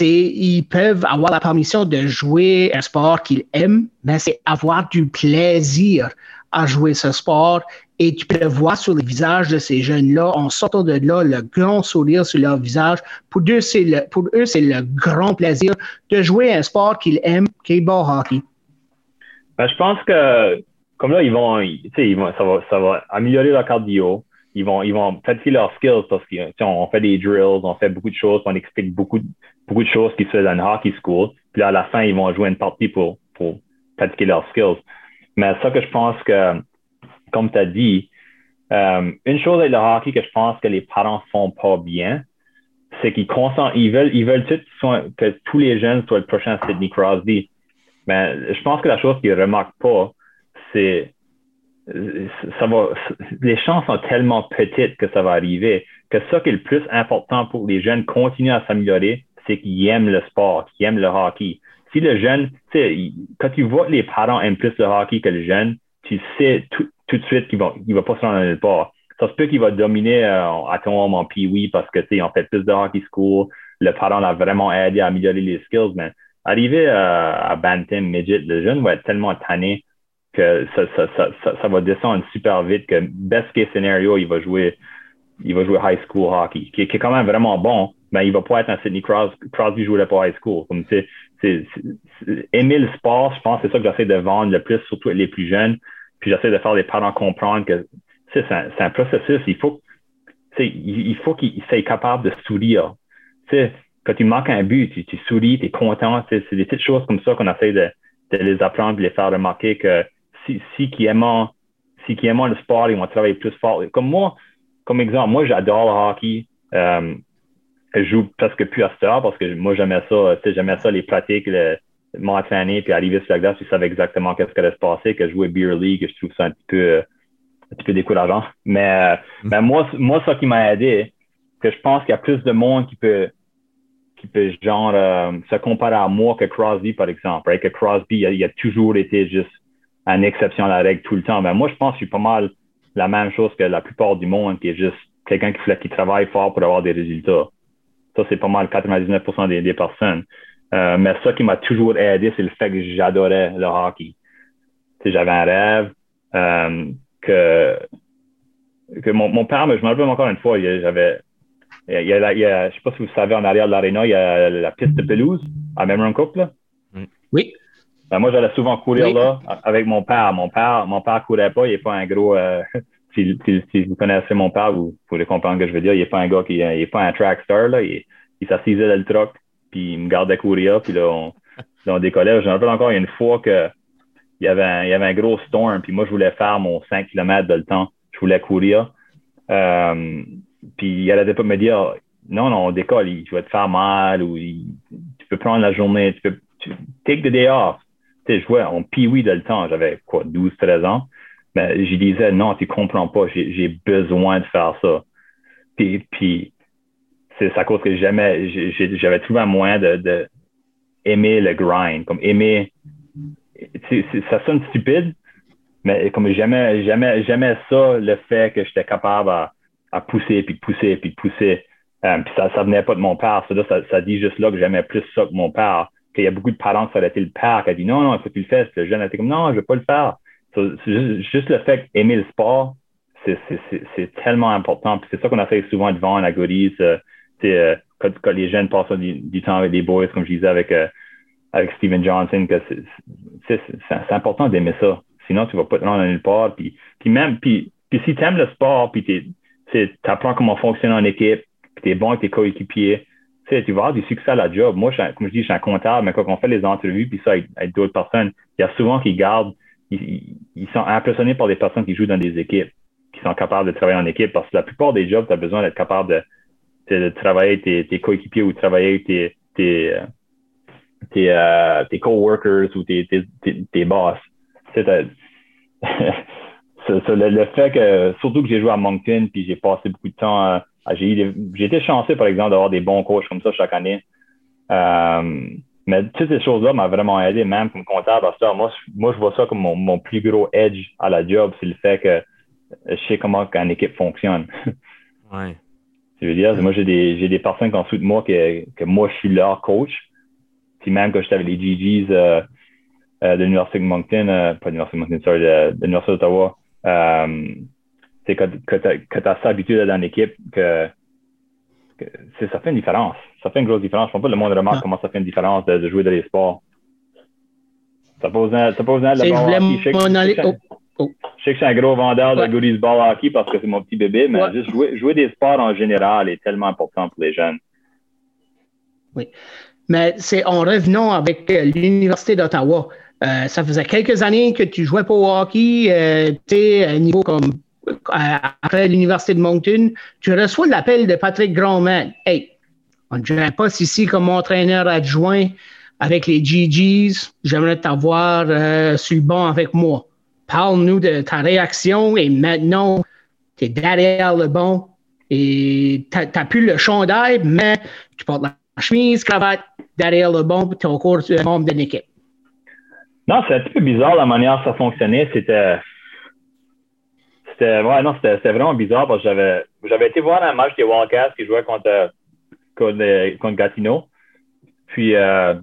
ils peuvent avoir la permission de jouer un sport qu'ils aiment, mais c'est avoir du plaisir à jouer ce sport et tu peux voir sur les visages de ces jeunes-là, en sortant de là, le grand sourire sur leur visage. Pour eux, c'est le, pour eux, c'est le grand plaisir de jouer un sport qu'ils aiment, qui est le hockey. Ben, je pense que, comme là, ils vont, ils vont, ça, va, ça va améliorer leur cardio. Ils vont, ils vont pratiquer leurs skills parce qu'on fait des drills, on fait beaucoup de choses, on explique beaucoup, beaucoup de choses qui se font dans hockey school. Puis à la fin, ils vont jouer une partie pour, pour pratiquer leurs skills. Mais ça que je pense que comme tu as dit, euh, une chose avec le hockey que je pense que les parents font pas bien, c'est qu'ils ils veulent, ils veulent que tous les jeunes soient le prochain Sidney Crosby. Mais je pense que la chose qu'ils ne remarquent pas, c'est ça va, les chances sont tellement petites que ça va arriver que ça qui est le plus important pour les jeunes continuer à s'améliorer, c'est qu'ils aiment le sport, qu'ils aiment le hockey. Si le jeune, tu sais, quand tu vois que les parents aiment plus le hockey que le jeune, tu sais tout, tout de suite qu'il va, va pas se rendre nulle part. Ça se peut qu'il va dominer euh, à ton en pee parce que, tu sais, on fait plus de hockey school. Le parent l'a vraiment aidé à améliorer les skills, mais arriver euh, à Bantam, Midget, le jeune va être tellement tanné que ça, ça, ça, va descendre super vite que best case scenario, il va jouer, il va jouer high school hockey, qui, est quand même vraiment bon, mais il va pas être un Sidney Crosby, Crosby jouerait pas high school. Comme aimer le sport, je pense c'est ça que j'essaie de vendre le plus, surtout les plus jeunes. Puis j'essaie de faire les parents comprendre que c'est un, un, processus. Il faut, il faut qu'ils soient capables de sourire. sais, quand tu manques un but, tu, tu souris, tu es content. C'est des petites choses comme ça qu'on essaie de, de, les apprendre, de les faire remarquer que si, si qui aiment si qui aiment le sport, ils vont travailler plus fort. Comme moi, comme exemple, moi j'adore le hockey. Euh, je joue presque plus à cette heure parce que moi j'aimais ça, j'aimais ça les pratiques, le, m'entraîner puis arriver sur la glace, je savais exactement qu'est-ce qui allait se passer, que jouer Beer League, je trouve ça un petit peu, un petit peu décourageant. Mais, mm. mais moi, moi, ça qui m'a aidé, que je pense qu'il y a plus de monde qui peut, qui peut genre euh, se comparer à moi que Crosby, par exemple. Right? Que Crosby, il a, a, toujours été juste une exception à la règle tout le temps. Mais moi, je pense que je suis pas mal la même chose que la plupart du monde, qui est juste quelqu'un qui, qui travaille fort pour avoir des résultats. Ça, c'est pas mal 99% des, des personnes. Euh, mais ça qui m'a toujours aidé, c'est le fait que j'adorais le hockey. J'avais un rêve euh, que, que mon, mon père, je me rappelle encore une fois, j'avais, il y a, il y a, je sais pas si vous savez, en arrière de l'aréna, il y a la piste de pelouse à Memory Cook. Là. Oui. Ben, moi, j'allais souvent courir là avec mon père. Mon père, mon père courait pas, il n'est pas un gros. Euh, (laughs) si, si, vous connaissez mon père, vous pouvez comprendre ce que je veux dire. Il n'est pas un gars qui il est pas un track star. Là. Il, il s'assisait dans le truck puis il me gardait courir, puis là, on, on décollait. Je me rappelle encore, une fois que il y avait un, y avait un gros storm, puis moi, je voulais faire mon 5 km de le temps. Je voulais courir. Euh, puis il n'arrêtait pas me dire, non, non, on décolle, il, vas te faire mal, ou tu peux prendre la journée, tu peux, take the day off. Tu sais, je jouais en pee de le temps, j'avais quoi, 12, 13 ans. Mais je disais, non, tu comprends pas, j'ai besoin de faire ça. Puis, puis c'est à cause que j'aimais, j'avais trouvé un moyen de, aimer le grind, comme aimer. ça sonne stupide, mais comme j'aimais, j'aimais, j'aimais ça, le fait que j'étais capable à, pousser, puis pousser, puis pousser. Euh, puis ça, ça venait pas de mon père. Ça, dit juste là que j'aimais plus ça que mon père. Qu'il y a beaucoup de parents qui été le père qui a dit non, non, il faut tu le fasses. Le jeune a été comme non, je veux pas le faire. juste, le fait d'aimer le sport, c'est tellement important. Puis c'est ça qu'on essaie souvent de vendre à Goodies. Euh, euh, quand, les jeunes passent du, temps avec des boys, comme je disais avec, euh, Steven Johnson, que c'est important d'aimer ça. Sinon, tu vas pas te rendre nulle part. Puis, puis même, puis, si tu aimes le sport, puis tu apprends comment fonctionner en équipe, puis tu es bon avec tes coéquipiers, tu vas avoir du succès à la job. Moi, comme je dis, je suis un comptable, mais quand on fait les entrevues, puis ça avec, d'autres personnes, il y a souvent qui gardent, ils, ils, sont impressionnés par des personnes qui jouent dans des équipes, qui sont capables de travailler en équipe, parce que la plupart des jobs, tu as besoin d'être capable de de travailler tes, tes coéquipiers ou travailler tes, tes, euh, tes, euh, tes coworkers ou tes, tes, boss. (laughs) le, fait que, surtout que j'ai joué à Moncton, puis j'ai passé beaucoup de temps, à, j'ai été chanceux, par exemple, d'avoir des bons coachs comme ça chaque année. Euh, mais toutes ces choses-là m'ont vraiment aidé, même comme comptable. moi, moi, je vois ça comme mon, plus gros edge à la job, c'est le fait que je sais comment une équipe fonctionne. (laughs) Je veux dire, moi, j'ai des, j'ai des personnes qui en dessous de moi que, que moi, je suis leur coach. Puis même quand j'étais avec les GGs euh, euh, de l'Université de Moncton, euh, pas de l'Université de Moncton, sorry, de, l'Université d'Ottawa, c'est que, que tu as, ça habitué dans l'équipe que, que ça fait une différence ça fait une grosse différence. Je ne pense pas que le monde remarque comment ça fait une différence de, jouer dans les sports. Ça pose ça pose Je, oh, oh. je sais que je suis un gros vendeur de goodies ball hockey parce que c'est mon petit bébé, mais juste jouer, jouer des sports en général est tellement important pour les jeunes. Oui. Mais c'est en revenant avec euh, l'Université d'Ottawa. Euh, ça faisait quelques années que tu jouais pas au hockey, euh, tu sais, à un niveau comme après l'Université de Moncton. Tu reçois l'appel de Patrick Grandman. Hey, on ne pas ici comme entraîneur adjoint avec les GGs. J'aimerais t'avoir sur le banc avec moi. Parle-nous de ta réaction et maintenant, tu es derrière le banc et tu n'as plus le chandail, mais tu portes la chemise, cravate derrière le banc, tu es encore membre de l'équipe. Non, c'est un peu bizarre la manière dont ça fonctionnait. C'était. C'était ouais, non, c'était vraiment bizarre parce que j'avais j'avais été voir un match des Wildcats qui jouait contre contre, contre Gatineau. Puis, euh,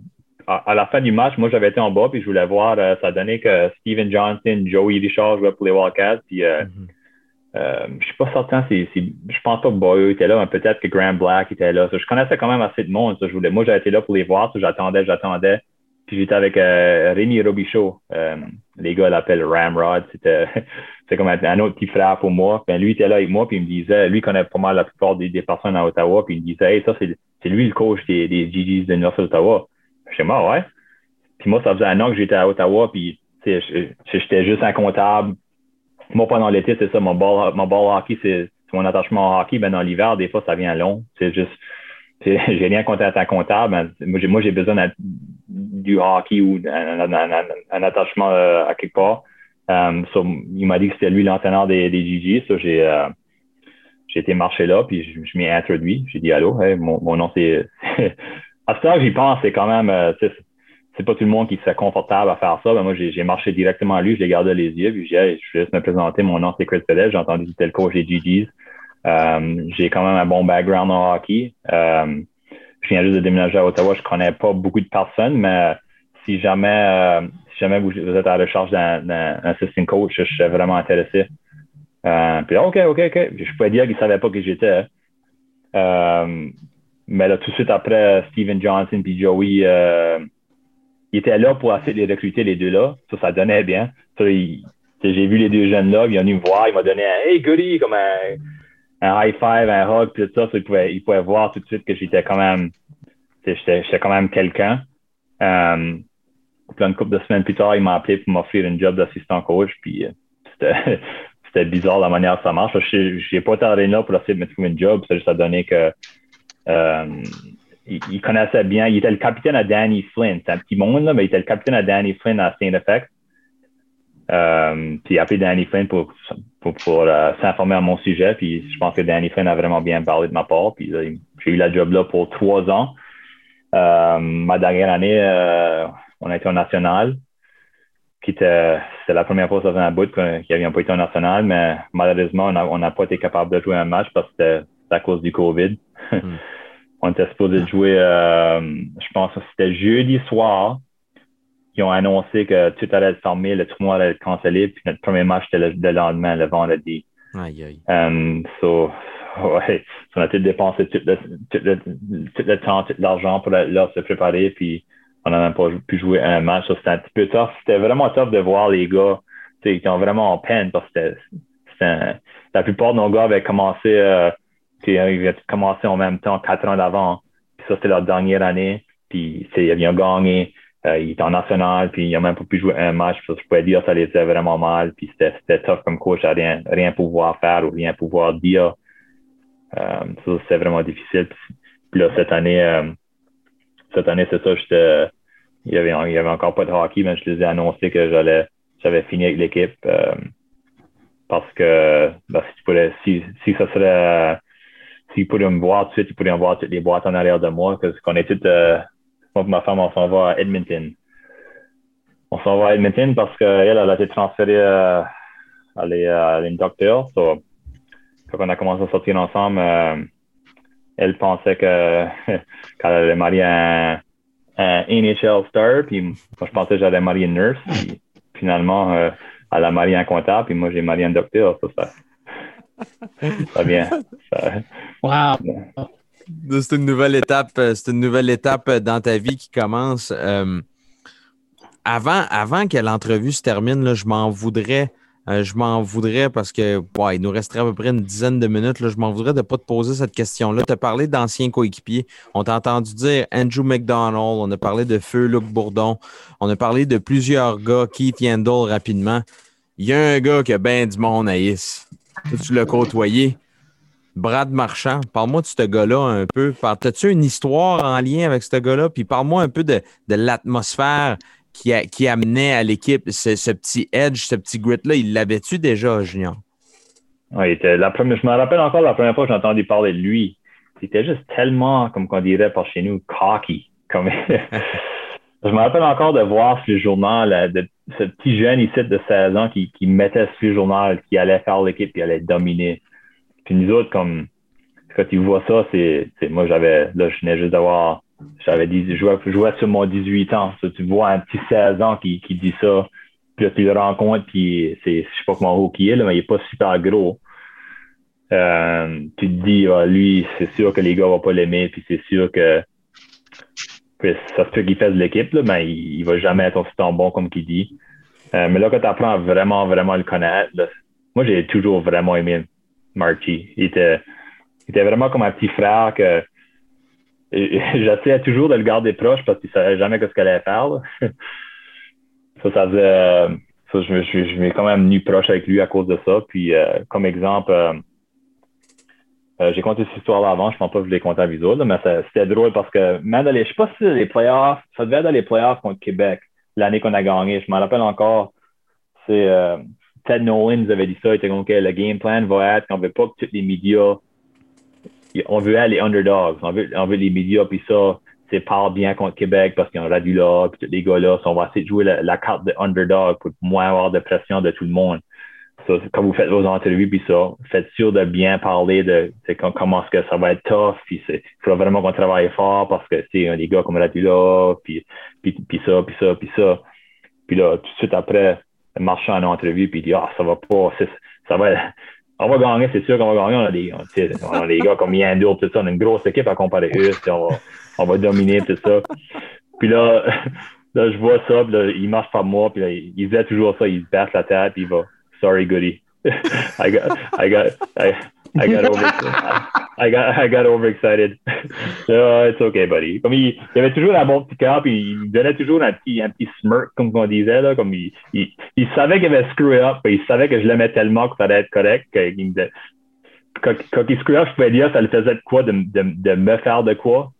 à, la fin du match, moi, j'avais été en bas, puis je voulais voir, euh, ça donnait que Steven Johnson, Joey Richard jouaient pour les Wildcats. Puis, euh, mm-hmm. je suis pas certain si, si, je pense pas que Boyer était là, mais peut-être que Graham Black était là. je connaissais quand même assez de monde. je voulais, moi, j'avais été là pour les voir. J'attendais, j'attendais. Puis j'étais avec Rémi Robichaud. les gars l'appellent Ramrod. C'était (laughs) c'est comme un, autre petit frère pour moi. Puis lui était là avec moi, puis il me disait, lui connaît pas mal la plupart des, personnes à Ottawa, puis il me disait, hey, ça, c'est lui le coach des, des GGs de North Ottawa. Suis moi, ouais. Puis moi, ça faisait un an que j'étais à Ottawa, puis j'étais juste un comptable. Moi, pendant l'été, c'est ça, mon ball, mon ball hockey, c'est mon attachement au hockey. Ben, dans l'hiver, des fois, ça vient long. C'est juste, (laughs) j'ai rien contre être un comptable. moi, j'ai besoin du hockey ou un, attachement euh, à quelque part. Um, il m'a dit que c'était lui l'entraîneur des, des GG. j'ai euh, j'ai été marcher là, puis je, je m'y introduit. J'ai dit allô, mon, mon, nom c'est. À ce temps j'y pense, c'est quand même. Euh, c'est pas tout le monde qui se confortable à faire ça. Ben, moi, j'ai marché directement à lui, je l'ai gardé les yeux, puis j'ai je vais juste me présenter. Mon nom c'est Chris Pellet. J'ai entendu que le coach des GGs. Um, j'ai quand même un bon background en hockey. Um, je viens juste de déménager à Ottawa. Je connais pas beaucoup de personnes, mais si jamais euh, si jamais vous, êtes à la recherche d'un assistant coach, je suis vraiment intéressé. Euh, puis, OK, OK, OK. Je peux dire qu'il savait pas qui j'étais. Euh, mais là, tout de suite après, Steven Johnson puis Joey, euh, ils étaient là pour essayer de les recruter, les deux-là. Ça, ça donnait bien. J'ai vu les deux jeunes-là, ils sont venus me voir, ils m'ont donné un Hey, goody, comme un, high five, un hug, tout ça. ils, pouvaient, ils pouvaient voir tout de suite que j'étais quand même, j'étais quand même quelqu'un. Euh, une couple de semaines plus tard, il m'a appelé pour m'offrir une job d'assistant coach. Puis euh, c'était (laughs) bizarre la manière dont ça marche. Je n'ai pas tardé là pour essayer de me trouver une job. Ça juste a donné que euh, il, connaissait bien. Il était le capitaine à Danny Flynn. C'est un petit monde, là, mais il était le capitaine à Danny Flynn à Saint Effect. Euh, puis il a appelé Danny Flynn pour, pour, s'informer à mon sujet. Puis je pense que Danny Flynn a vraiment bien parlé de ma part. Puis j'ai eu la job là pour trois ans. ma dernière année, on a été au national. C'était la première fois dans un bout qu'ils n'avions pas été au national, mais malheureusement, on n'a pas été capable de jouer un match parce que c'était à cause du COVID. Hmm. (laughs) on était supposé jouer, euh, je pense que c'était jeudi soir. Ils ont annoncé que tout allait être fermé, le tournoi allait être cancellé, puis notre premier match était le, lendemain, le vendredi. Aïe, aïe. Um, so, ouais, (laughs) on a tout dépensé tout le, tout le, tout le temps, tout l'argent pour là, se préparer, puis on n'a même pas pu jouer un match. C'était un petit peu tough. C'était vraiment tough de voir les gars qui étaient vraiment en peine parce que la plupart de nos gars avaient commencé, euh, ils avaient commencé en même temps quatre ans d'avant. ça, c'était leur dernière année. Puis ils avaient gagné. Euh, ils étaient en national, puis ils n'ont même pas pu jouer un match. je pouvais dire ça les faisait vraiment mal. Puis c'était tough comme coach à rien, rien pouvoir faire ou rien pouvoir dire. Euh, ça, c'était vraiment difficile. Puis, là, cette année, euh, cette année, c'est ça, j'étais, il y avait, avait encore pas de hockey, mais je les ai annoncé que j'allais, j'avais fini avec l'équipe. Euh, parce que si, tu pourrais, si, si ça serait s'il pourrait me voir tout de suite, il pourrait voir toutes les boîtes en arrière de moi, parce qu'on est euh, moi et ma femme, on s'en va à Edmonton. On s'en va à Edmonton parce qu'elle, elle a été transférée euh, à, à une docteur. So, quand on a commencé à sortir ensemble, euh, elle pensait que (laughs) qu'elle allait marier un, un, NHL star, puis moi, je pensais que j'allais marier une nurse. Puis, finalement, euh, elle a marié un comptable, puis moi, j'ai marié un docteur. Ça, ça, ça vient. Wow. C'est une nouvelle étape. Euh, c'est une nouvelle étape dans ta vie qui commence. Euh, avant, avant que l'entrevue se termine, là, je m'en voudrais. Euh, je m'en voudrais parce que il nous resterait à peu près une dizaine de minutes. Là, je m'en voudrais de ne pas te poser cette question-là. Tu as parlé d'anciens coéquipiers. On t'a entendu dire Andrew McDonald. On a parlé de Feu Luc Bourdon. On a parlé de plusieurs gars, Keith Yandel rapidement. Il y a un gars qui a bien du monde à Is. Tu l'as côtoyé. Brad Marchand, parle-moi de ce gars-là un peu. As-tu une histoire en lien avec ce gars-là? Puis parle-moi un peu de, l'atmosphère qui, qui, amenait à l'équipe ce, petit edge, ce petit grit-là. Il l'avait-tu déjà, Junior? Oui, la première, je me rappelle encore la première fois que j'ai entendu parler de lui. Il était juste tellement, comme on dirait par chez nous, cocky. Comme... (laughs) je me rappelle encore de voir sur le journal de, ce petit jeune ici de 16 ans qui, qui mettait sur le journal, qui allait faire l'équipe, qui allait dominer. Puis nous autres, comme quand tu vois ça, c'est moi j'avais là, je venais juste d'avoir j'avais je jouais, sur mon 18 ans. tu vois un petit 16 ans qui, qui dit ça, puis là, tu le rencontres, puis c'est je sais pas comment haut qui est, là, mais il est pas super gros. Euh, tu te dis ah, lui, c'est sûr que les gars vont pas l'aimer, puis c'est sûr que ça se peut qu'il fasse l'équipe, mais il, il va jamais être aussi bon comme qu'il dit. Euh, mais là, quand tu apprends vraiment, vraiment le connaître, moi, j'ai toujours vraiment aimé Marty. Il était, il était vraiment comme un petit frère que (laughs) j'essayais toujours de le garder proche parce qu'il savait jamais ce qu'il allait faire. (laughs) ça, ça faisait, ça, je, je, je m'ai quand même venu proche avec lui à cause de ça. Puis, euh, comme exemple, euh, euh, j'ai compté cette histoire-là avant, je ne pense pas que je l'ai compté à visuel, mais c'était drôle parce que même dans les, je sais pas si les playoffs, ça devait être dans les playoffs contre Québec, l'année qu'on a gagné. Je me rappelle encore, c'est Ted Nolan nous avait dit ça. Il était comme, OK, le game plan va être qu'on ne veut pas que tous les médias, on veut aller underdogs. On veut, on veut les médias, puis ça, c'est parle bien contre Québec parce qu'ils ont radio là, puis tous les gars là, on va essayer de jouer la, carte de underdog pour moins avoir de pression de tout le monde. Quand vous faites vos entrevues, puis ça, faites sûr de bien parler de comment est-ce que ça va être tough, puis il faut vraiment qu'on travaille fort parce que c'est des gars comme là, puis, puis, ça, puis ça, puis ça. Puis là, tout de suite après, marchand en entrevue, puis dit Ah, ça va pas, ça va, on va gagner, c'est sûr qu'on va gagner. On a des, on, a des gars comme Yandel, tout ça, on a une grosse équipe à comparer eux, on va, on va dominer, tout ça. Puis là, (laughs) là je vois ça, puis là, il marche pas moi, puis là, il faisait toujours ça, il se baisse la tête, puis il va Sorry, goody. (laughs) I got, I got, I, I got over, I got, I got overexcited. (laughs) it's okay, buddy. Comme il, il avait toujours un bon petit cœur, puis il donnait toujours un petit, un petit smirk, comme on disait, là, comme il, il, il savait qu'il avait screwé up, puis il savait que je l'aimais tellement que ça allait être correct, qu'il me disait, quand, il screwait up, je pouvais dire, ça le faisait de quoi, de, de, de me faire de quoi,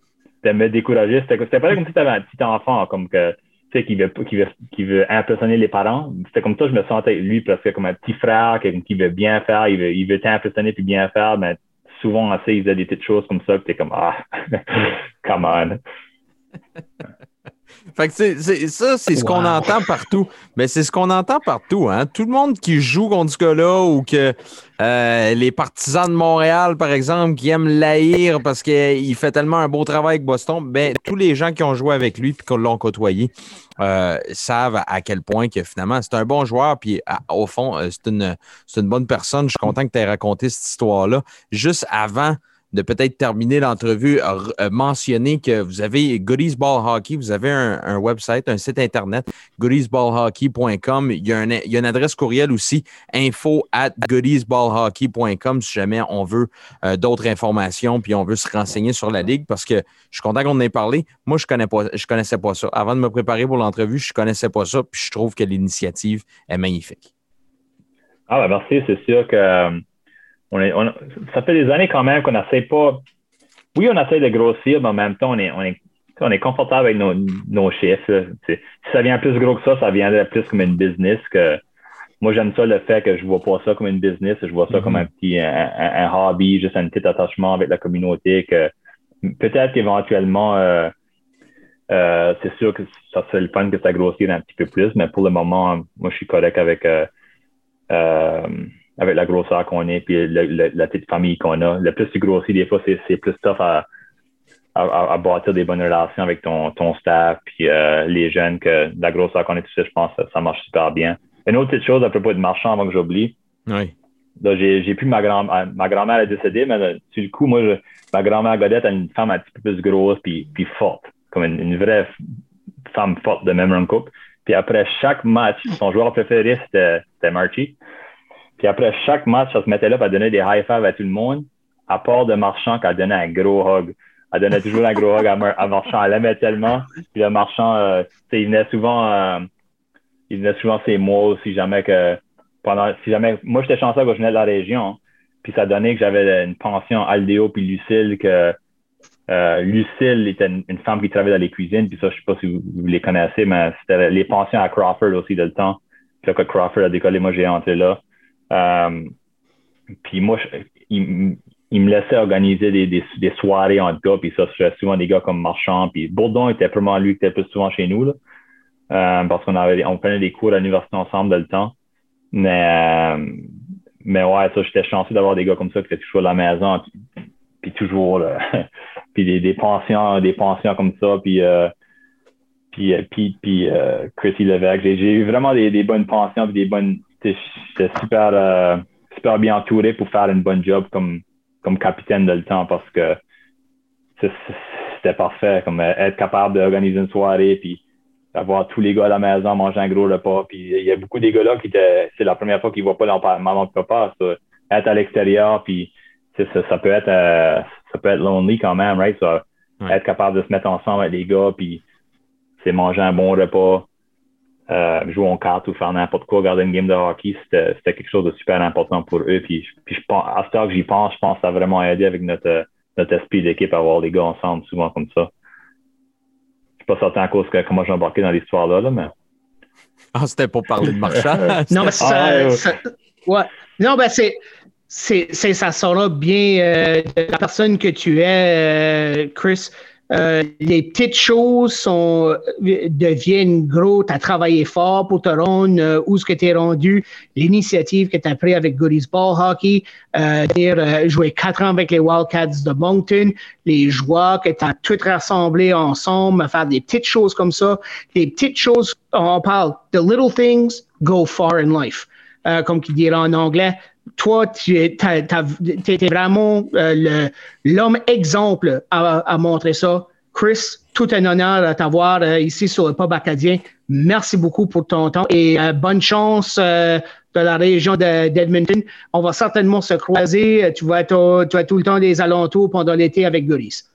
de me décourager. C'était pas comme si tu avais un petit enfant, comme que, tu sais, qui veut, qui veut, qui veut impressionner les parents. C'était comme ça, je me sentais lui presque comme un petit frère qui, veut bien faire, il veut, il veut t'impressionner puis bien faire, mais souvent, assez, il faisait des petites choses comme ça, puis t'es comme, ah, (laughs) come on. (laughs) Fait que c'est, ça, c'est ce qu'on entend partout. Mais c'est ce qu'on entend partout. Hein? Tout le monde qui joue contre ce gars-là ou que euh, les partisans de Montréal, par exemple, qui aiment l'haïr parce qu'il fait tellement un beau travail avec Boston, ben, tous les gens qui ont joué avec lui et qui l'ont côtoyé euh, savent à quel point que finalement c'est un bon joueur. Puis au fond, euh, c'est une, c'est une bonne personne. Je suis content que tu aies raconté cette histoire-là. Juste avant de peut-être terminer l'entrevue, euh, mentionner que vous avez Goodies Ball Hockey, vous avez un, website, un site internet, goodiesballhockey.com. Il y, a il y a une adresse courriel aussi, info at goodiesballhockey.com si jamais on veut euh, d'autres informations puis on veut se renseigner sur la ligue parce que je suis content qu'on en ait parlé. Moi, je connais pas, je connaissais pas ça. Avant de me préparer pour l'entrevue, je connaissais pas ça puis je trouve que l'initiative est magnifique. Ah, ben merci. C'est sûr que euh, on ça fait des années quand même qu'on n'essaie pas. Oui, on essaie de grossir, mais en même temps, on est, on est, on est confortable avec nos, nos chiffres. Si ça vient plus gros que ça, ça viendrait plus comme une business que, moi, j'aime ça le fait que je vois pas ça comme une business, je vois ça comme un petit un, hobby, juste un petit attachement avec la communauté que peut-être qu'éventuellement, euh, euh, c'est sûr que ça serait le fun que ça grossisse un petit peu plus, mais pour le moment, moi, je suis correct avec, euh, avec la grosseur qu'on est puis la petite famille qu'on a. Le plus tu grossis, des fois, c'est plus tough à, à, bâtir des bonnes relations avec ton, ton staff puis les jeunes que la grosseur qu'on est tout ça, je pense que ça marche super bien. Une autre petite chose à propos de marchand avant que j'oublie. Oui. J'ai plus ma grand-mère. Ma grand-mère est décédée, mais du coup, moi, ma grand-mère Godette a une femme un petit peu plus grosse puis, puis forte, comme une, vraie femme forte de même Cup. Puis après chaque match, son joueur préféré, c'était Marchie. Puis après chaque match, elle se mettait là pour donner des high fives à tout le monde, à part de Marchand a donné un gros hug. Elle donnait toujours un gros hug à, Marchand. Elle l'aimait tellement. Puis le Marchand, euh, il venait souvent... Euh, il venait souvent c'est moi aussi jamais que pendant si jamais moi j'étais chanceux quand je venais de la région puis ça donnait que j'avais une pension Aldéo puis Lucille que euh, Lucille était une, femme qui travaillait dans les cuisines puis ça je sais pas si vous, les connaissez mais c'était les pensions à Crawford aussi de le temps puis là quand Crawford a décollé moi j'ai entré là euh, puis moi il, me laissait organiser des, des, des soirées entre gars puis ça c'était souvent des gars comme Marchand puis Bourdon était vraiment lui qui était plus souvent chez nous là euh, parce qu'on avait on prenait des cours à l'université ensemble de le temps. Mais, euh, mais ouais, ça, j'étais chanceux d'avoir des gars comme ça qui étaient toujours à la maison, puis, toujours, (laughs) puis des, pensions, des pensions comme ça, puis puis, Chrissy Levesque. J'ai eu vraiment des, des bonnes pensions, puis des bonnes. J'étais super, super bien entouré pour faire une bonne job comme, comme capitaine de le temps parce que c'était parfait, comme être capable d'organiser une soirée, puis avoir tous les gars à la maison manger un gros repas. Puis il y a beaucoup des gars là qui étaient, c'est la première fois qu'ils voient pas leur maman et papa. Ça. Être à l'extérieur, puis ça, ça, peut être euh, ça peut être lonely quand même, right? Ça, Être capable de se mettre ensemble avec les gars, puis c'est manger un bon repas, euh, jouer en carte ou faire n'importe quoi, regarder une game de hockey, c'était quelque chose de super important pour eux. Puis, puis je pense, à ce temps que j'y pense, je pense que ça a vraiment aidé avec notre, notre esprit d'équipe à avoir les gars ensemble souvent comme ça pas certain à cause que comment j'ai embarqué dans l'histoire là, mais. Ah, c'était pour parler de marchand. (laughs) non, mais ça, ça, ouais. Non, ben c'est. C'est, ça sera bien euh, de la personne que tu es, euh, Chris. Euh, les petites choses sont, deviennent gros. Tu as travaillé fort pour te rendre euh, où ce que tu es rendu. L'initiative que tu as pris avec Goodies Ball Hockey, euh, euh, jouer quatre ans avec les Wildcats de Moncton, les joueurs que tu as tout rassemblés ensemble, faire des petites choses comme ça. Les petites choses, on parle, the little things go far in life. Euh, comme qui dirait en anglais, toi, tu étais vraiment euh, l'homme exemple à, montrer ça. Chris, tout un honneur à t'avoir euh, ici sur le pub acadien. Merci beaucoup pour ton temps et euh, bonne chance de la région d'Edmonton. On va certainement se croiser. Tu vas, être, tout le temps des alentours pendant l'été avec Goris.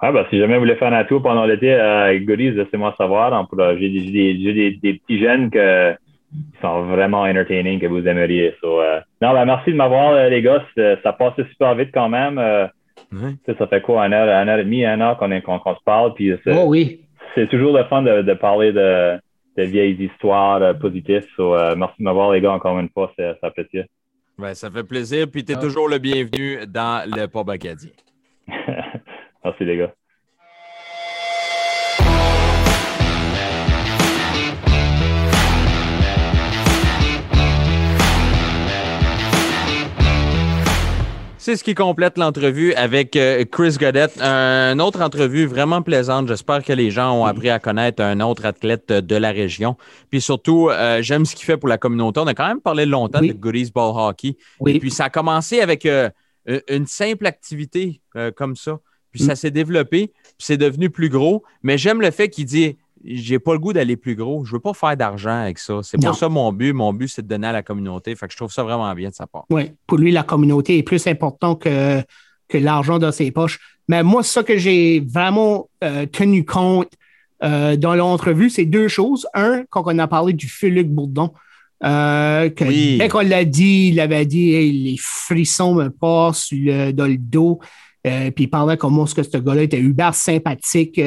Ah, ben, si jamais vous voulez faire un tour pendant l'été avec Goris, laissez-moi savoir. J'ai des, des, petits jeunes que ils sont vraiment entertaining que vous aimeriez. Euh, non, ben, merci de m'avoir, euh, les gars. Ça passe super vite quand même. Euh, ça fait quoi, une heure, une heure et demie, un heure qu'on se parle. Puis oh, oui. C'est toujours le fun de, parler de, vieilles histoires positives. merci de m'avoir, les gars, encore une fois. Ça, ça fait plaisir. Ben, ça fait plaisir. Puis tu es ah. toujours le bienvenu dans le pub acadien. (laughs) merci, les gars. C'est ce qui complète l'entrevue avec euh, Chris Godet. Une autre entrevue vraiment plaisante. J'espère que les gens ont appris à connaître un autre athlète de la région. Puis surtout, euh, j'aime ce qu'il fait pour la communauté. On a quand même parlé longtemps de Goodies Ball Hockey. Et puis ça a commencé avec euh, une simple activité comme ça. Puis ça mm. s'est développé, puis c'est devenu plus gros. Mais j'aime le fait qu'il dit j'ai pas le goût d'aller plus gros. Je veux pas faire d'argent avec ça. C'est pas ça mon but. Mon but, c'est de donner à la communauté. Fait que je trouve ça vraiment bien de sa part. Oui, pour lui, la communauté est plus importante que, que l'argent dans ses poches. Mais moi, ça que j'ai vraiment euh, tenu compte euh, dans l'entrevue, c'est deux choses. Un, quand on a parlé du Philippe Bourdon, euh, dès qu'on l'a dit, il avait dit les frissons me passent dans le dos. puis il parlait comment ce que ce gars-là était hyper sympathique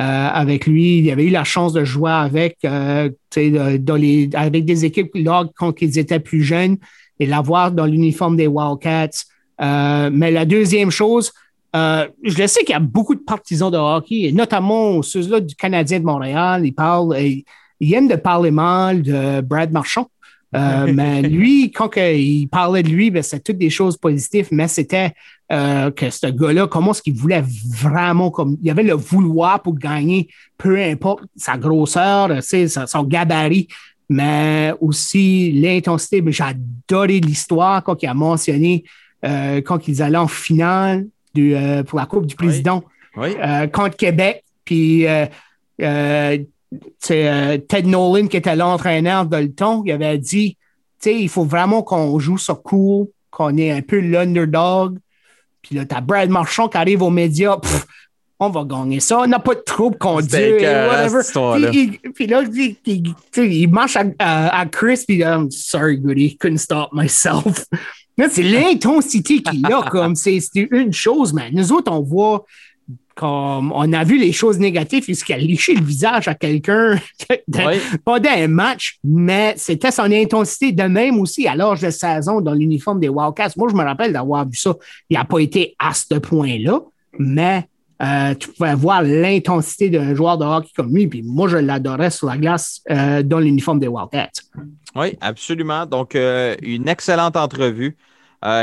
avec lui. Il avait eu la chance de jouer avec, les, avec des équipes là, quand ils étaient plus jeunes et l'avoir dans l'uniforme des Wildcats. mais la deuxième chose, je sais qu'il y a beaucoup de partisans de hockey, et notamment ceux-là du Canadien de Montréal. Ils parlent, ils aiment de parler mal de Brad Marchand. Euh, (laughs) mais lui, quand il parlait de lui, ben, c'était toutes des choses positives, mais c'était euh, que ce gars-là, comment est-ce qu'il voulait vraiment, comme il avait le vouloir pour gagner, peu importe sa grosseur, son gabarit, mais aussi l'intensité. J'ai adoré l'histoire quand il a mentionné euh, quand ils allaient en finale du, pour la Coupe du Président contre Québec. Puis Ted Nolan qui était l'entraîneur de le il avait dit il faut vraiment qu'on joue ça cool, qu'on est un peu l'underdog. Puis là, t'as Brad Marchand qui arrive aux médias, on va gagner ça, on n'a pas de trouble qu'on dit, whatever. Puis, là, il, marche à, Chris, puis I'm sorry, Goody, couldn't stop myself. (laughs) c'est (laughs) l'intensité qu'il a, comme c'est une chose, mais nous autres, on voit on a vu les choses négatives jusqu'à licher le visage à quelqu'un, (laughs) pas d'un match, mais c'était son intensité de même aussi à l'âge de saison dans l'uniforme des Wildcats. Moi, je me rappelle d'avoir vu ça. Il n'a pas été à ce point-là, mais euh, tu pouvais voir l'intensité d'un joueur de hockey comme lui. Puis moi, je l'adorais sur la glace euh, dans l'uniforme des Wildcats. Oui, absolument. Donc, euh, une excellente entrevue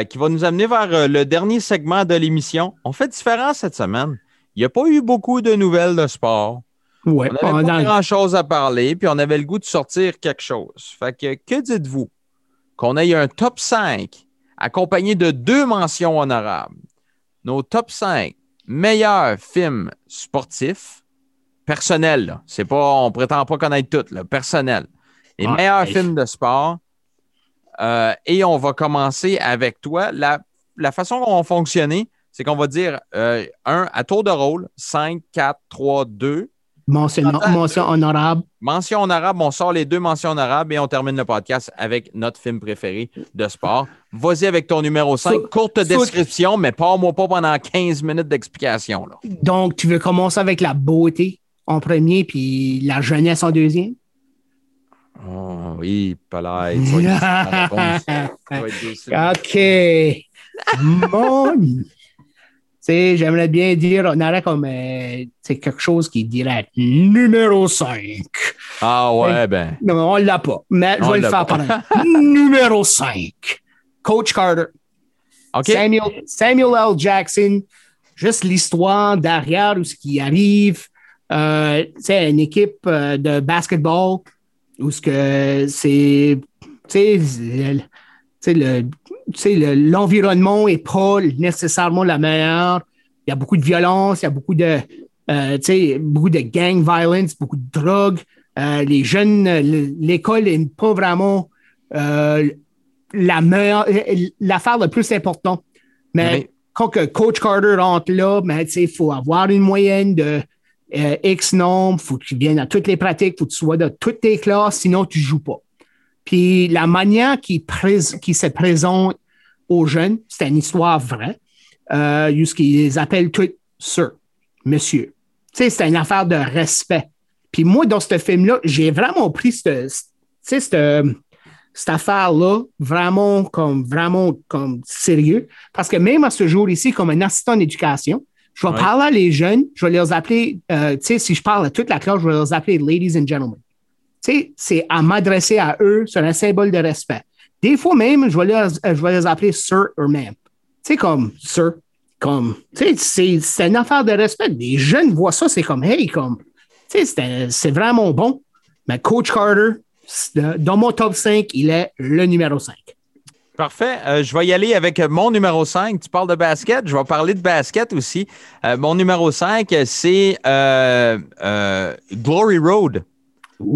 qui va nous amener vers le dernier segment de l'émission. On fait différent cette semaine. Il n'y a pas eu beaucoup de nouvelles de sport. Ouais, on n'avait pas grand-chose à parler, puis on avait le goût de sortir quelque chose. Fait que, que dites-vous? Qu'on ait un top 5 accompagné de deux mentions honorables? Nos top 5 meilleurs films sportifs, personnels, c'est pas, on prétend pas connaître tout, là, personnel. Les meilleurs films de sport. Euh, et on va commencer avec toi. La, la façon dont on fonctionner, c'est qu'on va dire euh, un à tour de rôle, 5, 4, 3, 2. Mention, honorable. Mention honorable, on sort les deux mentions honorables et on termine le podcast avec notre film préféré de sport. Vas-y avec ton numéro 5. Courte description, mais pas moi pas pendant 15 minutes d'explication. Donc, tu veux commencer avec la beauté en premier puis la jeunesse en deuxième? Oh, oui, pas (laughs) OK. (laughs) Mon j'aimerais bien dire, on aurait comme euh, quelque chose qui dirait numéro 5. Ah ouais, ben. Non, on l'a pas. Mais je vais le faire pendant. (laughs) numéro 5. Coach Carter. Samuel, Samuel L. Jackson. Juste l'histoire derrière ce qui arrive. Euh, c'est une équipe euh, de basketball où ce que c'est le, l'environnement n'est pas nécessairement la meilleure. Il y a beaucoup de violence, il y a beaucoup de, euh, beaucoup de gang violence, beaucoup de drogue. Euh, les jeunes, l'école n'est pas vraiment euh, la meilleure, l'affaire la plus importante. Mais quand que Coach Carter rentre là, ben, il faut avoir une moyenne de X nombre, il faut que tu viennes à toutes les pratiques, il faut que tu sois dans toutes tes classes, sinon tu ne joues pas. Puis la manière qui, qui se présente aux jeunes, c'est une histoire vraie. Euh, qu'ils les appellent tous sir, monsieur. Tu sais, c'est une affaire de respect. Puis moi, dans ce film-là, j'ai vraiment pris cette, cette, cette affaire-là vraiment comme, vraiment comme sérieux. Parce que même à ce jour ici, comme un assistant d'éducation, je vais parler à les jeunes, je vais les appeler, euh, tu sais, si je parle à toute la classe, je vais les appeler ladies and gentlemen c'est à m'adresser à eux sur un symbole de respect. Des fois même, je vais les, je vais les appeler sir ou même. C'est comme sir, comme, c'est une affaire de respect. Les jeunes voient ça, c'est comme, hey, comme, c'est vraiment bon. Mais Coach Carter, dans mon top 5, il est le numéro 5. Parfait. Euh, je vais y aller avec mon numéro 5. Tu parles de basket. Je vais parler de basket aussi. Euh, mon numéro 5, c'est euh, Glory Road.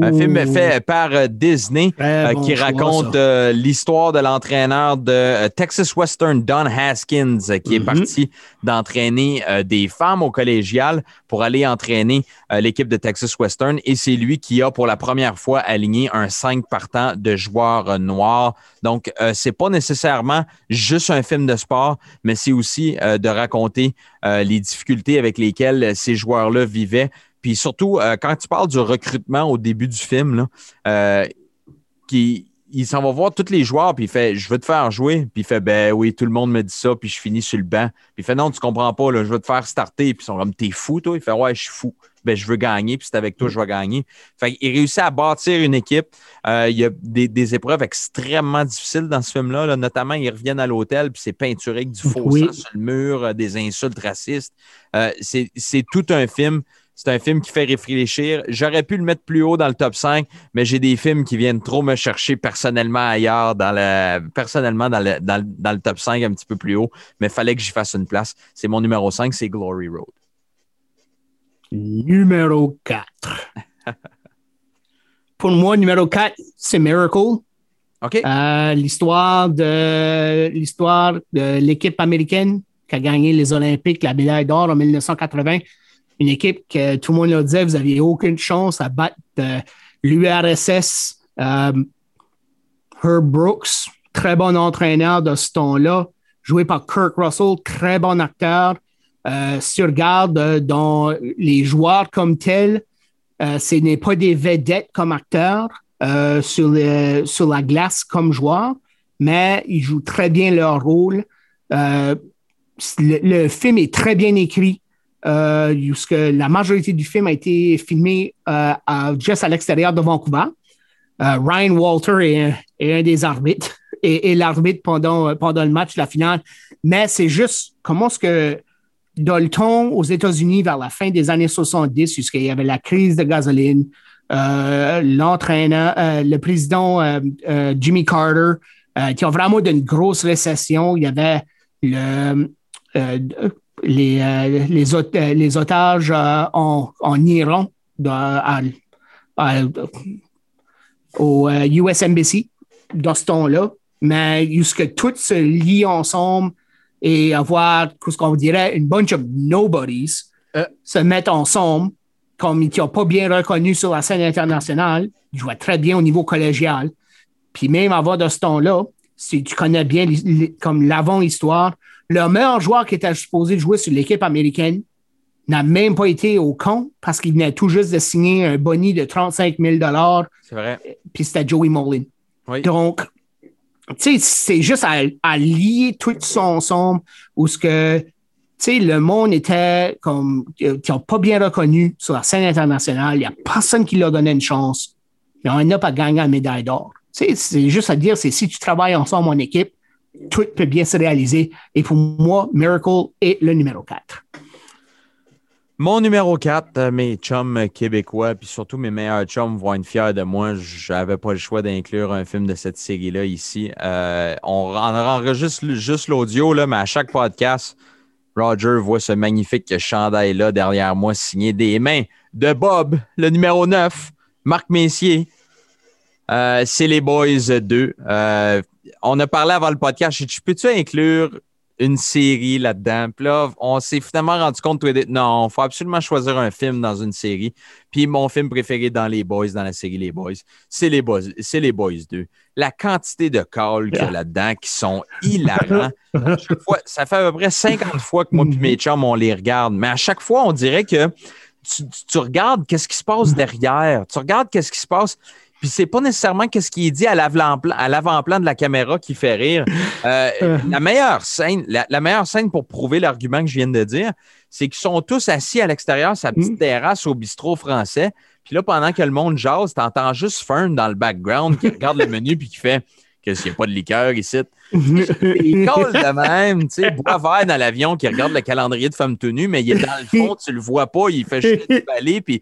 Un film fait par euh, Disney euh, qui raconte euh, l'histoire de l'entraîneur de Texas Western, Don Haskins, qui est mm-hmm. parti d'entraîner des femmes au collégial pour aller entraîner l'équipe de Texas Western. Et c'est lui qui a pour la première fois aligné un 5 partant de joueurs noirs. Donc, c'est pas nécessairement juste un film de sport, mais c'est aussi de raconter les difficultés avec lesquelles ces joueurs-là vivaient Puis surtout, euh, quand tu parles du recrutement au début du film, là, euh, qui, il s'en va voir tous les joueurs, puis il fait Je veux te faire jouer. Puis il fait Ben oui, tout le monde me dit ça, puis je finis sur le banc. Puis il fait Non, tu comprends pas, là, je veux te faire starter. Puis ils sont comme T'es fou, toi? Il fait Ouais, je suis fou. Ben, je veux gagner, puis c'est avec toi, je vais gagner. Fait il réussit à bâtir une équipe. Euh, il y a des, épreuves extrêmement difficiles dans ce film-là. Là. Notamment, ils reviennent à l'hôtel, puis c'est peinturé avec du faux sang sur le mur, des insultes racistes. Euh, c'est tout un film c'est un film qui fait réfléchir. J'aurais pu le mettre plus haut dans le top 5, mais j'ai des films qui viennent trop me chercher personnellement ailleurs, dans le, personnellement dans le, dans, le, top 5 un petit peu plus haut, mais il fallait que j'y fasse une place. C'est mon numéro 5, c'est Glory Road. Numéro 4. Pour moi, numéro 4, c'est Miracle. OK. Euh, l'histoire de l'histoire de l'équipe américaine qui a gagné les Olympiques, la médaille d'or en 1980 une équipe que tout le monde leur disait, vous n'aviez aucune chance à battre euh, l'URSS. Euh, Herb Brooks, très bon entraîneur de ce temps-là, joué par Kirk Russell, très bon acteur. Euh, si tu regardes dans les joueurs comme tels, ce n'est pas des vedettes comme acteurs sur, sur la glace comme joueurs, mais ils jouent très bien leur rôle. le, film est très bien écrit. Euh, la majorité du film a été filmé euh, juste à l'extérieur de Vancouver. Euh, Ryan Walter est, un des arbitres (laughs) et, l'arbitre pendant, pendant le match, la finale. Mais c'est juste comment est-ce que Dalton aux États-Unis vers la fin des années 70, puisqu'il y avait la crise de gasoline, l'entraîneur, le président Jimmy Carter, qui a vraiment d'une grosse récession. Il y avait le, les, euh, euh, les, otages euh, en, en, Iran au US Embassy dans ce temps-là, mais jusque tout se lie ensemble et avoir, ce qu'on dirait, une bunch of nobodies se mettre ensemble, comme ils n'ont pas bien reconnu sur la scène internationale, ils jouaient très bien au niveau collégial. Puis même avant de ce temps-là, si tu connais bien comme l'avant-histoire, le meilleur joueur qui était supposé jouer sur l'équipe américaine n'a même pas été au camp parce qu'il venait tout juste de signer un boni de 35 000 C'est vrai. Puis c'était Joey Molin. Donc, tu sais, c'est juste à, lier tout ça ensemble où ce que, tu sais, le monde était comme, qui n'a pas bien reconnu sur la scène internationale. Il n'y a personne qui leur donnait une chance. Il y en a pas gagné la médaille d'or. Tu sais, c'est juste à dire, c'est si tu travailles ensemble en équipe, tout peut bien se réaliser. Et pour moi, Miracle est le numéro 4. Mon numéro 4, euh, mes chums québécois, puis surtout mes meilleurs chums vont être fiers de moi. Je n'avais pas le choix d'inclure un film de cette série-là ici. Euh, on, enregistre juste l'audio, mais à chaque podcast, Roger voit ce magnifique chandail-là derrière moi signé des mains de Bob, le numéro 9, Marc Messier. Euh, c'est les Boys 2 on a parlé avant le podcast. Je peux-tu inclure une série là-dedans? Puis là, on s'est finalement rendu compte, non, il faut absolument choisir un film dans une série. Puis mon film préféré dans les Boys, dans la série Les Boys, c'est les Boys, c'est les Boys 2. La quantité de calls qu'il y a là-dedans qui sont hilarants. fois, ça fait à peu près 50 fois que moi et mes chums, on les regarde. Mais à chaque fois, on dirait que tu, tu regardes qu'est-ce qui se passe derrière. Tu regardes qu'est-ce qui se passe. Puis c'est pas nécessairement qu'est-ce qui est dit à l'avant-plan de la caméra qui fait rire. (laughs) Euh, la meilleure scène, la, meilleure scène pour prouver l'argument que je viens de dire, c'est qu'ils sont tous assis à l'extérieur, sa petite mm. terrasse au bistrot français. Puis là, pendant que le monde jase, t'entends juste Fern dans le background qui regarde le (laughs) menu puis qui fait qu'est-ce qu'il n'y a pas de liqueur ici. (laughs) il colle de même, tu sais, bois vert dans l'avion qui regarde le calendrier de femme tenue, mais il est dans le fond, tu le vois pas, il fait juste balai, puis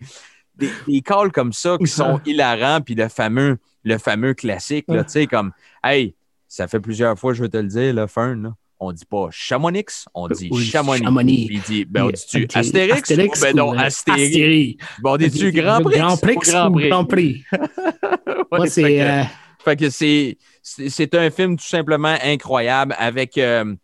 des, des calls comme ça qui sont hilarants, puis le fameux, le fameux classique, tu sais, comme Hey, ça fait plusieurs fois, je veux te le dire, Fern, là, on dit pas Chamonix, on dit Chamonix. Chamonix. il dit, ben, on dit-tu Astérix? Astérix? ben non, Astérie? Bon, on dit-tu Grand Prix? Grand Prix. Grand Prix? Grand Prix? c'est. Euh... Fait que c'est, c'est un film tout simplement incroyable avec, euh,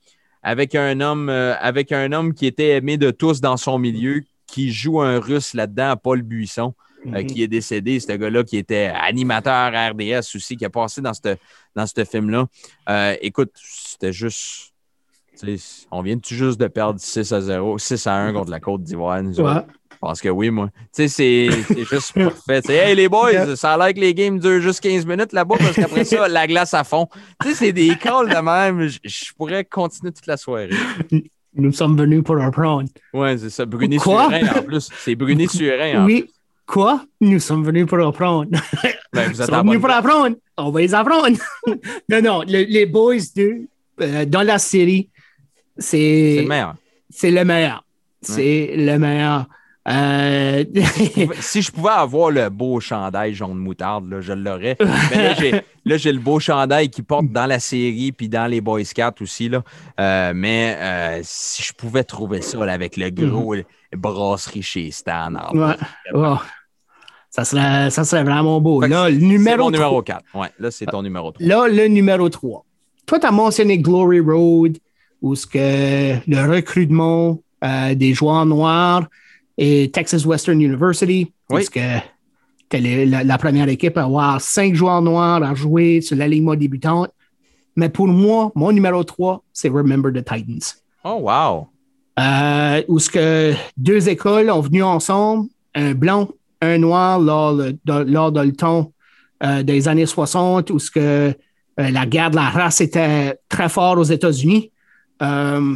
avec, un homme, euh, avec un homme qui était aimé de tous dans son milieu, qui joue un russe là-dedans, Paul Buisson, euh, mhm. qui est décédé, ce gars-là qui était animateur RDS aussi, qui a passé dans ce dans film-là. Euh, écoute, c'était juste. On vient tout juste de perdre 6 à 0, 6 à 1 contre la Côte d'Ivoire. pense que oui, moi. Tu sais, c'est juste (laughs) parfait. Hey, les boys, ça a l'air que les games durent juste 15 minutes là-bas parce qu'après ça, (laughs) la glace à fond. Tu sais, c'est des calls de même. Je, je pourrais continuer toute la soirée. (laughs) Nous sommes venus pour apprendre. Ouais, c'est ça. Bruné Quoi? Surin, en plus. C'est Bruné Surin, en Oui. Quoi? Nous sommes venus pour apprendre. (laughs) Ben, sont en venus pour apprendre. On va les apprendre. (laughs) non, non, le- les Boys 2, euh, dans la série, C'est c'est le meilleur. c'est le meilleur. C'est le meilleur. Euh, (laughs) si je pouvais avoir le beau chandail jaune moutarde, là, je l'aurais. Mais là, j'ai, le beau chandail qui porte dans la série puis dans les Boy Scouts aussi. Là. Euh, mais euh, si je pouvais trouver ça là, avec le gros brasserie chez Stan. ouais. Oh. Ça, serait, ça serait vraiment beau. Fait Là, le c'est numéro, mon numéro trois- 4. Ouais, là, c'est ton numéro 3. Là, le numéro 3. Toi, tu as mentionné Glory Road, où ce que le recrutement des joueurs noirs et Texas Western University, où Oui. ce que la, la première équipe à avoir cinq joueurs noirs à jouer sur l'alignement débutante. Mais pour moi, mon numéro 3, c'est Remember the Titans. Oh, wow. Euh, où ce que deux écoles ont venu ensemble, un blanc, un noir, lors, le- de, lors de le temps euh, des années 60, où ce que euh, la guerre de la race était très fort aux États-Unis, euh,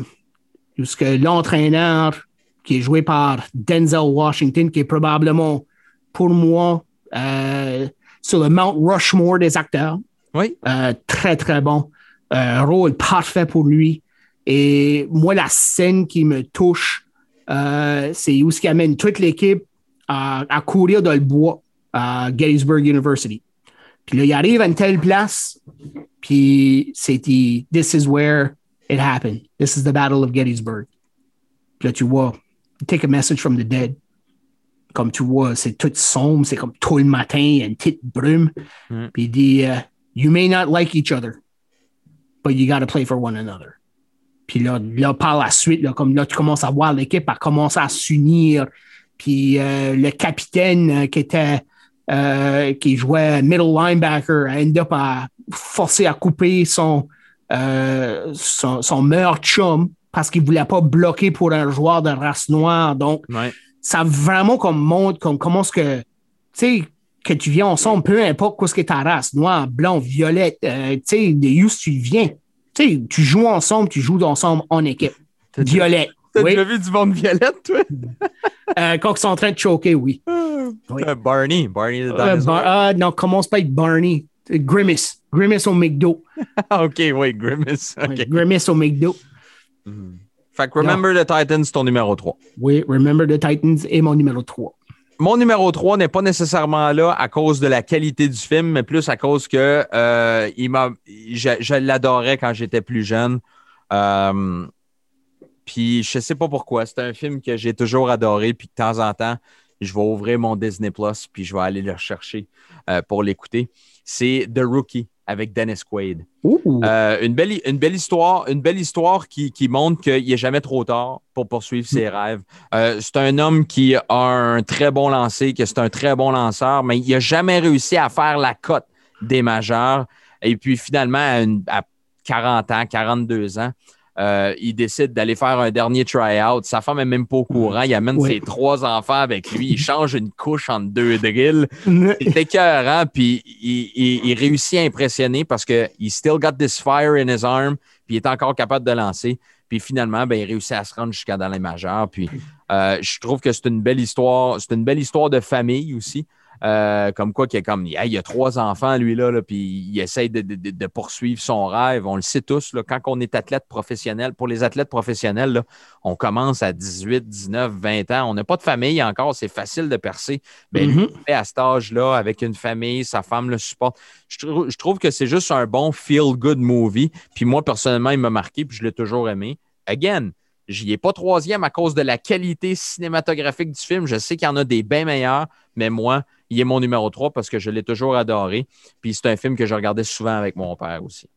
où ce que l'entraîneur qui est joué par Denzel Washington, qui est probablement pour moi euh, sur le Mount Rushmore des acteurs, Oui. euh, très, très bon. Euh, rôle parfait pour lui. Et moi, la scène qui me touche, c'est où ce qui amène toute l'équipe à, à courir dans le bois à Gettysburg University. Puis là, il arrive à une telle place, puis c'est dit, This is where it happened. This is the Battle of Gettysburg. Puis là, tu vois, take a message from the dead. Comme tu vois, c'est tout sombre, c'est comme tout le matin, il y a une petite brume. Mm. Puis il dit, euh, You may not like each other, but you got to play for one another. Puis là, là, par la suite, là, comme là, tu commences à voir l'équipe, elle commence à s'unir. Puis euh, le capitaine euh, qui était euh, qui jouait middle linebacker a end up à forcer à couper son, euh, son, son meilleur chum parce qu'il voulait pas bloquer pour un joueur de race noire. Donc, Ouais. ça vraiment comme montre comme comment est-ce que tu sais que tu viens ensemble, peu importe quoi ce que ta race, noir, blanc, violette, euh, tu sais, de où tu viens. Tu sais, tu joues ensemble, tu joues ensemble en équipe. T'as déjà- Violet. T'as Oui. déjà vu du monde violette, toi? Euh, quand ils sont en train de choquer, oui. Oui. Euh, Barney. Barney the Euh. Bar- ah, non, commence pas avec Barney. Grimace. Grimace au McDo. (laughs) Ah, OK, oui, Grimace. Grimace au McDo. Fait que Remember the Titans, c'est ton numéro 3. Oui, Remember the Titans est mon numéro 3. Mon numéro 3 n'est pas nécessairement là à cause de la qualité du film, mais plus à cause que euh, il m'a, je, je l'adorais quand j'étais plus jeune. Euh, puis je sais pas pourquoi. C'est un film que j'ai toujours adoré. Puis de temps en temps, je vais ouvrir mon Disney Plus puis je vais aller le rechercher euh, pour l'écouter. C'est The Rookie avec Dennis Quaid. Euh, une, belle, une belle histoire, une belle histoire qui, qui montre qu'il n'est jamais trop tard pour poursuivre ses rêves. Euh, c'est un homme qui a un très bon lancer, que c'est un très bon lanceur, mais il n'a jamais réussi à faire la cote des majeurs. Et puis finalement, à, une- à 40 ans, 42 ans, euh, il décide d'aller faire un dernier try-out. Sa femme n'est même pas au courant. Il amène Oui. ses trois enfants avec lui. Il change une couche entre deux drills. C'est écœurant, puis il, il- il réussit à impressionner parce que il still got this fire in his arm, puis il est encore capable de lancer. Puis finalement, ben, il réussit à se rendre jusqu'à dans les majeurs. Puis euh, je trouve que c'est une belle histoire. C'est une belle histoire de famille aussi. Euh, comme quoi, qu'il y a comme, hey, il a trois enfants, lui, là, là, puis il essaye de, de- de- de poursuivre son rêve. On le sait tous, là, quand on est athlète professionnel, pour les athlètes professionnels, là, on commence à 18, 19, 20 ans. On n'a pas de famille encore, c'est facile de percer. Ben, lui, Mhm. fait à cet âge-là, avec une famille, sa femme le supporte. Je, je trouve que c'est juste un bon feel-good movie. Puis moi, personnellement, il m'a marqué, puis je l'ai toujours aimé. Again, j'y ai pas troisième à cause de la qualité cinématographique du film. Je sais qu'il y en a des bien meilleurs, mais moi, il est mon numéro 3 parce que je l'ai toujours adoré. Puis c'est un film que je regardais souvent avec mon père aussi.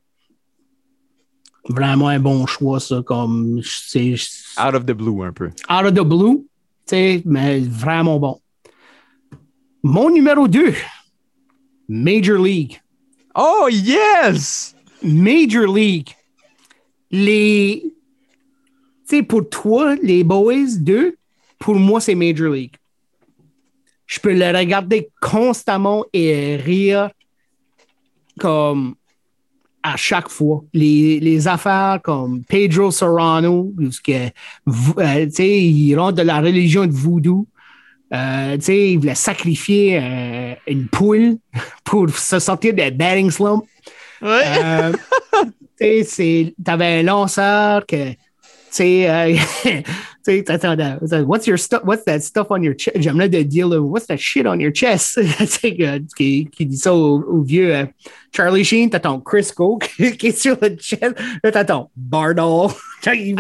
Vraiment un bon choix, ça. Comme c'est Out of the blue, un peu. out of the blue, tu sais, mais vraiment bon. Mon numéro 2, Major League. Oh, yes! Major League. Les. Tu sais, pour toi, les Boys 2, pour moi, c'est Major League. Je peux le regarder constamment et rire comme à chaque fois. Les, les affaires comme Pedro Serrano, parce que, euh, il rentre de la religion de voodoo. Euh, il voulait sacrifier euh, une poule (laughs) pour se sortir de batting slump. Ouais. (laughs) Tu sais, t'avais un lanceur que, tu sais, (laughs) euh, what's your stuff, what's that stuff on your chest? J'aimerais de dire, là, what's that shit on your chest? (laughs) sais, que- qui, qui dit ça au, au vieux euh, Charlie Sheen, t'as ton Crisco qui (laughs) qui est sur le chest, là, t'as ton Bardol, (laughs) il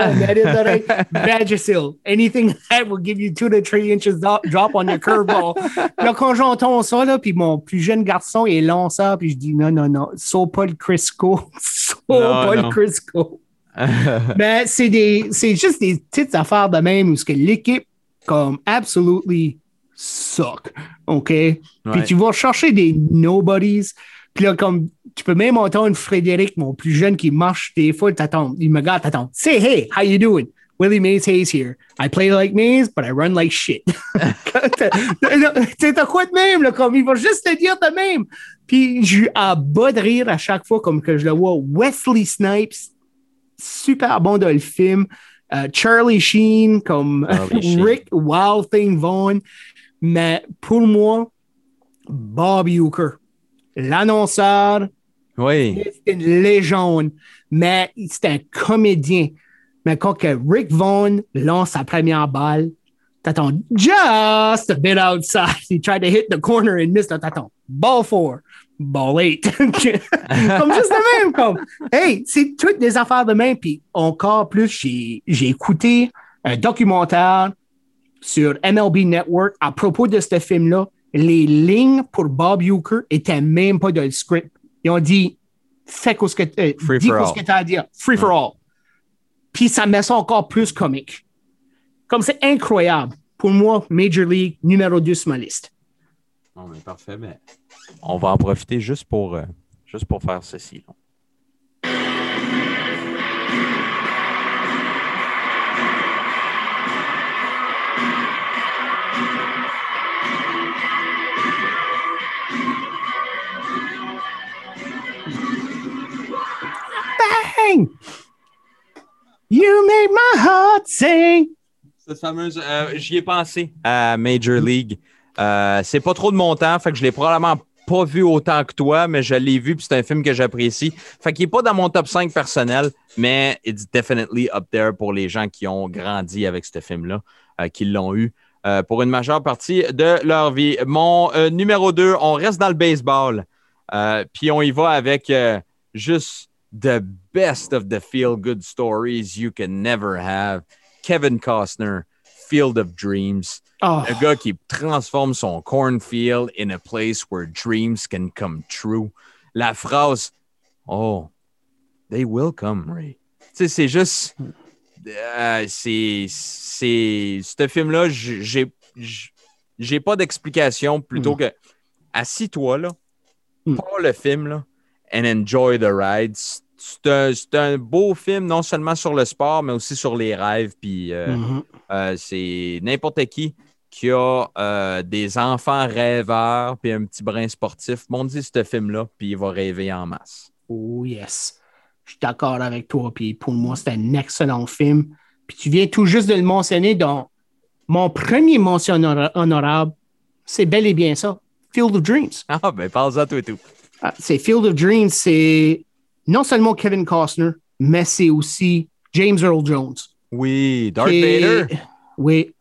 Vagisil, anything that will give you two to three inches drop on your curveball. Là, quand j'entends ça, là, puis mon plus jeune garçon est lanceur, puis je dis non, non, non, saut pas le Crisco, saut pas le Crisco. Mais (laughs) c'est des, c'est juste des petites affaires de même où ce que l'équipe, comme, absolutely suck. OK? Puis tu vas chercher des nobodies. Puis là, comme, tu peux même entendre Frédéric, mon plus jeune, qui marche des fois, t'attends, il me regarde, t'attends. Say, hey, how you doing? Willie Mays Hayes here. I play like Mays, but I run like shit. (laughs) T'as quoi de même, là, comme, il va juste te dire de même. Puis, je suis à bas de rire à chaque fois, comme que je le vois. Wesley Snipes, super bon dans le film. Euh, Charlie Sheen, comme Charlie (laughs) Sheen. Rick Wild Thing Vaughn. Mais pour moi, Bob Euchre, l'annonceur, Oui. c'est une légende, mais c'est un comédien. Mais quand que Rick Vaughn lance sa première balle, t'attends just a bit outside. (laughs) He tried to hit the corner and missed. T'attends ball four, ball eight. (laughs) comme juste de même, comme, hey, c'est toutes des affaires de même. Puis encore plus, j'ai j'ai écouté un documentaire sur MLB Network à propos de ce film-là. Les lignes pour Bob Euchre étaient même pas dans le script. Ils ont dit, fais ce que, euh, Free dis for quoi all. ce que tu as à dire. Free for all. Puis ça met ça encore plus comique. Comme c'est incroyable. Pour moi, Major League, numéro 2 sur ma liste. Bon, mais parfait, mais on va en profiter juste pour, euh, juste pour faire ceci. là. Bang! You make my heart sing. Cette fameuse, euh, j'y ai pensé à Major League. Euh, c'est pas trop de mon temps, fait que je l'ai probablement pas vu autant que toi, mais je l'ai vu, puis c'est un film que j'apprécie. Fait qu'il est pas dans mon top 5 personnel, mais it's definitely up there pour les gens qui ont grandi avec ce film-là, euh, qui l'ont eu euh, pour une majeure partie de leur vie. Mon euh, numéro 2, on reste dans le baseball, puis on y va avec juste the best of the feel-good stories you can never have. Kevin Costner, Field of Dreams. Oh, Le gars qui transforme son cornfield in a place where dreams can come true. La phrase Oh, they will come, Ray. Tu sais, c'est juste. euh, c'est. C'est. Ce film-là, j'ai. j'ai- pas d'explication plutôt Mm. que. Assis-toi, là. Mm. Pas le film, là. And enjoy the ride. C'est- un, un beau film, non seulement sur le sport, mais aussi sur les rêves. Puis. euh, mhm. euh, c'est n'importe qui qui a euh, des enfants rêveurs puis un petit brin sportif. M'ont dit ce film-là, puis il va rêver en masse. Oh yes. Je suis d'accord avec toi. Puis pour moi, c'est un excellent film. Puis tu viens tout juste de le mentionner dans mon premier mention honora- honorable. C'est bel et bien ça. Field of Dreams. (laughs) Ah, ben, parle-en toi et tout. Ah, c'est Field of Dreams, c'est non seulement Kevin Costner, mais c'est aussi James Earl Jones. Oui, Darth Vader. Oui.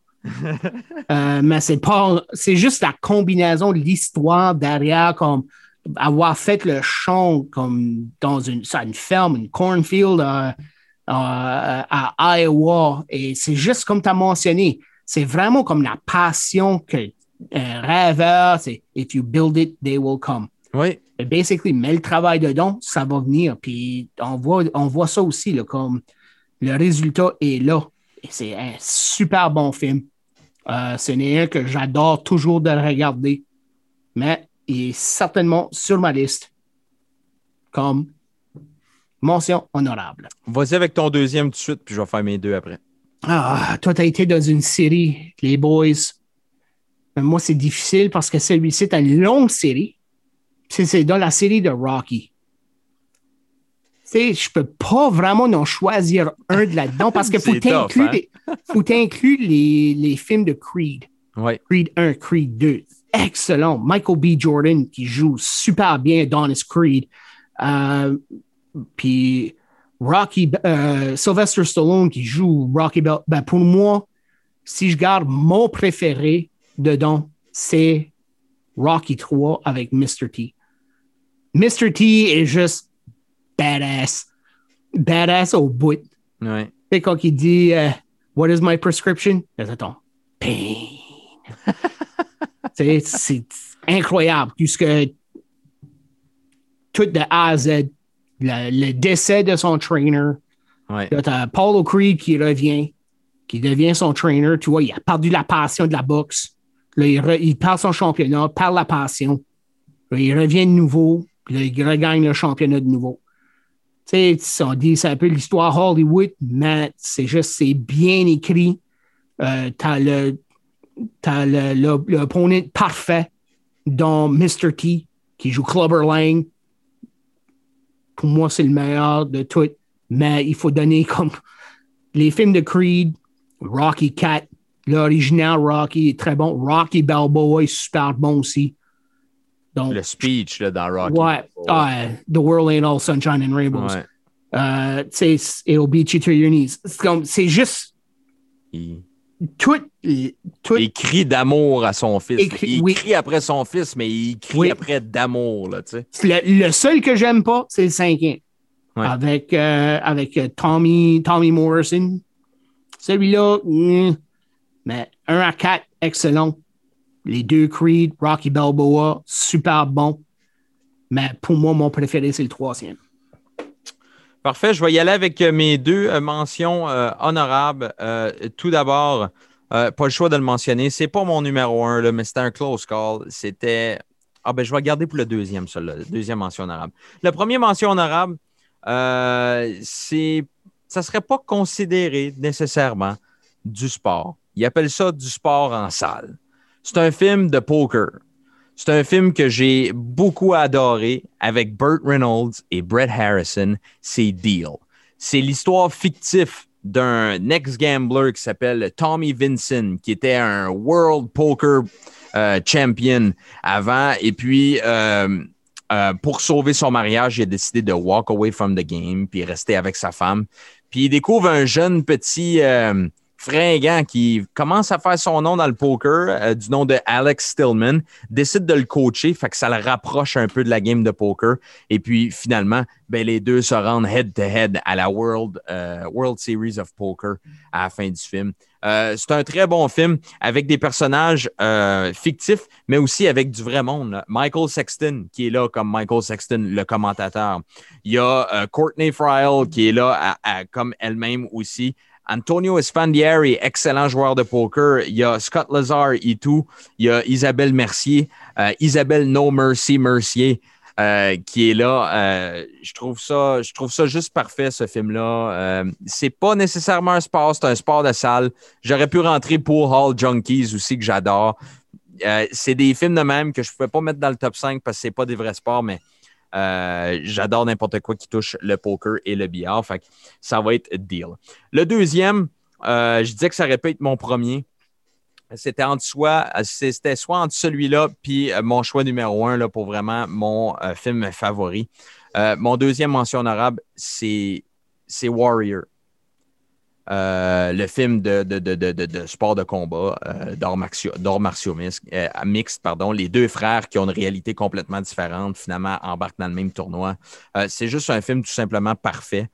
Euh, mais c'est pas. C'est juste la combinaison de l'histoire derrière, comme avoir fait le chant comme dans une, ça, une ferme, une cornfield euh, euh, à Iowa. Et c'est juste comme tu as mentionné. C'est vraiment comme la passion que un rêveur, c'est if you build it, they will come. Oui, Mais basically, mets le travail dedans, ça va venir. Puis on voit, on voit ça aussi, là, comme le résultat est là. Et c'est un super bon film. Euh, ce n'est un que j'adore toujours de regarder. Mais il est certainement sur ma liste comme mention honorable. vas-y avec ton deuxième tout de suite, puis je vais faire mes deux après. Ah, toi, tu as été dans une série, les boys. Mais moi, c'est difficile parce que celui-ci est une longue série. C'est c'est dans la série de Rocky. Sais, je peux pas vraiment en choisir un de là-dedans parce qu'il (laughs) faut t'inclure hein? les, les, films de Creed. Ouais. Creed 1, Creed 2. Excellent. Michael B. Jordan qui joue super bien Adonis Creed. Euh, puis Rocky, euh, Sylvester Stallone qui joue Rocky Bell. Ben, pour moi, si je garde mon préféré dedans, c'est Rocky 3 avec Mr. T. Mr. T est juste badass. Badass au bout. Ouais. Tu sais, quand il dit euh, What is my prescription? Il attends. Pain. (laughs) C'est incroyable. Puisque tout de A à Z, le, le décès de son trainer, Ouais. là, t'as Paulo Creed qui revient, qui devient son trainer. Tu vois, il a perdu la passion de la boxe. Là, il, re- il perd son championnat, perd la passion. Là, il revient de nouveau, puis là, il regagne le championnat de nouveau. On dit c'est un peu l'histoire Hollywood, mais c'est juste, c'est bien écrit. Euh, t'as le, t'as parfait dans Mr. T, qui joue Clubber Lang. Pour moi, c'est le meilleur de tout. Mais il faut donner comme les films de Creed, Rocky 4, l'original Rocky est très bon. Rocky Balboa est super bon aussi. Donc, Le speech là, dans Rocky. ouais, ah, The World Ain't All Sunshine and Rainbows. Ouais. Euh, tu sais, it'll beat you to your knees. C'est comme- C'est juste Il, tout, tout il crie d'amour à son fils. Il oui. crie après son fils, mais il crie Oui. après d'amour, là. Le, le seul que j'aime pas, c'est le cinquième. Ouais. Avec, euh, avec euh, Tommy, Tommy Morrison. Celui-là, hmm, mais 1 à 4, excellent. Les deux Creed, Rocky Balboa, super bon. Mais pour moi, mon préféré, c'est le troisième. Parfait. Je vais y aller avec euh, mes deux euh, mentions euh, honorables. Tout d'abord, pas le choix de le mentionner. C'est pas mon numéro un, là, mais c'était un close call. C'était. Ah ben, je vais garder pour le deuxième, celui-là. Deuxième mention honorable. Le premier mention honorable, c'est. Ça serait pas considéré nécessairement du sport. Ils appellent ça du sport en salle. C'est un film de poker. C'est un film que j'ai beaucoup adoré avec Burt Reynolds et Brett Harrison. C'est Deal. C'est l'histoire fictive d'un ex-gambler qui s'appelle Tommy Vinson, qui était un World Poker euh, Champion avant. Et puis, euh, euh, pour sauver son mariage, il a décidé de walk away from the game puis rester avec sa femme. Puis il découvre un jeune petit fringant qui commence à faire son nom dans le poker, euh, du nom de Alex Stillman, décide de le coacher, fait que ça le rapproche un peu de la game de poker. Et puis finalement, ben, les deux se rendent head-to-head à la World, euh, Series of Poker à la fin du film. Euh, c'est un très bon film avec des personnages fictifs, mais aussi avec du vrai monde. Michael Sexton, qui est là comme Michael Sexton, le commentateur. Il y a Courtney Friel, qui est là comme elle-même aussi. Antonio Esfandiari, excellent joueur de poker. Il y a Scott Lazar et tout. Il y a Isabelle Mercier, euh, Isabelle No Mercy Mercier, euh, qui est là. Euh, je trouve ça, je trouve ça juste parfait ce film-là. Euh, c'est pas nécessairement un sport, c'est un sport de salle. J'aurais pu rentrer pour Hall Junkies aussi que j'adore. C'est des films de même que je pouvais pas mettre dans le top 5 parce que c'est pas des vrais sports, mais euh, j'adore n'importe quoi qui touche le poker et le billard. Fait que ça va être deal. Le deuxième, euh, je disais que ça aurait pu être mon premier. C'était entre soi, c'était soit entre celui-là puis euh, mon choix numéro un là, pour vraiment mon film favori. Mon deuxième mention honorable, c'est c'est Warrior. Euh, le film de, sport de combat, euh, d'arts martiaux, euh, mixtes, pardon, les deux frères qui ont une réalité complètement différente, finalement embarquent dans le même tournoi. C'est juste un film tout simplement parfait.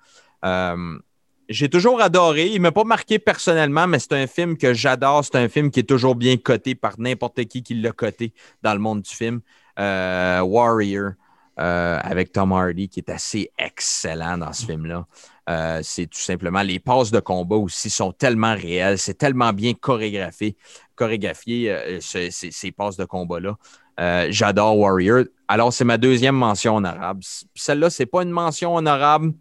J'ai toujours adoré. Il ne m'a pas marqué personnellement, mais c'est un film que j'adore. C'est un film qui est toujours bien coté par n'importe qui qui l'a coté dans le monde du film. Warrior, avec Tom Hardy, qui est assez excellent dans ce film-là. Euh, c'est tout simplement les passes de combat aussi sont tellement réelles, c'est tellement bien chorégraphié, chorégraphié euh, ce- ces, ces passes de combat-là. Euh, J'adore Warrior. Alors, c'est ma deuxième mention honorable. Celle-là, c'est pas une mention honorable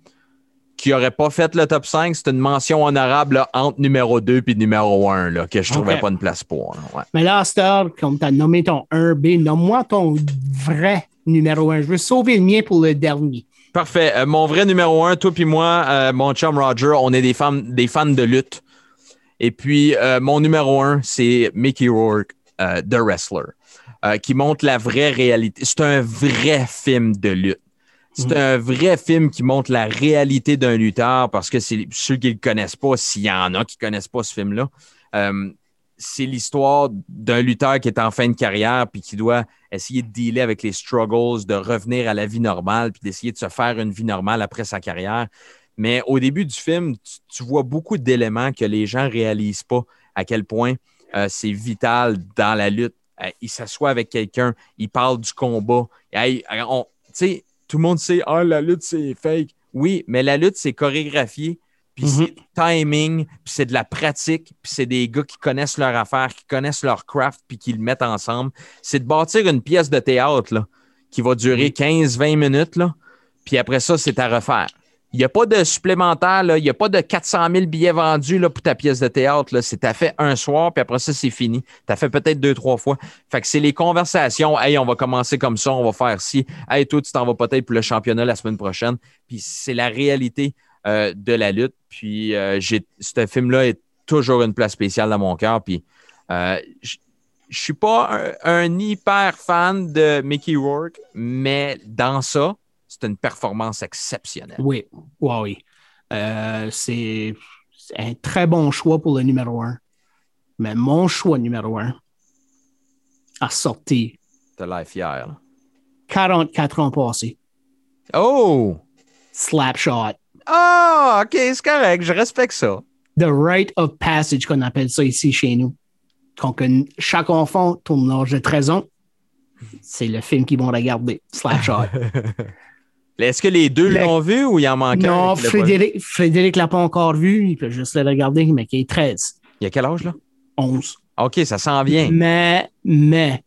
qui n'aurait pas fait le top 5, c'est une mention honorable là, entre numéro 2 et numéro 1, là, que je ne trouvais pas une place pour. hein, ouais. Mais là, heure, comme tu as nommé ton 1B, nomme-moi ton vrai numéro 1. Je veux sauver le mien pour le dernier. Parfait. Euh, mon vrai numéro 1, toi puis moi, euh, mon chum Roger, on est des fans, des fans de lutte. Et puis, euh, mon numéro 1, c'est Mickey Rourke, The Wrestler, qui montre la vraie réalité. C'est un vrai film de lutte. C'est Mhm. un vrai film qui montre la réalité d'un lutteur parce que c'est ceux qui ne le connaissent pas, s'il y en a qui ne connaissent pas ce film-là, c'est l'histoire d'un lutteur qui est en fin de carrière puis qui doit essayer de dealer avec les struggles, de revenir à la vie normale puis d'essayer de se faire une vie normale après sa carrière. Mais au début du film, tu, vois beaucoup d'éléments que les gens ne réalisent pas à quel point euh, c'est vital dans la lutte. Euh, il s'assoit avec quelqu'un, il parle du combat. On- tout le monde sait, ah, la lutte, c'est fake. Oui, mais la lutte, c'est chorégraphié, puis Mhm. c'est timing, puis c'est de la pratique, puis c'est des gars qui connaissent leur affaire, qui connaissent leur craft, puis qui le mettent ensemble. C'est de bâtir une pièce de théâtre là, qui va durer 15-20 minutes, là, puis après ça, c'est à refaire. Il n'y a pas de supplémentaire, là. il n'y a pas de 400 000 billets vendus là, pour ta pièce de théâtre. C'est t'as fait un soir, puis après ça, c'est fini. Tu as fait peut-être deux, trois fois. Fait que c'est les conversations. Hey, on va commencer comme ça, on va faire ci. Hey, toi, tu t'en vas peut-être pour le championnat la semaine prochaine. Puis c'est la réalité euh, de la lutte. Puis euh, j'ai, ce film-là est toujours une place spéciale dans mon cœur. Puis euh, je suis pas un, un hyper fan de Mickey Rourke, mais dans ça, c'est une performance exceptionnelle. Oui, oui, oui. Euh, c'est un très bon choix pour le numéro 1. Mais mon choix numéro 1 a sorti l'air fier. là. 44 ans passés. Oh! Slapshot. Ah, OK, c'est correct. Je respecte ça. The Rite of Passage, qu'on appelle ça ici chez nous. Donc, chaque enfant tourne l'âge de 13 ans. C'est le film qu'ils vont regarder. Slapshot. (laughs) Est-ce que les deux Le- l'ont vu ou il en manque un? non? Frédéric, Frédéric l'a pas encore vu. Il peut juste le regarder, mais qui est 13, Il y a quel âge, là? 11. OK, ça s'en vient. Mais, mais,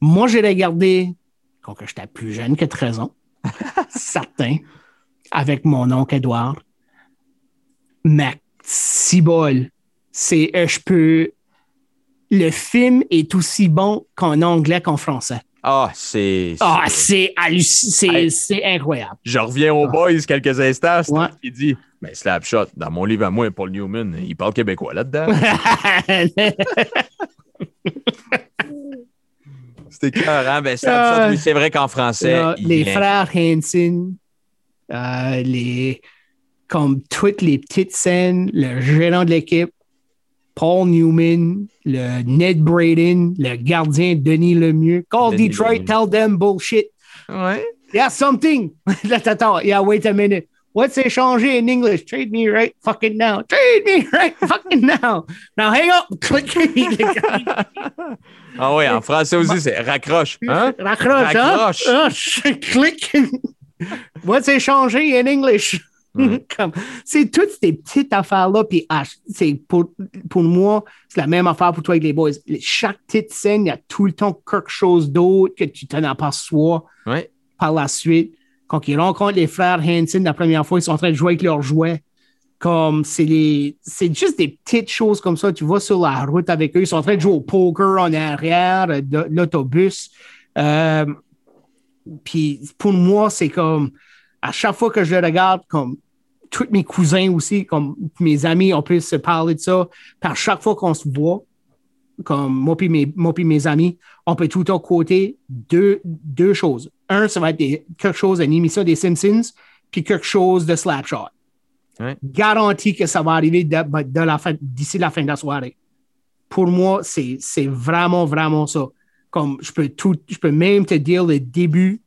moi, j'ai regardé quand j'étais plus jeune que 13 ans, (laughs) certain, avec mon oncle Edouard. Mais, si bol, c'est, euh, je peux, le film est aussi bon qu'en anglais qu'en français. Ah, c'est. Ah, c'est- hallucinant, c'est, incroyable. Je reviens aux Ah. boys quelques instants. c'est Ouais. Il dit Mais Slapshot, dans mon livre à moi, Paul Newman, il parle québécois là-dedans. (laughs) C'était écœurant. Ben, Slapshot, Ah. oui, c'est vrai qu'en français. Là, il les est- frères Hanson, euh, les, comme toutes les petites scènes, le gérant de l'équipe, Paul Newman, le Ned Braden, le gardien Denis Lemieux. Call Denis Detroit, Lemieux. tell them bullshit. Ouais. Yeah, something. (laughs) Là, t'attends. Yeah, wait a minute. What's échangé in English? Trade me right fucking now. Trade me (laughs) right fucking now. Now hang up. Click. (laughs) Ah oui, en français aussi, c'est raccroche. Hein? Raccroche, Raccroche. hein? Ah, clic. What's échangé in English? Mm. (laughs) Comme, c'est toutes ces petites affaires-là. Puis ah, c'est pour, pour moi, c'est la même affaire pour toi avec les boys. Chaque petite scène, il y a tout le temps quelque chose d'autre que tu t'en aperçois Ouais. par la suite. Quand ils rencontrent les frères Hanson la première fois, ils sont en train de jouer avec leurs jouets. Comme c'est les. C'est juste des petites choses comme ça. Tu vas sur la route avec eux, ils sont en train de jouer au poker en arrière de l'autobus. Euh, puis pour moi, c'est comme à chaque fois que je le regarde, comme tous mes cousins aussi, comme mes amis, on peut se parler de ça. Par chaque fois qu'on se voit, comme moi puis mes, moi puis mes amis, on peut tout temps côté deux, deux choses. Un, ça va être des- quelque chose, une émission des Simpsons, puis quelque chose de Slapshot. Ouais. Garanti que ça va arriver de- de la fin- d'ici la fin de la soirée. Pour moi, c'est c'est vraiment, vraiment ça. Comme je peux tout, je peux même te dire le début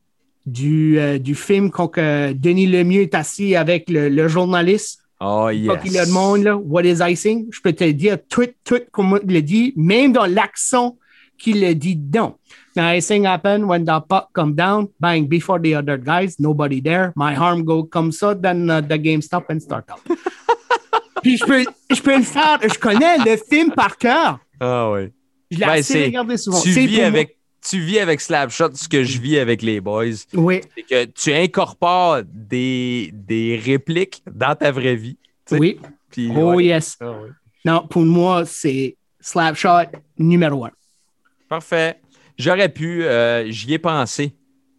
du, euh, du film quand que Denis Lemieux est assis avec le, le journaliste Oh, yes. qu'il le demande, là, what is icing? Je peux te dire tout, tout comme il le dit, même dans l'accent qu'il le dit donc. The icing happened when the puck come down, bang, before the other guys, nobody there. My arm go comme ça, then uh, the game stop and start up. (laughs) Puis je peux, je peux le faire, je connais le film par cœur. Ah oui. Je l'ai Ben, assez c'est- regardé souvent. Tu vis, avec, tu vis avec Slapshot ce que je vis avec les boys. Oui, C'est que tu incorpores des, des répliques dans ta vraie vie. tu sais. oui. Puis, Oh ouais. yes. Ah oui. Non, pour moi, c'est Slapshot numéro un. Parfait. J'aurais pu, euh, j'y ai pensé.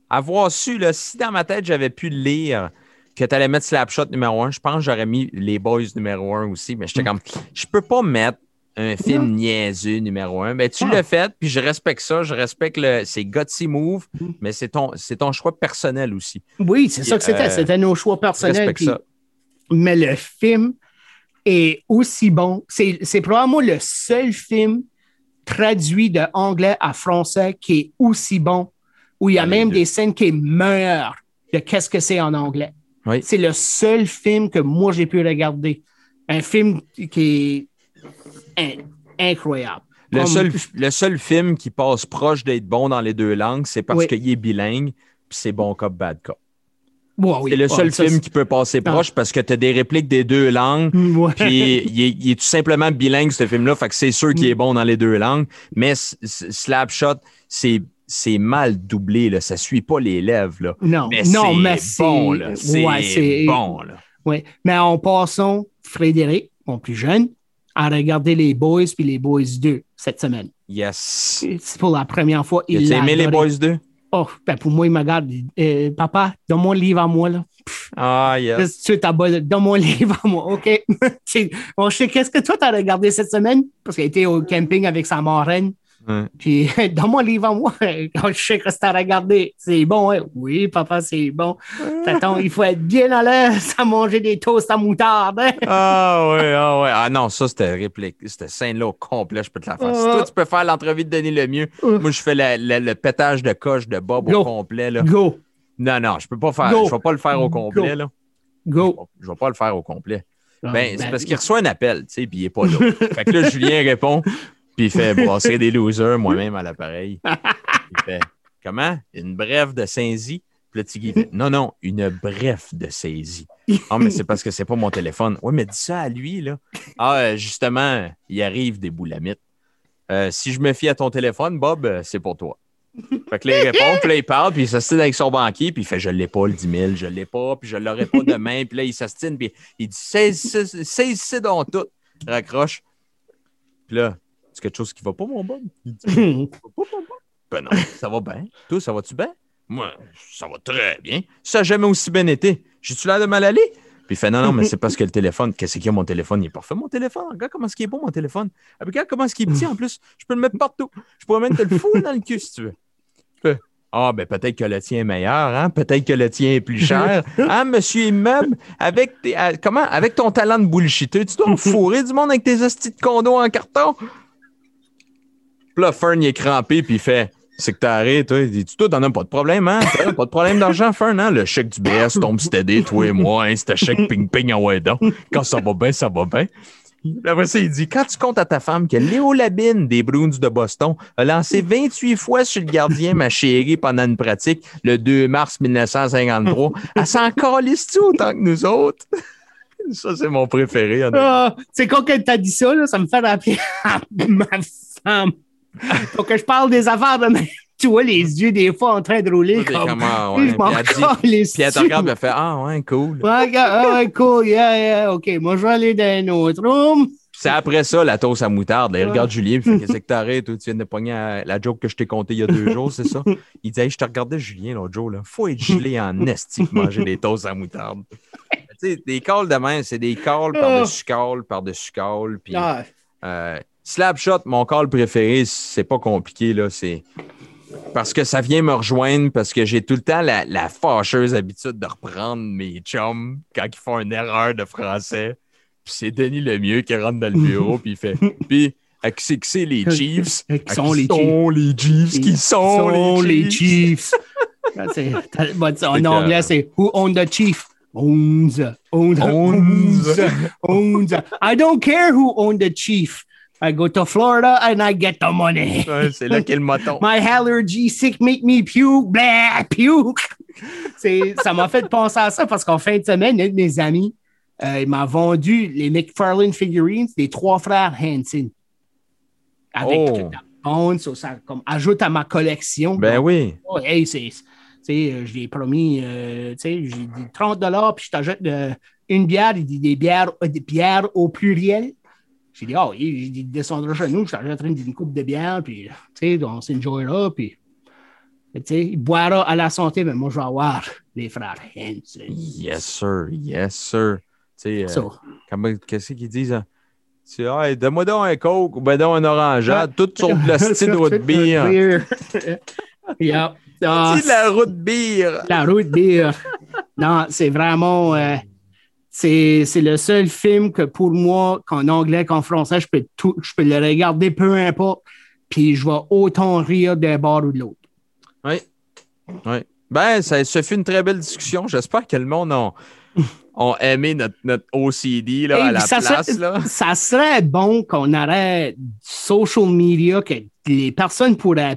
Avoir su, là, si dans ma tête, j'avais pu lire que tu allais mettre Slapshot numéro un, je pense que j'aurais mis Les Boys numéro un aussi, mais Mm. j'étais comme, je peux pas mettre un film niaiseux numéro un. Mais tu Ah. l'as fait, puis je respecte ça, je respecte le, c'est gutsy move, Mm. mais c'est ton, c'est ton choix personnel aussi. Oui, c'est ça que c'était. Euh, c'était nos choix Je personnels. puis- ça. mais le film est aussi bon. C'est c'est probablement le seul film traduit de anglais à français qui est aussi bon, où il y a Ah, même des scènes qui est meilleures de qu'est-ce que c'est en anglais. Oui. C'est le seul film que moi j'ai pu regarder. Un film qui est incroyable. Le Comme- seul, le seul film qui passe proche d'être bon dans les deux langues, c'est parce Oui. qu'il est bilingue, puis c'est bon cop, bad cop. Ouais, oui, c'est le ouais, seul ça, film qui peut passer Ah. proche parce que tu as des répliques des deux langues. Ouais. Puis il est, il est tout simplement bilingue, ce film-là. Fait que c'est sûr qu'il est bon dans les deux langues. Mais Slapshot, c'est, c'est mal doublé. Là. Ça suit pas les lèvres. Là. Non, Mais non, c'est mais c'est bon. C'est, bon. Là. Mais en passant, Frédéric, mon plus jeune, a regardé les Boys puis les Boys 2 cette semaine. Yes. C'est pour la première fois. Tu Il as aimé les. Boys 2? Oh, ben pour moi, il me regarde. euh, papa, donne-moi le livre à moi. Là. Ah, yes. À bas, donne-moi le livre à moi. OK? (laughs) Bon, je sais, qu'est-ce que toi, tu as regardé cette semaine? Parce qu'il était au camping avec sa marraine. Ouais. Puis, (laughs) donne-moi livre à moi. (laughs) je sais que tu as regardé. C'est bon, hein? Oui, papa, c'est bon. Attends, il faut être bien à l'aise à manger des toasts à moutarde. hein? Ah ouais, ah ouais. Ah non, ça c'était réplique. Cette scène-là au complet, je peux te la faire. Si Ah. toi, tu peux faire l'entrevue de Denis Lemieux, Ouf. moi je fais la- la- le pétage de coche de Bob Go. au complet. Là. Go, Non, non, je peux pas faire. Go. Je vais pas le faire au complet. Go. Là. go. Je vais pas le faire au complet. Ah, Ben, c'est ben, parce qu'il reçoit un appel, tu sais, puis il est pas là. (laughs) fait que là, Julien répond, puis il fait brasser des losers moi-même à l'appareil. Il fait Comment? Une brève de saisie? Puis Tiggy fait Non, non, une brève de saisie. Ah, mais c'est parce que c'est pas mon téléphone. Oui, mais dis ça à lui, là. Ah, euh, justement, il arrive des boulamites. Euh, si je me fie à ton téléphone, Bob, euh, c'est pour toi. Fait que il répond, puis là, il parle, puis il s'astine avec son banquier, puis il fait Je l'ai pas, le 10 000, je l'ai pas, puis je l'aurai pas demain. Puis là, il s'astine, puis il dit Saisissez donc tout. Raccroche. Puis là, c'est quelque chose qui va pas, mon Bob Il dit, (laughs) Ça va pas, mon Bob? Ben non, ça va bien. Toi, ça va-tu bien? Moi, ça va très bien. Ça n'a jamais aussi bien été. J'ai-tu l'air de mal aller? Puis il fait non, non, mais c'est parce que le téléphone, qu'est-ce qu'il y a mon téléphone? Il est parfait, mon téléphone. Regarde comment est-ce qu'il est beau, mon téléphone. Ah, puis regarde comment est-ce qu'il est petit en plus. Je peux le mettre partout. Je pourrais même te le foutre dans le cul si tu veux. Ah, ben peut-être que le tien est meilleur, hein? Peut-être que le tien est plus cher. Hein, (laughs) monsieur immeuble? Avec, tes- euh, comment? avec ton talent de bullshiteux, tu dois fourrer du monde avec tes hosties de condo en carton? Puis là, Fern, il est crampé, puis il fait C'est que t'as arrêté, toi. Il dit Toi, t'en as pas de problème, hein? Pas de problème d'argent, Fern, hein? Le chèque du BS tombe steady, toi et moi, hein? C'était chèque ping-ping en ouais donc. Quand ça va bien, ça va bien. Après ça, il dit Quand tu comptes à ta femme que Léo Labine des Bruins de Boston a lancé 28 fois sur le gardien, ma chérie, pendant une pratique le 2 mars 1953, elle s'en calisse-tu autant que nous autres? Ça, c'est mon préféré. Ah, c'est quand elle t'a dit ça, là, ça me fait rappeler ma femme. (laughs) Faut que je parle des affaires de ma- (laughs) Tu vois les yeux des fois en train de rouler. Comme... comme, ah, Puis ouais. je m'en Puis elle te regarde, elle fait Ah, ouais, cool. Ouais, ah, ouais, (laughs) cool, yeah, yeah, OK. Moi, je vais aller dans un autre room. C'est après ça, la toast à moutarde. là. Il regarde Julien, puis il fait Qu'est-ce que t'arrêtes, toi? Tu viens de pogner à- la joke que je t'ai contée il y a deux jours, c'est ça? Il dit Hey, je te regardais Julien l'autre jour, là. Faut être gelé en esti pour manger des toasts à moutarde. tu sais, des calls de main, c'est des calls par-dessus calls, par-dessus calls. Puis, Ah, euh, Slapshot, mon call préféré, c'est pas compliqué, là. C'est. Parce que ça vient me rejoindre, parce que j'ai tout le temps la, la fâcheuse habitude de reprendre mes chums quand ils font une erreur de français. Puis c'est Denis Lemieux qui rentre dans le bureau, puis il fait. (laughs) Puis, à qui c'est que c'est les Chiefs? Qui sont les sont les Chiefs? Qui sont, les Chiefs? (laughs) Ah, en anglais, c'est Who owned the chief? Owns. Owns. (laughs) Owns. Owns. I don't care who owned the chief. I go to Florida and I get the money. Ouais, c'est là qu'est le moton. (laughs) My allergy sick make me puke. Blah, puke. C'est- ça m'a fait penser à ça parce qu'en fin de semaine, un de mes amis, euh, il m'a vendu les McFarlane figurines des trois frères Hanson. Avec Oh. bon, ça, ça comme, ajoute à ma collection. Ben Donc, oui. oh, hey, c'est, euh, je lui ai promis, euh, j'ai dit 30 puis je t'ajoute euh, une bière. Il dit des bières, des bières au pluriel. J'ai dit, oh, j'ai dit, descendra chez nous, je t'achèterai une, une coupe de bière, puis, tu sais, on s'enjoyera, puis, tu sais, il boira à la santé, mais moi, je vais avoir les frères Hanson. Yes, sir. Yes, sir. Tu sais, euh, So, qu'est-ce qu'ils disent? hein? C'est, hey, donne-moi donc un coke ou ben donc un orangeade, tout sur plastique (laughs) de bière. (laughs) yeah. Ah, C'est de la route bière. La route bière. Non, c'est vraiment. euh, c'est c'est le seul film que pour moi, qu'en anglais qu'en français, je peux, tout, je peux le regarder peu importe, puis je vais autant rire d'un bord ou de l'autre. Oui. Oui. Ben, ça, ça fait une très belle discussion. J'espère que le monde a, aimé notre, notre OCD là, à la ça place. serait- là. Ça serait bon qu'on arrête du social media, que les personnes pourraient,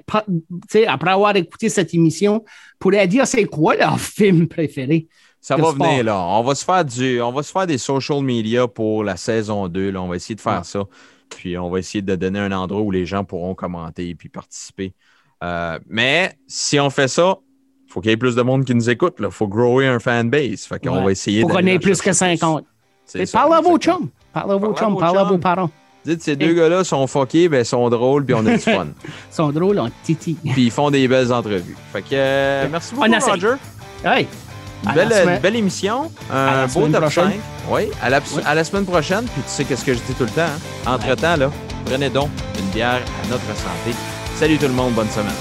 après avoir écouté cette émission, pourraient dire c'est quoi leur (laughs) film préféré? Ça va sport. venir là. On va se faire du, on va se faire des social media pour la saison 2. Là. On va essayer de faire Ouais. ça. Puis on va essayer de donner un endroit où les gens pourront commenter et puis participer. Euh, mais si on fait ça, il faut qu'il y ait plus de monde qui nous écoute. Il faut grower un fanbase. Fait qu'on Ouais. va essayer Faut qu'on ait plus que chercher 50. C'est Et ça, Parle à vos chums. Parle à vos chums. vos Parle à vos parents. Dites, ces deux gars-là sont fuckés, ben, sont drôles, puis on a du fun. (laughs) Ils sont drôles, on titi. puis ils font des belles entrevues. Fait que euh, merci beaucoup. Roger. Hey! Une la belle, semaine- belle émission. Un beau top prochaine. 5. Oui, à la, Ouais. à la semaine prochaine. Puis tu sais qu'est-ce que je dis tout le temps. hein? Entre-temps, là, prenez donc une bière à notre santé. Salut tout le monde, bonne semaine.